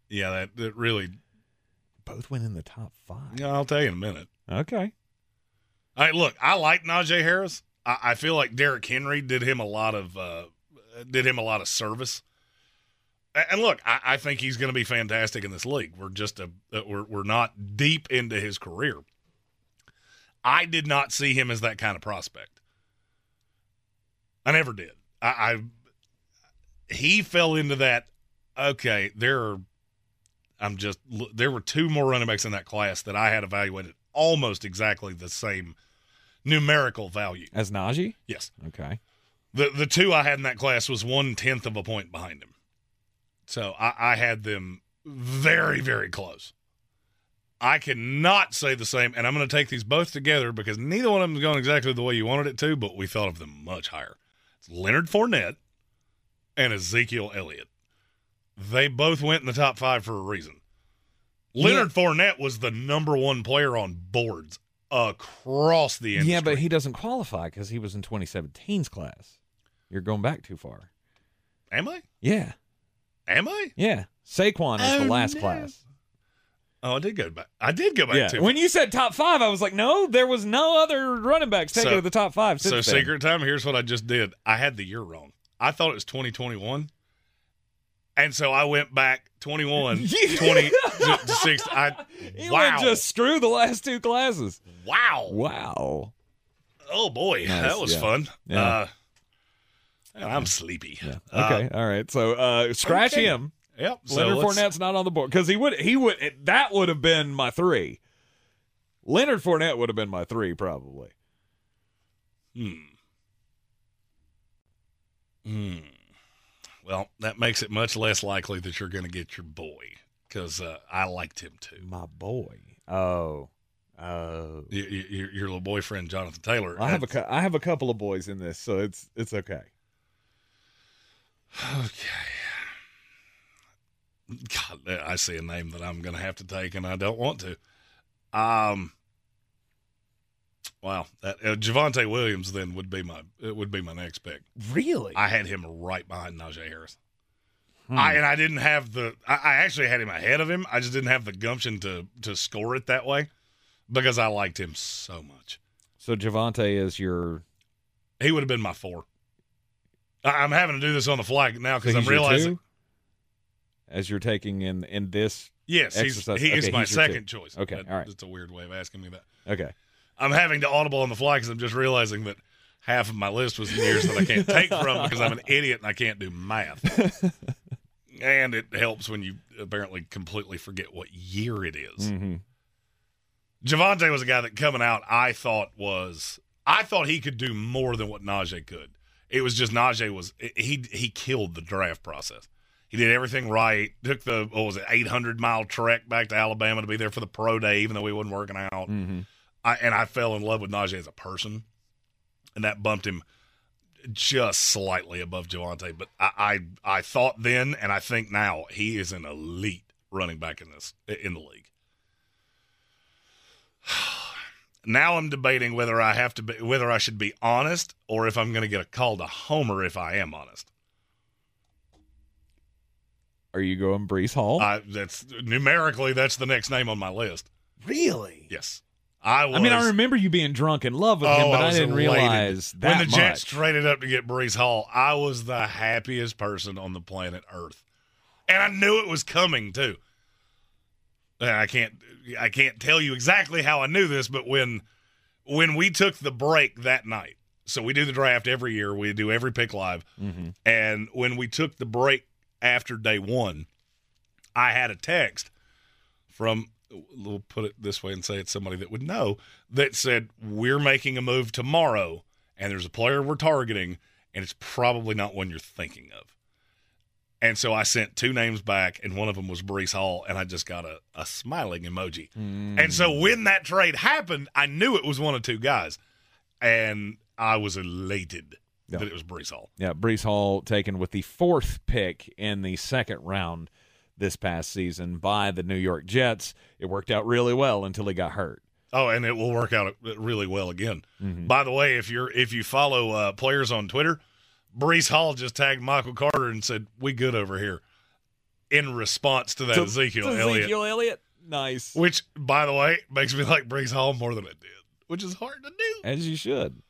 Speaker 4: Yeah, that, that really.
Speaker 2: both went in the top five.
Speaker 4: Yeah, I'll tell you in a minute.
Speaker 2: Okay.
Speaker 4: All right, look, I like Najee Harris. I, I feel like Derrick Henry did him a lot of uh, did him a lot of service. And look, I, I think he's going to be fantastic in this league. We're just a uh, we're we're not deep into his career. I did not see him as that kind of prospect. I never did. I, I he fell into that. Okay, there are. I'm just there were two more running backs in that class that I had evaluated almost exactly the same numerical value.
Speaker 2: As Najee?
Speaker 4: Yes.
Speaker 2: Okay.
Speaker 4: The the two I had in that class was one tenth of a point behind him. So I, I had them very, very close. I cannot say the same, and I'm going to take these both together because neither one of them is going exactly the way you wanted it to, but we thought of them much higher. It's Leonard Fournette and Ezekiel Elliott. They both went in the top five for a reason. Leonard Fournette was the number one player on boards across the industry.
Speaker 2: Yeah, but he doesn't qualify because he was in 2017's class. You're going back too far.
Speaker 4: Am I?
Speaker 2: Yeah.
Speaker 4: Am I?
Speaker 2: Yeah. Saquon is the
Speaker 4: Oh,
Speaker 2: last
Speaker 4: no.
Speaker 2: class.
Speaker 4: Oh, I did go back. I did go back
Speaker 2: Yeah.
Speaker 4: to
Speaker 2: When you said top five, I was like, no, there was no other running backs taken
Speaker 4: So-
Speaker 2: to the top five.
Speaker 4: So
Speaker 2: then.
Speaker 4: secret time. Here's what I just did. I had the year wrong. I thought it was 2021, and so I went back 21, 20 to, to six. I wow,
Speaker 2: went just screw the last two classes.
Speaker 4: wow,
Speaker 2: Wow.
Speaker 4: oh boy,
Speaker 2: Nice,
Speaker 4: that was
Speaker 2: yeah.
Speaker 4: fun.
Speaker 2: Yeah.
Speaker 4: Uh, and I'm sleepy.
Speaker 2: Yeah.
Speaker 4: Uh,
Speaker 2: Okay. all right. So uh, scratch
Speaker 4: okay.
Speaker 2: him.
Speaker 4: Yep.
Speaker 2: Leonard
Speaker 4: let's-
Speaker 2: Fournette's not on the board because he would he would that would have been my three. Leonard Fournette would have been my three probably.
Speaker 4: Hmm. Hmm. Well, that makes it much less likely that you're going to get your boy because uh, I liked him too.
Speaker 2: My boy. Oh. Oh.
Speaker 4: Y- y- Your, your little boyfriend, Jonathan Taylor.
Speaker 2: I have a I have a couple of boys in this, so it's it's okay.
Speaker 4: God, I see a name that I'm going to have to take, and I don't want to. Um, wow, that uh, Javonte Williams then would be my it would be my next pick.
Speaker 2: Really?
Speaker 4: I had him right behind Najee Harris.
Speaker 2: Hmm.
Speaker 4: I and I didn't have the. I, I actually had him ahead of him. I just didn't have the gumption to to score it that way because I liked him so much.
Speaker 2: So Javonte is your
Speaker 4: He would have been my four. I, I'm having to do this on the fly now because
Speaker 2: so
Speaker 4: I'm realizing.
Speaker 2: as you're taking in in this.
Speaker 4: Yes, he's,
Speaker 2: exercise.
Speaker 4: he is my
Speaker 2: your two.
Speaker 4: second choice.
Speaker 2: Okay,
Speaker 4: That-
Speaker 2: all right.
Speaker 4: That's a weird way of asking me that.
Speaker 2: Okay.
Speaker 4: I'm having to audible on the fly because I'm just realizing that half of my list was years that I can't take from because I'm an idiot and I can't do math. and it helps when you apparently completely forget what year it is.
Speaker 2: Mm-hmm.
Speaker 4: Javonte was a guy that coming out I thought was I thought he could do more than what Najee could. It was just Najee was he he killed the draft process. He did everything right. Took the what was it, eight hundred mile trek back to Alabama to be there for the pro day, even though he wasn't working out.
Speaker 2: Mm-hmm.
Speaker 4: I, and I fell in love with Najee as a person, and that bumped him just slightly above Javonte. But I, I I thought then, and I think now, he is an elite running back in this in the league. Now I'm debating whether I have to be whether I should be honest or if I'm going to get a call to homer if I am honest.
Speaker 2: Are you going Breece Hall?
Speaker 4: I, that's numerically that's the next name on my list.
Speaker 2: really?
Speaker 4: Yes, I was.
Speaker 2: I mean, I remember you being drunk in love with him,
Speaker 4: Oh,
Speaker 2: but I,
Speaker 4: was
Speaker 2: didn't
Speaker 4: elated.
Speaker 2: realize that
Speaker 4: when the Jets
Speaker 2: much.
Speaker 4: traded up to get Breece Hall, I was the happiest person on the planet Earth, and I knew it was coming too. And I can't, I can't tell you exactly how I knew this, but when, when we took the break that night, so we do the draft every year, we do every pick live,
Speaker 2: Mm-hmm.
Speaker 4: and when we took the break after day one, I had a text from we'll put it this way and say it's somebody that would know that said we're making a move tomorrow and there's a player we're targeting and it's probably not one you're thinking of. And so I sent two names back and one of them was Breece Hall and I just got a, a smiling emoji.
Speaker 2: Mm.
Speaker 4: And so when that trade happened, I knew it was one of two guys and I was elated
Speaker 2: Yeah.
Speaker 4: that it was Breece Hall.
Speaker 2: Yeah, Breece Hall taken with the fourth pick in the second round this past season by the New York Jets. It worked out really well until he got hurt.
Speaker 4: Oh, and it will work out really well again.
Speaker 2: Mhm.
Speaker 4: By the way, if you're if you follow uh, players on Twitter, Breece Hall just tagged Michael Carter and said, "We good over here," in response to that
Speaker 2: To-
Speaker 4: Ezekiel,
Speaker 2: to
Speaker 4: Elliott,
Speaker 2: Ezekiel Elliott. Nice.
Speaker 4: which, by the way, makes me like Breece Hall more than it did, which is hard to do.
Speaker 2: As you should.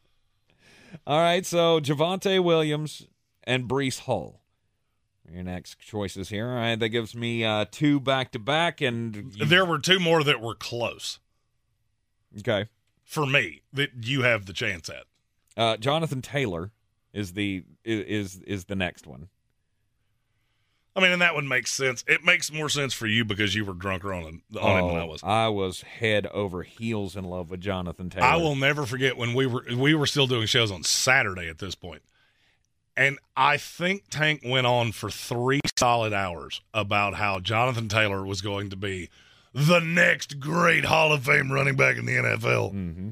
Speaker 2: All right, so Javonte Williams and Breece Hall. Your next choices here. All right, that gives me uh, two back to back, and you-
Speaker 4: There were two more that were close
Speaker 2: okay.
Speaker 4: for me that you have the chance at.
Speaker 2: Uh, Jonathan Taylor is the is is the next one.
Speaker 4: I mean, and that one makes sense. It makes more sense for you because you were drunker on, on him than I
Speaker 2: Oh,
Speaker 4: was.
Speaker 2: I was head over heels in love with Jonathan Taylor.
Speaker 4: I will never forget when we were we were still doing shows on Saturday at this point. And I think Tank went on for three solid hours about how Jonathan Taylor was going to be the next great Hall of Fame running back in the NFL.
Speaker 2: Mm-hmm.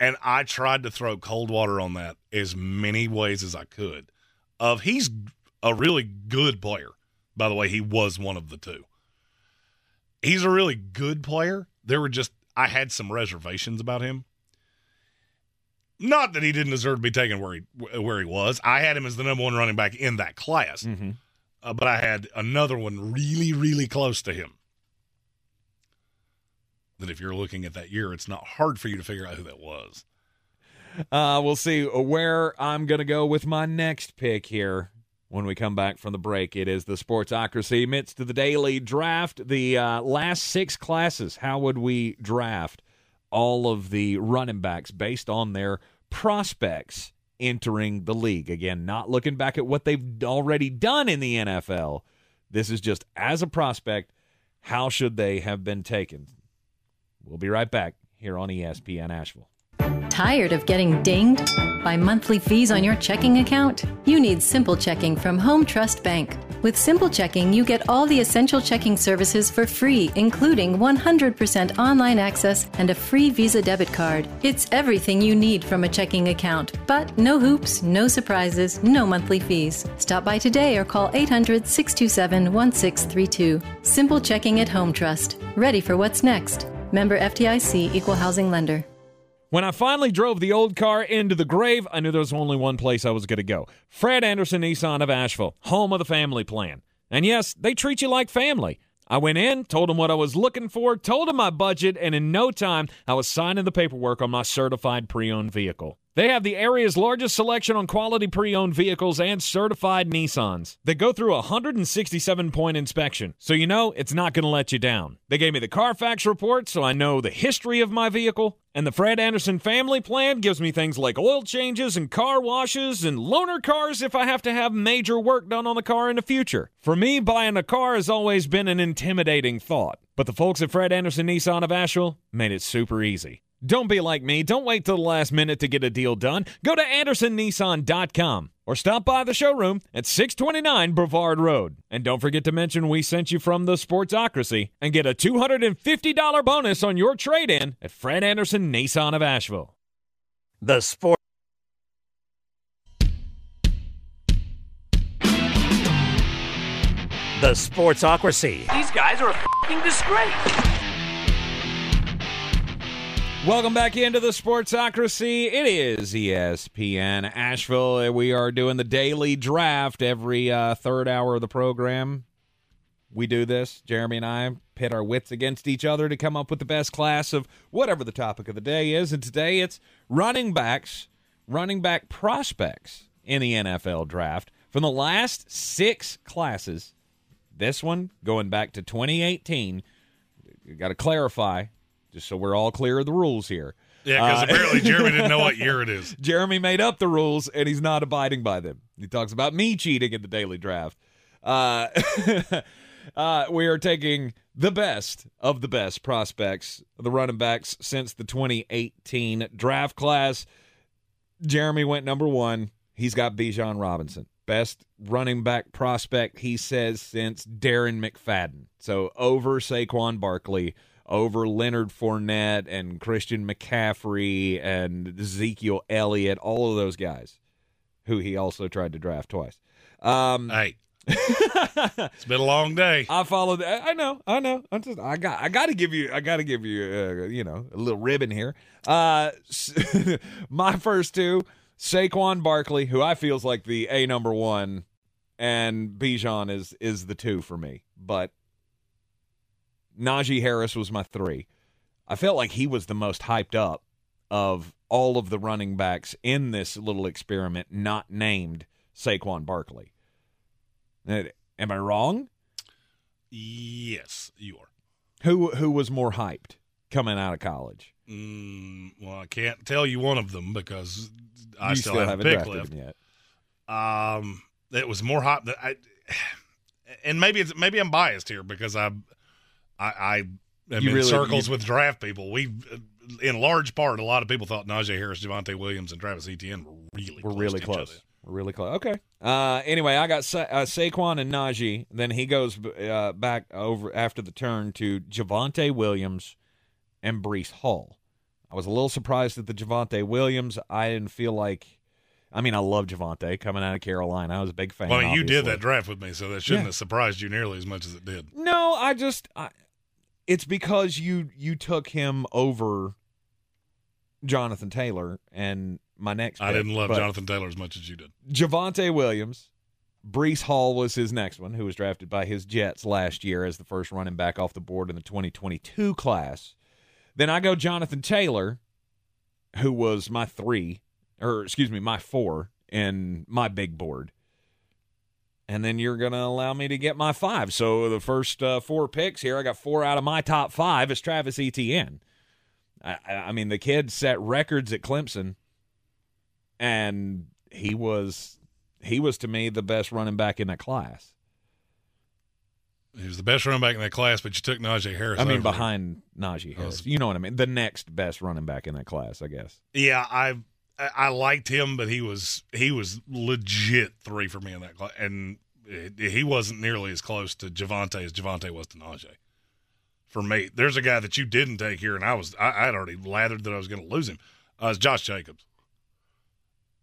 Speaker 4: And I tried to throw cold water on that as many ways as I could. Of he's a really good player. By the way, he was one of the two. He's a really good player. There were just I had some reservations about him. Not that he didn't deserve to be taken where he where he was. I had him as the number one running back in that class,
Speaker 2: Mm-hmm.
Speaker 4: uh, but I had another one really, really close to him. That if you're looking at that year, it's not hard for you to figure out who that was.
Speaker 2: Uh, we'll see where I'm going to go with my next pick here when we come back from the break. It is the Sportsocracy midst to the daily draft. The uh, last six classes, how would we draft all of the running backs based on their prospects entering the league? Again, not looking back at what they've already done in the NFL. This is just as a prospect, how should they have been taken? We'll be right back here on ESPN Asheville.
Speaker 12: Tired of getting dinged by monthly fees on your checking account? You need Simple Checking from Home Trust Bank. With Simple Checking, you get all the essential checking services for free, including 100% online access and a free Visa debit card. It's everything you need from a checking account, but no hoops, no surprises, no monthly fees. Stop by today or call 800 627 1632. Simple Checking at Home Trust. Ready for what's next. Member FDIC Equal Housing Lender.
Speaker 2: When I finally drove the old car into the grave, I knew there was only one place I was going to go Fred Anderson Nissan of Asheville, home of the family plan. And yes, they treat you like family. I went in, told them what I was looking for, told them my budget, and in no time, I was signing the paperwork on my certified pre owned vehicle. They have the area's largest selection on quality pre owned vehicles and certified Nissans. They go through a 167 point inspection, so you know it's not going to let you down. They gave me the Carfax report, so I know the history of my vehicle. And the Fred Anderson family plan gives me things like oil changes and car washes and loaner cars if I have to have major work done on the car in the future. For me, buying a car has always been an intimidating thought. But the folks at Fred Anderson Nissan of Asheville made it super easy. Don't be like me. Don't wait till the last minute to get a deal done. Go to AndersonNissan.com or stop by the showroom at 629 Brevard Road. And don't forget to mention we sent you from the Sportsocracy and get a $250 bonus on your trade in at Fred Anderson Nissan of Asheville.
Speaker 13: The Sport. The Sportsocracy.
Speaker 9: These guys are a fucking disgrace.
Speaker 2: Welcome back into the Sportsocracy. It is ESPN Asheville. We are doing the daily draft every uh, third hour of the program. We do this. Jeremy and I pit our wits against each other to come up with the best class of whatever the topic of the day is. And today it's running backs, running back prospects in the NFL draft from the last six classes. This one going back to 2018. Got to clarify just so we're all clear of the rules here.
Speaker 4: Yeah, because
Speaker 2: Uh,
Speaker 4: apparently Jeremy didn't know what year it is.
Speaker 2: Jeremy made up the rules and he's not abiding by them. He talks about me cheating in the daily draft. Uh, uh, we are taking the best of the best prospects, the running backs since the 2018 draft class. Jeremy went number one. He's got Bijan Robinson. Best running back prospect, he says, since Darren McFadden. So over Saquon Barkley, over Leonard Fournette and Christian McCaffrey and Ezekiel Elliott, all of those guys who he also tried to draft twice. Um,
Speaker 4: hey, it's been a long day.
Speaker 2: I followed. I I know. I know. I'm just. I got. I got to give you. I got to give you. Uh, you know, a little ribbon here. Uh, my first two: Saquon Barkley, who I feels like the a number one, and Bijan is is the two for me. But Najee Harris was my three. I felt like he was the most hyped up of all of the running backs in this little experiment, not named Saquon Barkley. Am I wrong?
Speaker 4: Yes, you are.
Speaker 2: Who who was more hyped coming out of college?
Speaker 4: Mm, well, I can't tell you one of them because I still,
Speaker 2: still
Speaker 4: have
Speaker 2: haven't
Speaker 4: a pick
Speaker 2: drafted
Speaker 4: left.
Speaker 2: him yet.
Speaker 4: Um, it was more hot. That I, and maybe it's maybe I'm biased here because I, I, I am
Speaker 2: You
Speaker 4: in
Speaker 2: really-
Speaker 4: circles
Speaker 2: you-
Speaker 4: with draft people. We, in large part, a lot of people thought Najee Harris, Javonte Williams, and Travis Etienne were really
Speaker 2: We're
Speaker 4: close
Speaker 2: really close. We're really close. Okay. Uh, anyway, I got Sa- uh, Saquon and Najee. Then he goes uh, back over after the turn to Javonte Williams and Breece Hall. I was a little surprised at the Javonte Williams. I didn't feel like. I mean, I love Javonte coming out of Carolina. I was a big fan.
Speaker 4: Well, I mean, you did that draft with me, so that shouldn't
Speaker 2: Yeah.
Speaker 4: have surprised you nearly as much as it did.
Speaker 2: No, I just I, it's because you you took him over Jonathan Taylor and my next.
Speaker 4: I
Speaker 2: pick,
Speaker 4: didn't love Jonathan Taylor as much as you did.
Speaker 2: Javonte Williams, Breece Hall was his next one, who was drafted by his Jets last year as the first running back off the board in the 2022 class. Then I go Jonathan Taylor, who was my three, or excuse me, my four in my big board. And then you're going to allow me to get my five. So the first uh, four picks here, I got four out of my top five is Travis Etienne. I, I I mean, the kid set records at Clemson, and he was he was to me the best running back in that class.
Speaker 4: He was the best running back in that class, but you took Najee Harris.
Speaker 2: I mean,
Speaker 4: over him.
Speaker 2: behind Najee Harris. You know what I mean? The next best running back in that class, I guess.
Speaker 4: Yeah, I I liked him, but he was he was legit three for me in that class, and it- he wasn't nearly as close to Javonte as Javonte was to Najee. For me, there's a guy that you didn't take here, and I was I, I'd already lathered that I was going to lose him. Uh, it's Josh Jacobs.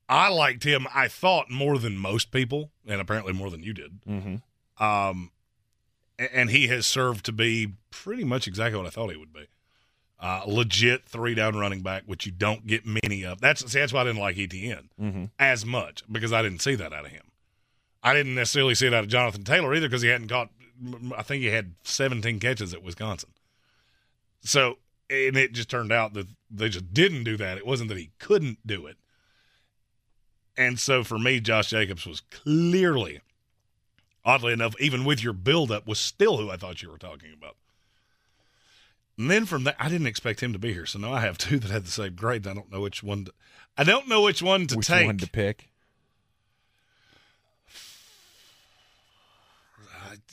Speaker 4: I liked him. I thought more than most people, and apparently more than you did.
Speaker 2: Mm-hmm.
Speaker 4: Um, and he has served to be pretty much exactly what I thought he would be. Uh, legit three down running back, which you don't get many of. That's see, that's why I didn't like Etienne
Speaker 2: Mm-hmm.
Speaker 4: as much because I didn't see that out of him. I didn't necessarily see it out of Jonathan Taylor either because he hadn't caught. I think he had 17 catches at Wisconsin. So, and it just turned out that they just didn't do that. It wasn't that he couldn't do it. And so for me, Josh Jacobs was clearly, oddly enough, even with your buildup, was still who I thought you were talking about. And then from that, I didn't expect him to be here. So now I have two that had the same grades. I don't know which one. To, I don't know which one to
Speaker 2: Which
Speaker 4: take.
Speaker 2: one to pick?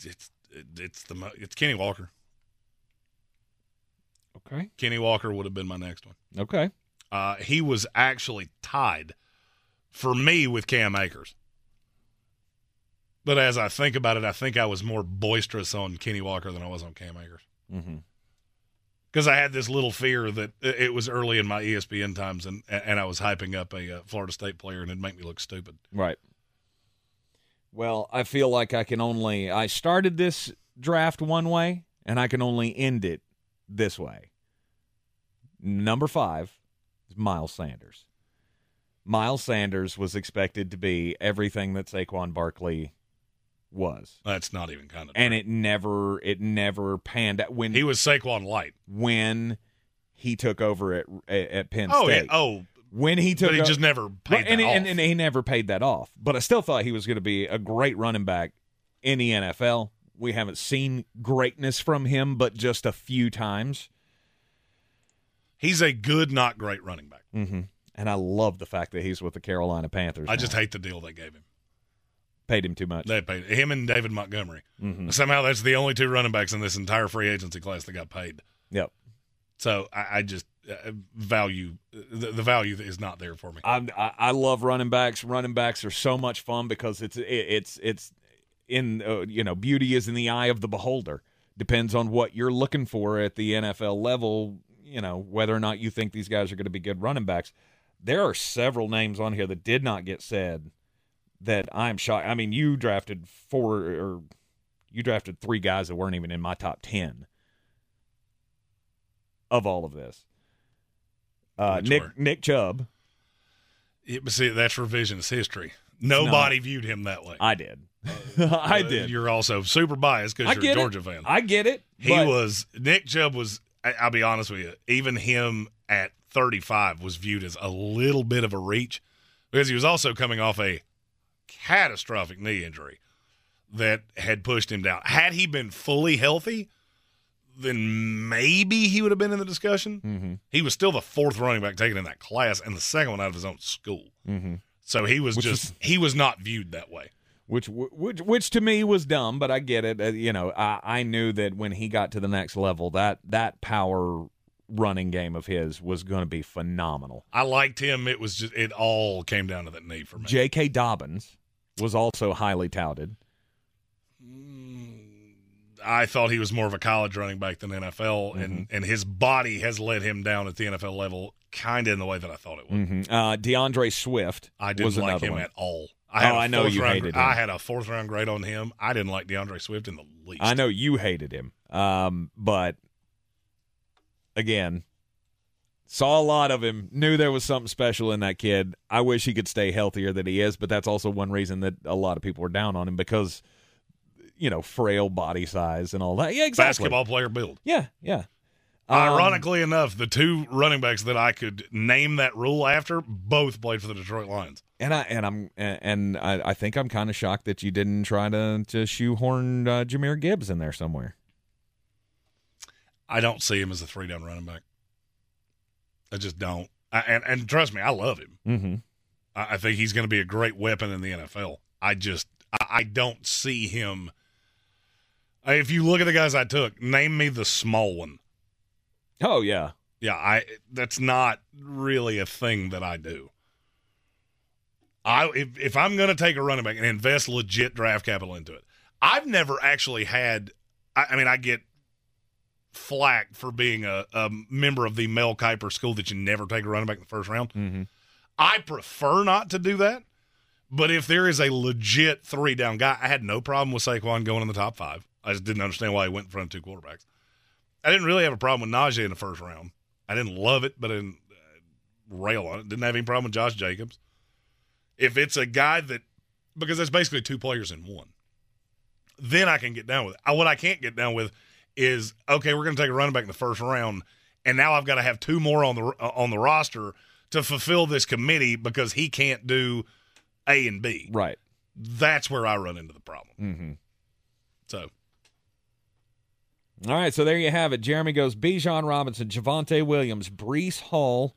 Speaker 4: It's it's the it's Kenny Walker.
Speaker 2: Okay.
Speaker 4: Kenny Walker would have been my next one.
Speaker 2: Okay.
Speaker 4: Uh, he was actually tied for me with Cam Akers. But as I think about it, I think I was more boisterous on Kenny Walker than I was on Cam Akers.
Speaker 2: Mm-hmm.
Speaker 4: Because I had this little fear that it was early in my ESPN times, and and I was hyping up a uh, Florida State player, and it'd make me look stupid.
Speaker 2: Right. Well, I feel like I can only I started this draft one way and I can only end it this way. Number 5 is Miles Sanders. Miles Sanders was expected to be everything that Saquon Barkley was.
Speaker 4: That's not even kind of.
Speaker 2: And it never it never panned out when
Speaker 4: He was Saquon light.
Speaker 2: when he took over at at, at Penn
Speaker 4: Oh
Speaker 2: State.
Speaker 4: yeah. Oh,
Speaker 2: when he took
Speaker 4: but he just never paid
Speaker 2: and, and,
Speaker 4: off.
Speaker 2: and he never paid that off. But I still thought he was going to be a great running back in the NFL. We haven't seen greatness from him, but just a few times.
Speaker 4: He's a good, not great running back.
Speaker 2: Mm-hmm. And I love the fact that he's with the Carolina Panthers.
Speaker 4: I just hate the deal they gave him.
Speaker 2: Paid him too much.
Speaker 4: They paid him and David Montgomery.
Speaker 2: Mhm.
Speaker 4: Somehow that's the only two running backs in this entire free agency class that got paid.
Speaker 2: Yep.
Speaker 4: So I, I just uh, value the, the value is not there for me.
Speaker 2: I, I I love running backs. Running backs are so much fun because it's it, it's it's in uh, you know beauty is in the eye of the beholder. Depends on what you're looking for at the NFL level. You know whether or not you think these guys are going to be good running backs. There are several names on here that did not get said that I'm shocked. I mean, you drafted four or you drafted three guys that weren't even in my top ten of all of this. Uh, Nick
Speaker 4: were?
Speaker 2: Nick Chubb.
Speaker 4: Yeah, but see, that's revisionist history. Nobody viewed him that way.
Speaker 2: I did. I
Speaker 4: Uh,
Speaker 2: did.
Speaker 4: You're also super biased because you're a Georgia
Speaker 2: it.
Speaker 4: fan.
Speaker 2: I get it.
Speaker 4: He was Nick Chubb was. I'll be honest with you. Even him at 35 was viewed as a little bit of a reach because he was also coming off a catastrophic knee injury that had pushed him down. Had he been fully healthy, then maybe he would have been in the discussion.
Speaker 2: Mhm.
Speaker 4: He was still the fourth running back taken in that class and the second one out of his own school.
Speaker 2: Mhm.
Speaker 4: So he was
Speaker 2: Which
Speaker 4: just
Speaker 2: is-
Speaker 4: he was not viewed that way.
Speaker 2: which which which to me was dumb, but I get it. Uh, you know, I I knew that when he got to the next level, that that power running game of his was going to be phenomenal.
Speaker 4: I liked him. It was just it all came down to that knee for me.
Speaker 2: J.K. Dobbins was also highly touted.
Speaker 4: I thought he was more of a college running back than NFL, and
Speaker 2: Mm-hmm.
Speaker 4: and his body has let him down at the NFL level, kind of in the way that I thought it would.
Speaker 2: hmm Uh, D'Andre Swift
Speaker 4: I didn't
Speaker 2: was
Speaker 4: like him
Speaker 2: one.
Speaker 4: at all.
Speaker 2: Oh,
Speaker 4: had a
Speaker 2: I know you
Speaker 4: round,
Speaker 2: hated him.
Speaker 4: I had a fourth round grade on him. I didn't like D'Andre Swift in the least.
Speaker 2: I know you hated him, um, but again, saw a lot of him. Knew there was something special in that kid. I wish he could stay healthier than he is, but that's also one reason that a lot of people were down on him because you know frail body size and all that. Yeah, exactly.
Speaker 4: Basketball player build.
Speaker 2: Yeah, yeah. Um,
Speaker 4: Ironically enough, the two running backs that I could name that rule after both played for the Detroit Lions.
Speaker 2: And I and I'm and I, I think I'm kind of shocked that you didn't try to to shoehorn uh, Jahmyr Gibbs in there somewhere.
Speaker 4: I don't see him as a three down running back. I just don't. I, and and trust me, I love him.
Speaker 2: Mm-hmm.
Speaker 4: I, I think he's going to be a great weapon in the NFL. I just I, I don't see him. If you look at the guys I took, name me the small one.
Speaker 2: Oh yeah,
Speaker 4: Yeah, I that's not really a thing that I do. I if if I'm going to take a running back and invest legit draft capital into it, I've never actually had. I, I mean, I get flack for being a, a member of the Mel Kiper school that you never take a running back in the first round.
Speaker 2: Mm-hmm.
Speaker 4: I prefer not to do that. But if there is a legit three down guy, I had no problem with Saquon going in the top five. I just didn't understand why he went in front of two quarterbacks. I didn't really have a problem with Najee in the first round. I didn't love it, but I didn't uh, rail on it. Didn't have any problem with Josh Jacobs. If it's a guy that, because that's basically two players in one, then I can get down with it. What I can't get down with is okay, we're going to take a running back in the first round, and now I've got to have two more on the uh, on the roster to fulfill this committee because he can't do A and B.
Speaker 2: Right.
Speaker 4: That's where I run into the problem.
Speaker 2: Mm-hmm.
Speaker 4: So
Speaker 2: All right, so there you have it. Jeremy goes Bijan Robinson, Javonte Williams, Breece Hall,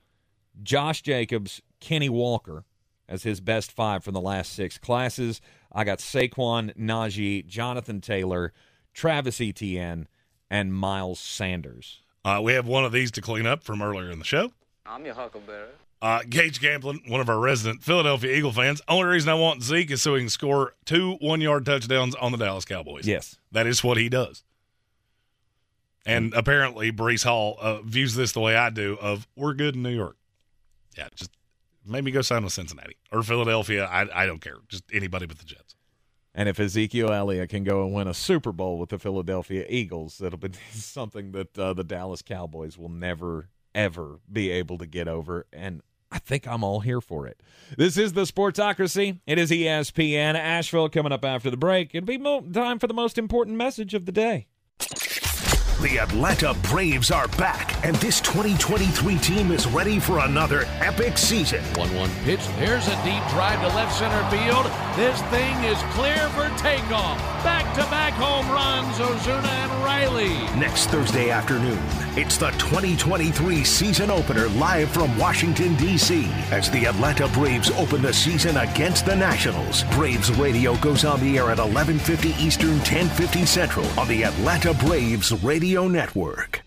Speaker 2: Josh Jacobs, Kenny Walker as his best five from the last six classes. I got Saquon, Najee, Jonathan Taylor, Travis Etienne, and Miles Sanders.
Speaker 4: uh, we have one of these to clean up from earlier in the show.
Speaker 17: I'm your huckleberry.
Speaker 4: Uh, Gage Gamblin, one of our resident Philadelphia Eagle fans. Only reason I want Zeke is so he can score two one yard touchdowns on the Dallas Cowboys.
Speaker 2: Yes.
Speaker 4: That is what he does. And apparently, Breece Hall uh, views this the way I do of we're good in New York. Yeah, just maybe go sign with Cincinnati or Philadelphia. I, I don't care. Just anybody but the Jets.
Speaker 2: And if Ezekiel Elliott can go and win a Super Bowl with the Philadelphia Eagles, that'll be something that uh, the Dallas Cowboys will never, ever be able to get over. And I think I'm all here for it. This is the Sportsocracy. It is ESPN Asheville coming up after the break. It'll be mo- time for the most important message of the day.
Speaker 18: The Atlanta Braves are back, and this 2023 team is ready for another epic season.
Speaker 9: 1 1 pitch. There's a deep drive to left center field. This thing is clear for takeoff. Back to back home runs, Ozuna and Riley.
Speaker 18: Next Thursday afternoon, it's the 2023 season opener live from Washington, D.C. as the Atlanta Braves open the season against the Nationals. Braves radio goes on the air at 11:50 Eastern, 10:50 Central on the Atlanta Braves Radio Network.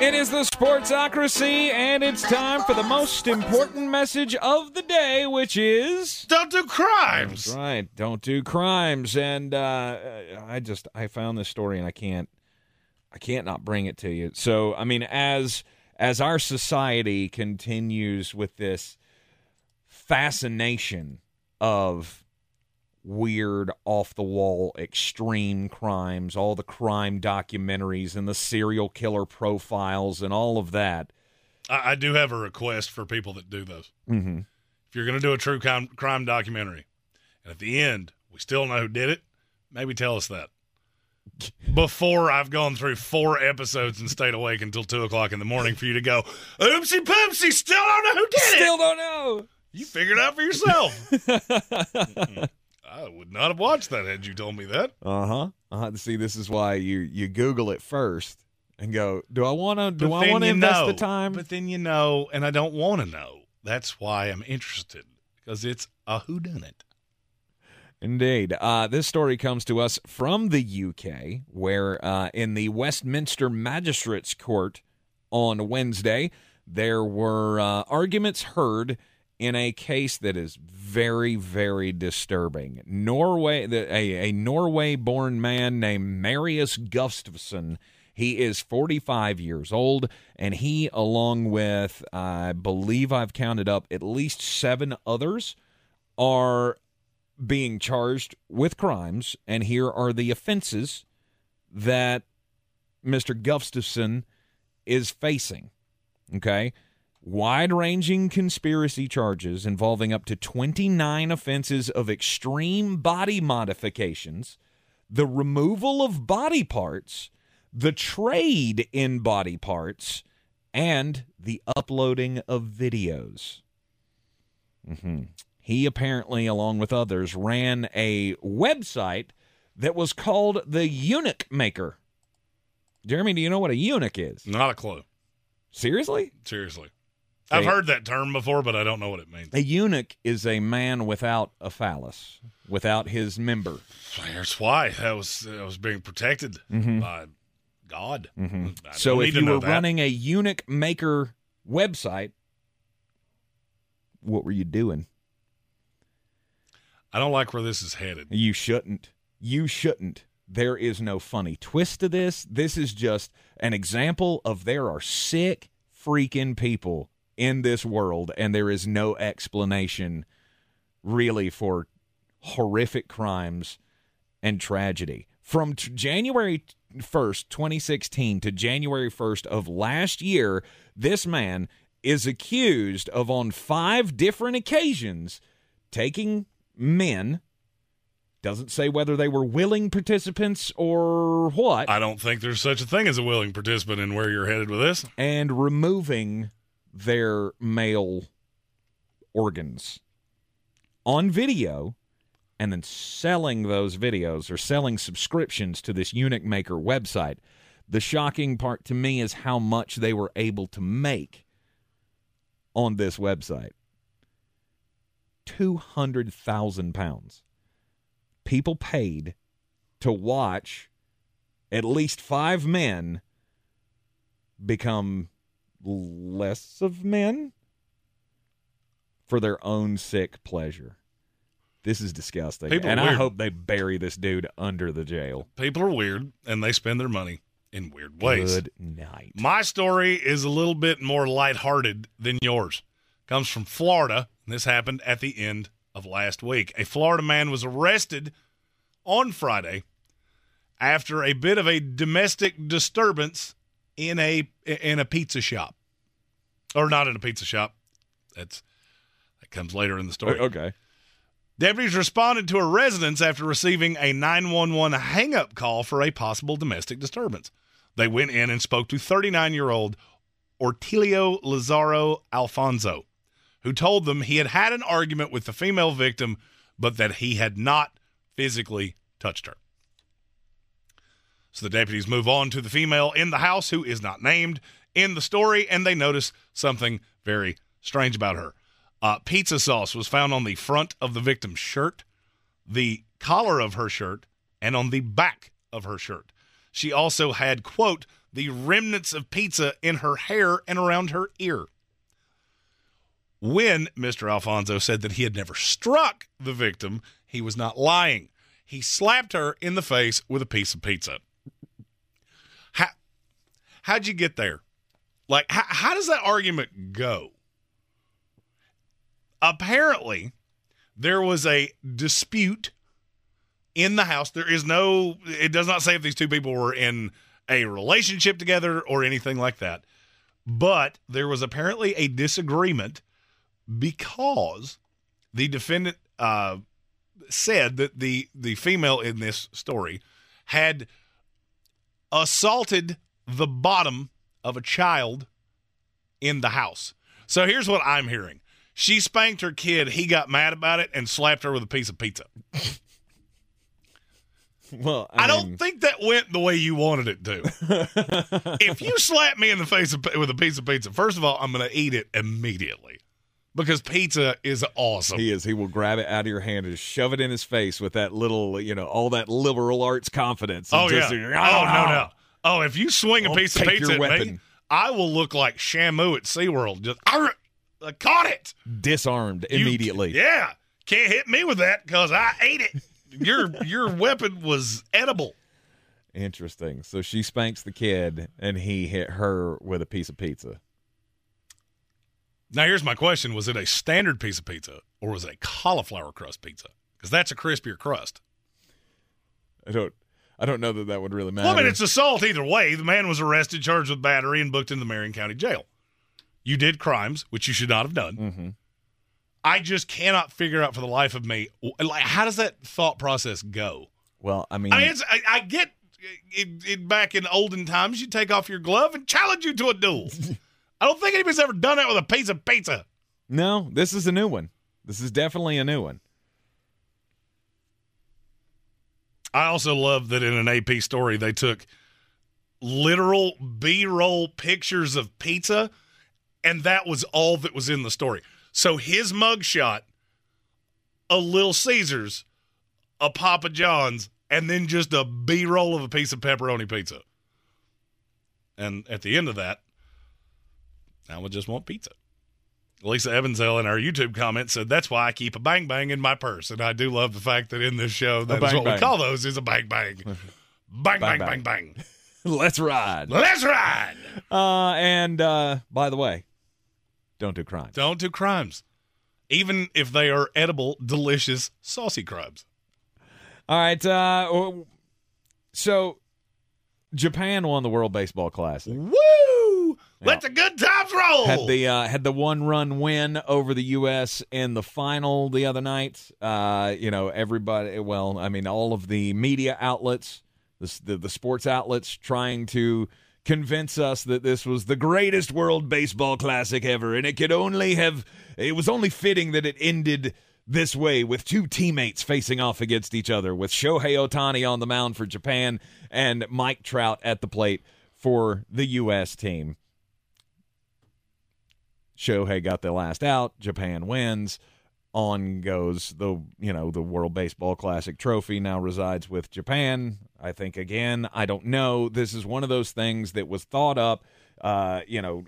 Speaker 2: It is the Sportsocracy, and it's time for the most important message of the day, which is
Speaker 4: don't do crimes.
Speaker 2: That's right, don't do crimes. And uh, I just I found this story, and I can't I can't not bring it to you. So I mean, as as our society continues with this fascination of weird, off the wall, extreme crimes, all the crime documentaries and the serial killer profiles and all of that.
Speaker 4: I, I do have a request for people that do those.
Speaker 2: Mm-hmm.
Speaker 4: If you're going to do a true crime, crime documentary, and at the end we still know who did it, maybe tell us that. Before I've gone through four episodes and stayed awake until two o'clock in the morning for you to go, oopsie poopsie, still don't know who did it.
Speaker 2: Still don't know.
Speaker 4: You figure it out for yourself. I would not have watched that had you told me that.
Speaker 2: Uh huh. Uh-huh. See, this is why you you Google it first and go, do I want to? Do I want to invest
Speaker 4: know.
Speaker 2: the time?
Speaker 4: But then you know, and I don't want to know. That's why I'm interested because it's a whodunit.
Speaker 2: Indeed. Uh, this story comes to us from the UK, where uh, in the Westminster Magistrates Court on Wednesday, there were uh, arguments heard in a case that is very, very disturbing. Norway, the, a, a Norway-born man named Marius Gustavson. He is 45 years old, and he, along with, I believe I've counted up at least seven others, are being charged with crimes, and here are the offenses that Mr. Gustavson is facing. Okay? Wide ranging conspiracy charges involving up to 29 offenses of extreme body modifications, the removal of body parts, the trade in body parts, and the uploading of videos. hmm He apparently, along with others, ran a website that was called the Eunuch Maker. Jeremy, do you know what a eunuch is?
Speaker 4: Not a clue.
Speaker 2: Seriously?
Speaker 4: Seriously. I've heard that term before, but I don't know what it means.
Speaker 2: A eunuch is a man without a phallus, without his member.
Speaker 4: That's why that was that was being protected
Speaker 2: Mhm.
Speaker 4: by God.
Speaker 2: Mm-hmm. So if you were
Speaker 4: that.
Speaker 2: running a eunuch maker website, what were you doing?
Speaker 4: I don't like where this is headed.
Speaker 2: You shouldn't. You shouldn't. There is no funny twist to this. This is just an example of there are sick freaking people in this world, and there is no explanation really for horrific crimes and tragedy. From t- January 1st, 2016 to January 1st of last year, this man is accused of on five different occasions taking men doesn't say whether they were willing participants or what
Speaker 4: I don't think there's such a thing as a willing participant in where you're headed with this.
Speaker 2: and removing their male organs on video and then selling those videos or selling subscriptions to this eunuch maker website. The shocking part to me is how much they were able to make on this website. 200,000 pounds. People paid to watch at least five men become less of men for their own sick pleasure. This is disgusting.
Speaker 4: People
Speaker 2: and I hope they bury this dude under the jail.
Speaker 4: People are weird and they spend their money in weird ways.
Speaker 2: Good night.
Speaker 4: My story is a little bit more lighthearted than yours. Comes from Florida, this happened at the end of last week. A Florida man was arrested on Friday after a bit of a domestic disturbance in a in a pizza shop. Or not in a pizza shop. That's that comes later in the story.
Speaker 2: Okay.
Speaker 4: Deputies responded to a residence after receiving a 911 hang-up call for a possible domestic disturbance. They went in and spoke to 39-year-old Ortilio Lazaro Alfonso, who told them he had had an argument with the female victim, but that he had not physically touched her. So the deputies move on to the female in the house who is not named in the story, and they notice something very strange about her. Uh, pizza sauce was found on the front of the victim's shirt, the collar of her shirt, and on the back of her shirt. She also had, quote, the remnants of pizza in her hair and around her ear. When Mr. Alfonso said that he had never struck the victim, he was not lying. He slapped her in the face with a piece of pizza. How, how'd you get there? Like, how, how does that argument go? Apparently, there was a dispute in the house. There is no, it does not say if these two people were in a relationship together or anything like that. But there was apparently a disagreement because the defendant uh, said that the the female in this story had assaulted the bottom of a child in the house. So here's what I'm hearing. She spanked her kid, he got mad about it and slapped her with a piece of pizza.
Speaker 2: Well,
Speaker 4: I, don't think that went the way you wanted it to. if you slap me in the face of, with a piece of pizza, first of all, I'm going to eat it immediately because pizza is awesome.
Speaker 2: He is. He will grab it out of your hand and shove it in his face with that little, you know, all that liberal arts confidence.
Speaker 4: Oh
Speaker 2: just,
Speaker 4: yeah. Oh no no. Oh, if you swing a
Speaker 2: I'll
Speaker 4: piece of pizza at me. I will look like Shamu at SeaWorld. Just "Arr! I caught it
Speaker 2: Disarmed
Speaker 4: You-
Speaker 2: immediately.
Speaker 4: yeah, can't hit me with that because I ate it. Your your weapon was edible.
Speaker 2: Interesting. So she spanks the kid, and he hit her with a piece of pizza.
Speaker 4: Now here's my question: Was it a standard piece of pizza or was it a cauliflower crust pizza? Because that's a crispier crust.
Speaker 2: I don't. I don't know that that would really matter.
Speaker 4: Well, I mean, it's assault either way. The man was arrested, charged with battery, and booked in the Marion County Jail. You did crimes, which you should not have done.
Speaker 2: Mm-hmm.
Speaker 4: I just cannot figure out for the life of me, like, how does that thought process go?
Speaker 2: well, I mean,
Speaker 4: I, mean, it's, I, I get it, it, back in olden times, you take off your glove and challenge you to a duel. I don't think anybody's ever done that with a piece of pizza.
Speaker 2: no, this is a new one. This is definitely a new one.
Speaker 4: I also love that in an AP story they took literal B-roll pictures of pizza, and that was all that was in the story. So his mugshot, a Little Caesars, a Papa John's, and then just a B-roll of a piece of pepperoni pizza. And at the end of that, I would just want pizza. Lisa Evansell in our YouTube comment said, That's why I keep a bang bang in my purse. And I do love the fact that in this show, that's
Speaker 2: bang
Speaker 4: what
Speaker 2: bang.
Speaker 4: we call those is a bang bang. bang, bang,
Speaker 2: Bang,
Speaker 4: bang,
Speaker 2: bang.
Speaker 4: bang.
Speaker 2: Let's ride.
Speaker 4: Let's ride.
Speaker 2: Uh, and uh, by the way, don't do crimes.
Speaker 4: Don't do crimes. Even if they are edible, delicious, saucy crimes.
Speaker 2: All right. Uh, so Japan won the World Baseball Classic.
Speaker 4: Woo! Let the good times roll.
Speaker 2: Had the uh, had the one run win over the U.S. in the final the other night. Uh, you know, everybody. Well, I mean, all of the media outlets, the, the the sports outlets, trying to convince us that this was the greatest World Baseball Classic ever, and it could only have. It was only fitting that it ended this way with two teammates facing off against each other, with Shohei Ohtani on the mound for Japan and Mike Trout at the plate for the U.S. team. Shohei got the last out. Japan wins. On goes the you know the World Baseball Classic trophy now resides with Japan. I think again. I don't know. This is one of those things that was thought up. Uh, you know,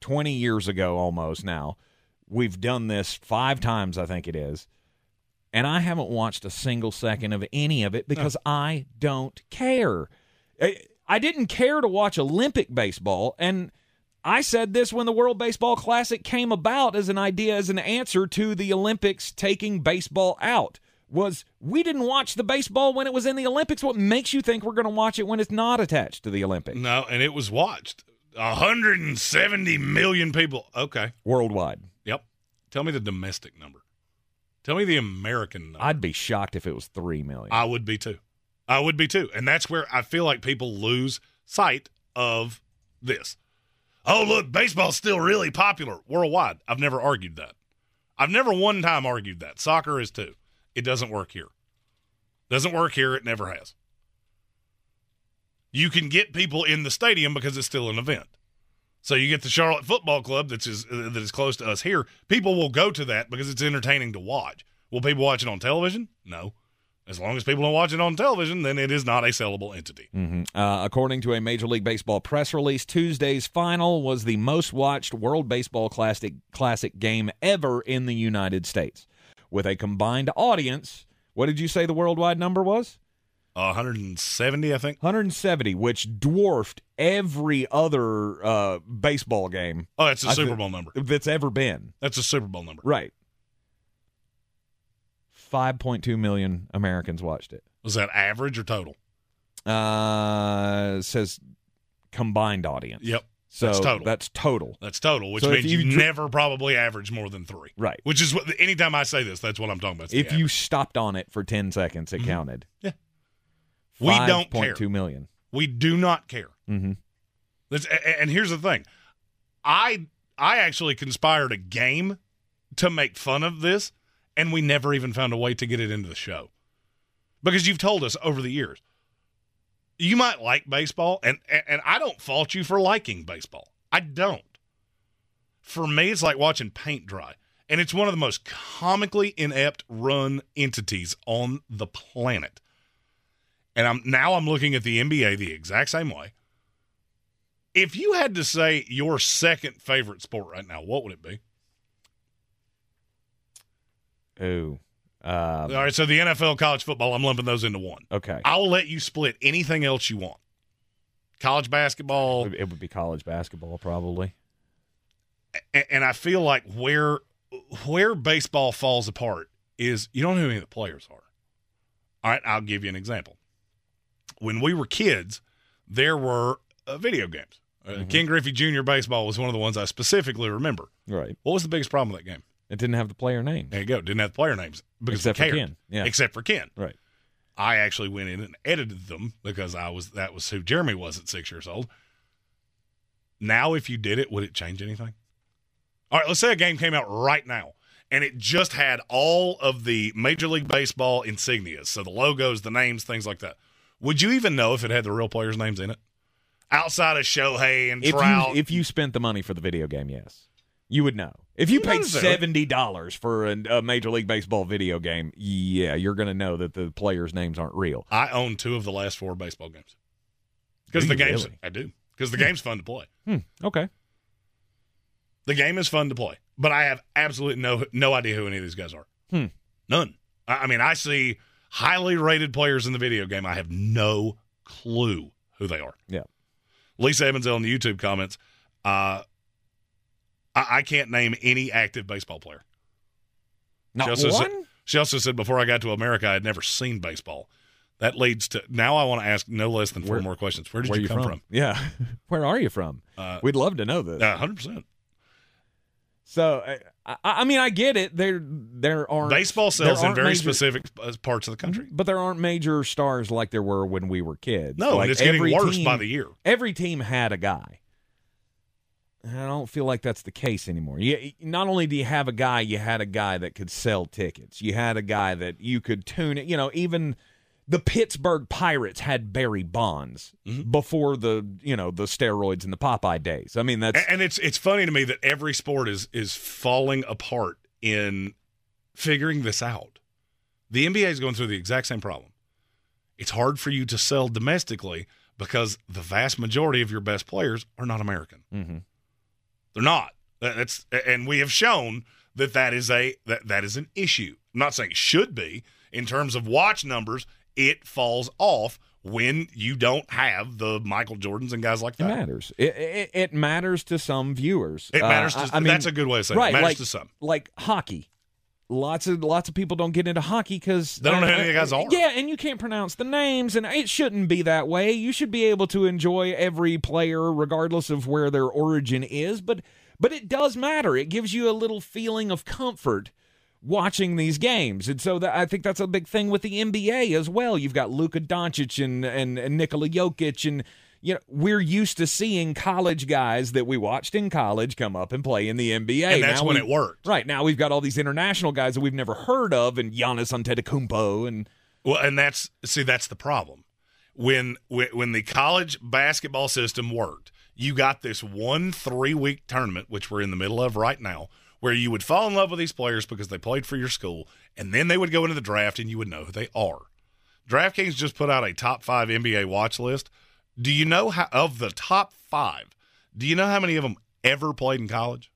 Speaker 2: twenty years ago almost now. We've done this five times. I think it is. And I haven't watched a single second of any of it because I don't care. I, I didn't care to watch Olympic baseball, and I said this when the World Baseball Classic came about as an idea, as an answer to the Olympics taking baseball out. Was we didn't watch the baseball when it was in the Olympics? What makes you think we're going to watch it when it's not attached to the Olympics?
Speaker 4: No, and it was watched. 170 million people. Okay.
Speaker 2: Worldwide.
Speaker 4: Yep. Tell me the domestic number. Tell me the American number.
Speaker 2: I'd be shocked if it was 3 million.
Speaker 4: I would be too. I would be too. And that's where I feel like people lose sight of this. Oh, look, baseball's still really popular worldwide. I've never argued that. I've never one time argued that. Soccer is too. It doesn't work here. Doesn't work here. It never has. You can get people in the stadium because it's still an event. So you get the Charlotte Football Club that's is, uh, that is close to us here. People will go to that because it's entertaining to watch. Will people watch it on television? No. As long as people don't watch it on television, then it is not a sellable entity.
Speaker 2: Mhm. Uh, according to a Major League Baseball press release, Tuesday's final was the most watched World Baseball Classic Classic game ever in the United States, with a combined audience. What did you say the worldwide number was?
Speaker 4: Uh, 170, I think.
Speaker 2: 170, which dwarfed every other uh, baseball game.
Speaker 4: Oh, that's a Super Bowl number.
Speaker 2: that's ever been.
Speaker 4: That's a Super Bowl number.
Speaker 2: Right. 5.2 million Americans watched it.
Speaker 4: Was that average or total?
Speaker 2: Uh, it says combined audience.
Speaker 4: Yep.
Speaker 2: So
Speaker 4: that's total.
Speaker 2: That's total.
Speaker 4: That's total, which
Speaker 2: So
Speaker 4: means you,
Speaker 2: you
Speaker 4: never probably average more than three.
Speaker 2: Right.
Speaker 4: Which is what, anytime I say this, that's what I'm talking about.
Speaker 2: If you stopped on it for 10 seconds, it counted.
Speaker 4: Yeah. We don't care.
Speaker 2: 5.2 million.
Speaker 4: We do not care.
Speaker 2: Mm-hmm.
Speaker 4: That's, and here's the thing, I I actually conspired a game to make fun of this, and we never even found a way to get it into the show because you've told us over the years you might like baseball, and and, I don't fault you for liking baseball. I don't. For me, it's like watching paint dry. And it's one of the most comically inept run entities on the planet. And I'm now I'm looking at the NBA the exact same way. If you had to say your second favorite sport right now, what would it be?
Speaker 2: Ooh. Um,
Speaker 4: All right, so the NFL, college football, I'm lumping those into one.
Speaker 2: okay.
Speaker 4: I'll let you split anything else you want. College basketball,
Speaker 2: It would be college basketball, probably.
Speaker 4: and I feel like where where baseball falls apart is you don't know who any of the players are. All right, I'll give you an example. When we were kids, there were uh, video games. Uh, Ken Griffey Jr. baseball was one of the ones I specifically remember.
Speaker 2: Right.
Speaker 4: What was the biggest problem with that game?
Speaker 2: It didn't have the player names.
Speaker 4: There you go. Didn't have the player names because
Speaker 2: Except for. Ken. Yeah.
Speaker 4: Except for Ken.
Speaker 2: Right.
Speaker 4: I actually went in and edited them because I was that was who Jeremy was at six years old. Now, if you did it, would it change anything? All right, let's say a game came out right now and it just had all of the Major League Baseball insignias, so the logos, the names, things like that. Would you even know if it had the real players' names in it? Outside of Shohei and
Speaker 2: If
Speaker 4: Trout,
Speaker 2: you, if you spent the money for the video game, yes. You would know. If you paid $70 for a, a Major League Baseball video game, yeah, you're going to know that the players' names aren't real.
Speaker 4: I own two of the last four baseball games because the games
Speaker 2: really?
Speaker 4: I do because the game's fun to play.
Speaker 2: Hmm, okay.
Speaker 4: The game is fun to play, but I have absolutely no no idea who any of these guys are.
Speaker 2: Hmm.
Speaker 4: None. I, I mean, I see highly rated players in the video game. I have no clue who they are.
Speaker 2: Yeah.
Speaker 4: Lisa Evansell in the YouTube comments. Uh, I, I can't name any active baseball player.
Speaker 2: Not
Speaker 4: she also
Speaker 2: one?
Speaker 4: Said, she also said before I got to America, I had never seen baseball. That leads to now. I want to ask no less than four
Speaker 2: Where-
Speaker 4: more questions. Where did
Speaker 2: Where
Speaker 4: you, come from?
Speaker 2: Yeah. Where are you from?
Speaker 4: Uh,
Speaker 2: We'd love to know this.
Speaker 4: hundred percent.
Speaker 2: So, I, I I mean, I get it. There, there aren't
Speaker 4: Baseball sells in very
Speaker 2: major-
Speaker 4: specific uh, parts of the country.
Speaker 2: but there aren't major stars like there were when we were kids.
Speaker 4: No, and it's getting worse
Speaker 2: team-
Speaker 4: by the year.
Speaker 2: Every team had a guy. I don't feel like that's the case anymore. You, not only do you have a guy, you had a guy that could sell tickets. You had a guy that you could tune it. You know, even the Pittsburgh Pirates had Barry Bonds
Speaker 4: Mm-hmm.
Speaker 2: before the you know the steroids and the Popeye days. I mean, that's
Speaker 4: and it's it's funny to me that every sport is is falling apart in figuring this out. The NBA is going through the exact same problem. It's hard for you to sell domestically because the vast majority of your best players are not American.
Speaker 2: mm-hmm.
Speaker 4: They're not. That's and we have shown that that is a that that is an issue. I'm not saying it should be in terms of watch numbers. It falls off when you don't have the Michael Jordans and guys like
Speaker 2: It
Speaker 4: that.
Speaker 2: matters. It, it, it matters to some viewers.
Speaker 4: It matters
Speaker 2: Uh,
Speaker 4: to-
Speaker 2: I- I mean,
Speaker 4: that's a good way of saying it. It
Speaker 2: right,
Speaker 4: matters
Speaker 2: like,
Speaker 4: to some.
Speaker 2: Like hockey. Lots of lots of people don't get into hockey because
Speaker 4: They don't know who uh, of the guys are.
Speaker 2: Yeah, and you can't pronounce the names, and it shouldn't be that way. You should be able to enjoy every player, regardless of where their origin is. But but it does matter. It gives you a little feeling of comfort watching these games, and so that I think that's a big thing with the NBA as well. You've got Luka Doncic and and, and Nikola Jokic, and you know we're used to seeing college guys that we watched in college come up and play in the NBA,
Speaker 4: And that's
Speaker 2: Now
Speaker 4: when
Speaker 2: we-
Speaker 4: it worked.
Speaker 2: Right now we've got all these international guys that we've never heard of, and Giannis Antetokounmpo, and
Speaker 4: Well, and that's see that's the problem. When when when the college basketball system worked, you got this one three week tournament, which we're in the middle of right now, where you would fall in love with these players because they played for your school, and then they would go into the draft and you would know who they are. DraftKings just put out a top five NBA watch list. Do you know how of the top five? Do you know how many of them ever played in college?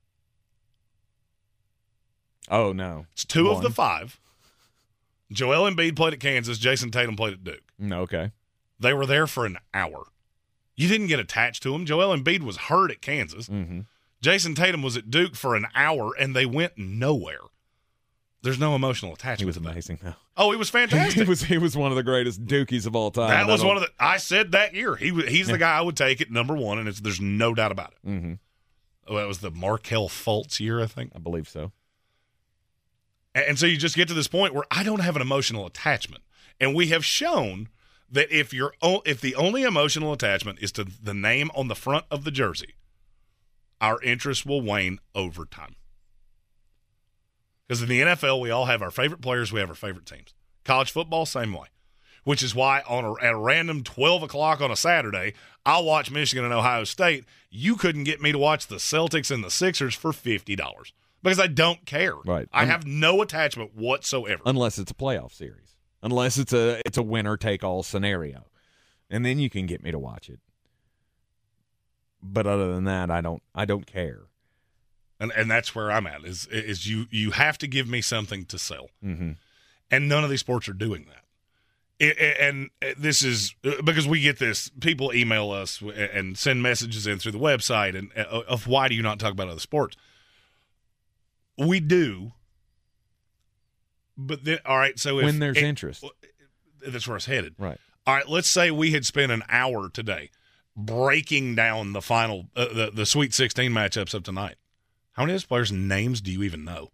Speaker 2: Oh no,
Speaker 4: It's two of the five. Joel Embiid played at Kansas. Jayson Tatum played at Duke.
Speaker 2: No, okay.
Speaker 4: They were there for an hour. You didn't get attached to them. Joel Embiid was hurt at Kansas.
Speaker 2: Mm-hmm.
Speaker 4: Jayson Tatum was at Duke for an hour, and they went nowhere. There's no emotional attachment.
Speaker 2: He was amazing though.
Speaker 4: Oh, he was fantastic.
Speaker 2: he was he was one of the greatest Dookies of all time.
Speaker 4: that was one of the. I said that year. He was. He's the guy I would take at number one, and it's there's no doubt about it.
Speaker 2: Mhm.
Speaker 4: Oh, that was the Markelle Fultz year, I think.
Speaker 2: I believe so.
Speaker 4: And, and so you just get to this point where I don't have an emotional attachment, and we have shown that if you're if the only emotional attachment is to the name on the front of the jersey, our interest will wane over time. Because in the NFL, we all have our favorite players, we have our favorite teams. College football, same way. Which is why on a, at a random twelve o'clock on a Saturday, I'll watch Michigan and Ohio State. You couldn't get me to watch the Celtics and the Sixers for fifty dollars because I don't care.
Speaker 2: Right.
Speaker 4: I have no attachment whatsoever.
Speaker 2: unless it's a playoff series, unless it's a it's a winner take all scenario, and then you can get me to watch it. But other than that, I don't I don't care.
Speaker 4: And and that's where I'm at. Is is you you have to give me something to sell,
Speaker 2: Mm-hmm.
Speaker 4: and none of these sports are doing that. It, and this is uh, because we get this. People email us and send messages in through the website, and uh, of why do you not talk about other sports? We do, but then all right. So if,
Speaker 2: when there's
Speaker 4: it-
Speaker 2: interest,
Speaker 4: that's where it's headed.
Speaker 2: right?
Speaker 4: All right, let's say we had spent an hour today breaking down the final, uh, the the Sweet 16 matchups of tonight. How many of those players' names do you even know?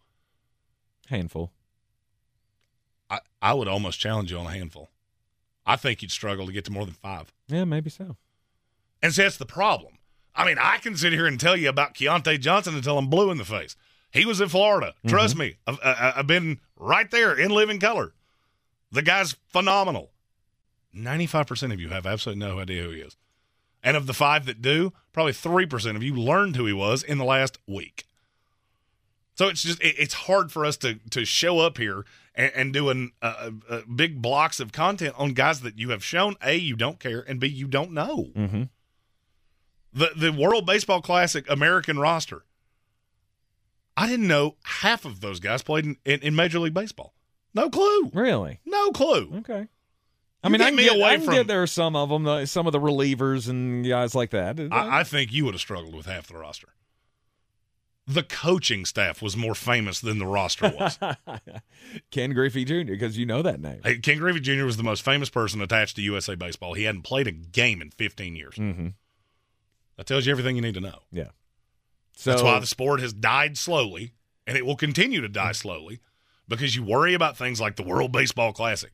Speaker 2: Handful.
Speaker 4: I, I would almost challenge you on a handful. I think you'd struggle to get to more than five.
Speaker 2: Yeah, maybe so.
Speaker 4: And see, that's the problem. I mean, I can sit here and tell you about Keyontae Johnson until I'm blue in the face. He was in Florida. Trust mm-hmm. me, I've, I've been right there in living color. The guy's phenomenal. 95% of you have absolutely no idea who he is. And of the five that do, probably 3% of you learned who he was in the last week. So it's just, it, it's hard for us to, to show up here and, and doing uh, uh, big blocks of content on guys that you have shown, A, you don't care, and B, you don't know.
Speaker 2: Mm-hmm.
Speaker 4: The the World Baseball Classic American roster. I didn't know half of those guys played in, in, in Major League Baseball. No clue.
Speaker 2: Really?
Speaker 4: No clue.
Speaker 2: Okay. I
Speaker 4: You
Speaker 2: mean, I can
Speaker 4: me
Speaker 2: get,
Speaker 4: away
Speaker 2: I
Speaker 4: from-
Speaker 2: get there are some of them, uh, some of the relievers and guys like that.
Speaker 4: I, I think you would have struggled with half the roster. The coaching staff was more famous than the roster was.
Speaker 2: Ken Griffey Jr. because you know that name.
Speaker 4: Hey, Ken Griffey Jr. was the most famous person attached to USA Baseball. He hadn't played a game in 15 years.
Speaker 2: Mm-hmm.
Speaker 4: That tells you everything you need to know.
Speaker 2: Yeah. So
Speaker 4: That's why the sport has died slowly, and it will continue to die slowly because you worry about things like the World Baseball Classic.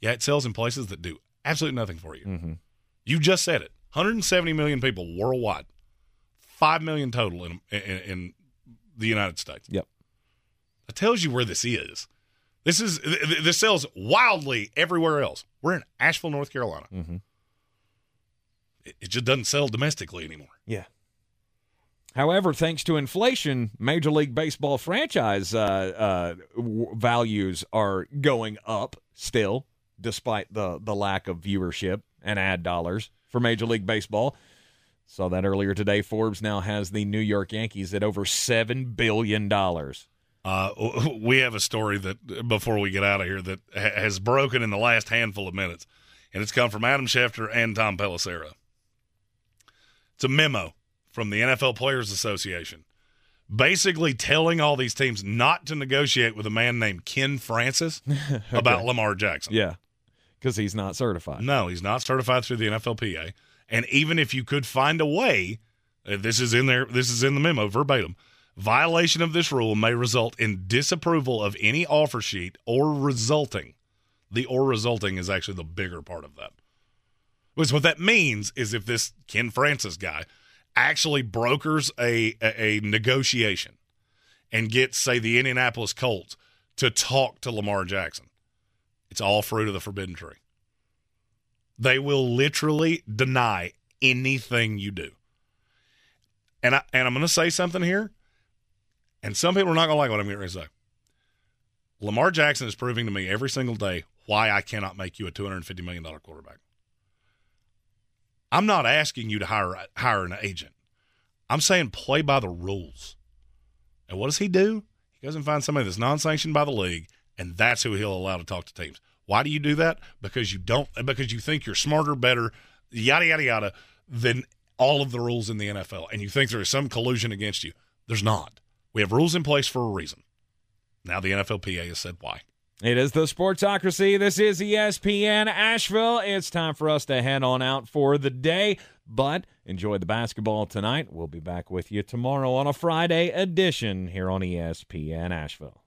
Speaker 4: Yeah, it sells in places that do absolutely nothing for you.
Speaker 2: Mm-hmm.
Speaker 4: You just said it 170 million people worldwide, 5 million total in, in, in the United States.
Speaker 2: Yep.
Speaker 4: That tells you where this is. This is th- th- this sells wildly everywhere else. We're in Asheville, North Carolina.
Speaker 2: Mm-hmm.
Speaker 4: It, it just doesn't sell domestically anymore.
Speaker 2: Yeah. However, thanks to inflation, Major League Baseball franchise uh, uh, w- values are going up still, despite the the lack of viewership and ad dollars for Major League Baseball. Saw that earlier today. Forbes now has the New York Yankees at over seven billion dollars.
Speaker 4: Uh, we have a story that before we get out of here that ha- has broken in the last handful of minutes, and it's come from Adam Schefter and Tom Pelissero. It's a memo from the NFL Players Association, basically telling all these teams not to negotiate with a man named Ken Francis about Lamar Jackson.
Speaker 2: Yeah, because he's not certified.
Speaker 4: No, he's not certified through the NFLPA. And even if you could find a way, uh, this is in there, this is in the memo verbatim. Violation of this rule may result in disapproval of any offer sheet or resulting. The or resulting is actually the bigger part of that. Because what that means is if this Ken Francis guy actually brokers a, a, a negotiation and gets, say, the Indianapolis Colts to talk to Lamar Jackson, it's all fruit of the forbidden tree. They will literally deny anything you do. And I and I'm going to say something here, and some people are not going to like what I'm ready to say. Lamar Jackson is proving to me every single day why I cannot make you a $250 million quarterback. I'm not asking you to hire hire an agent. I'm saying play by the rules. And what does he do? He goes and finds somebody that's non-sanctioned by the league, and that's who he'll allow to talk to teams. Why do you do that? Because you don't because you think you're smarter, better, yada yada yada than all of the rules in the NFL, and you think there is some collusion against you. There's not. We have rules in place for a reason. Now the NFLPA has said why.
Speaker 2: It is the Sportsocracy. This is ESPN Asheville. It's time for us to head on out for the day, but enjoy the basketball tonight. We'll be back with you tomorrow on a Friday edition here on ESPN Asheville.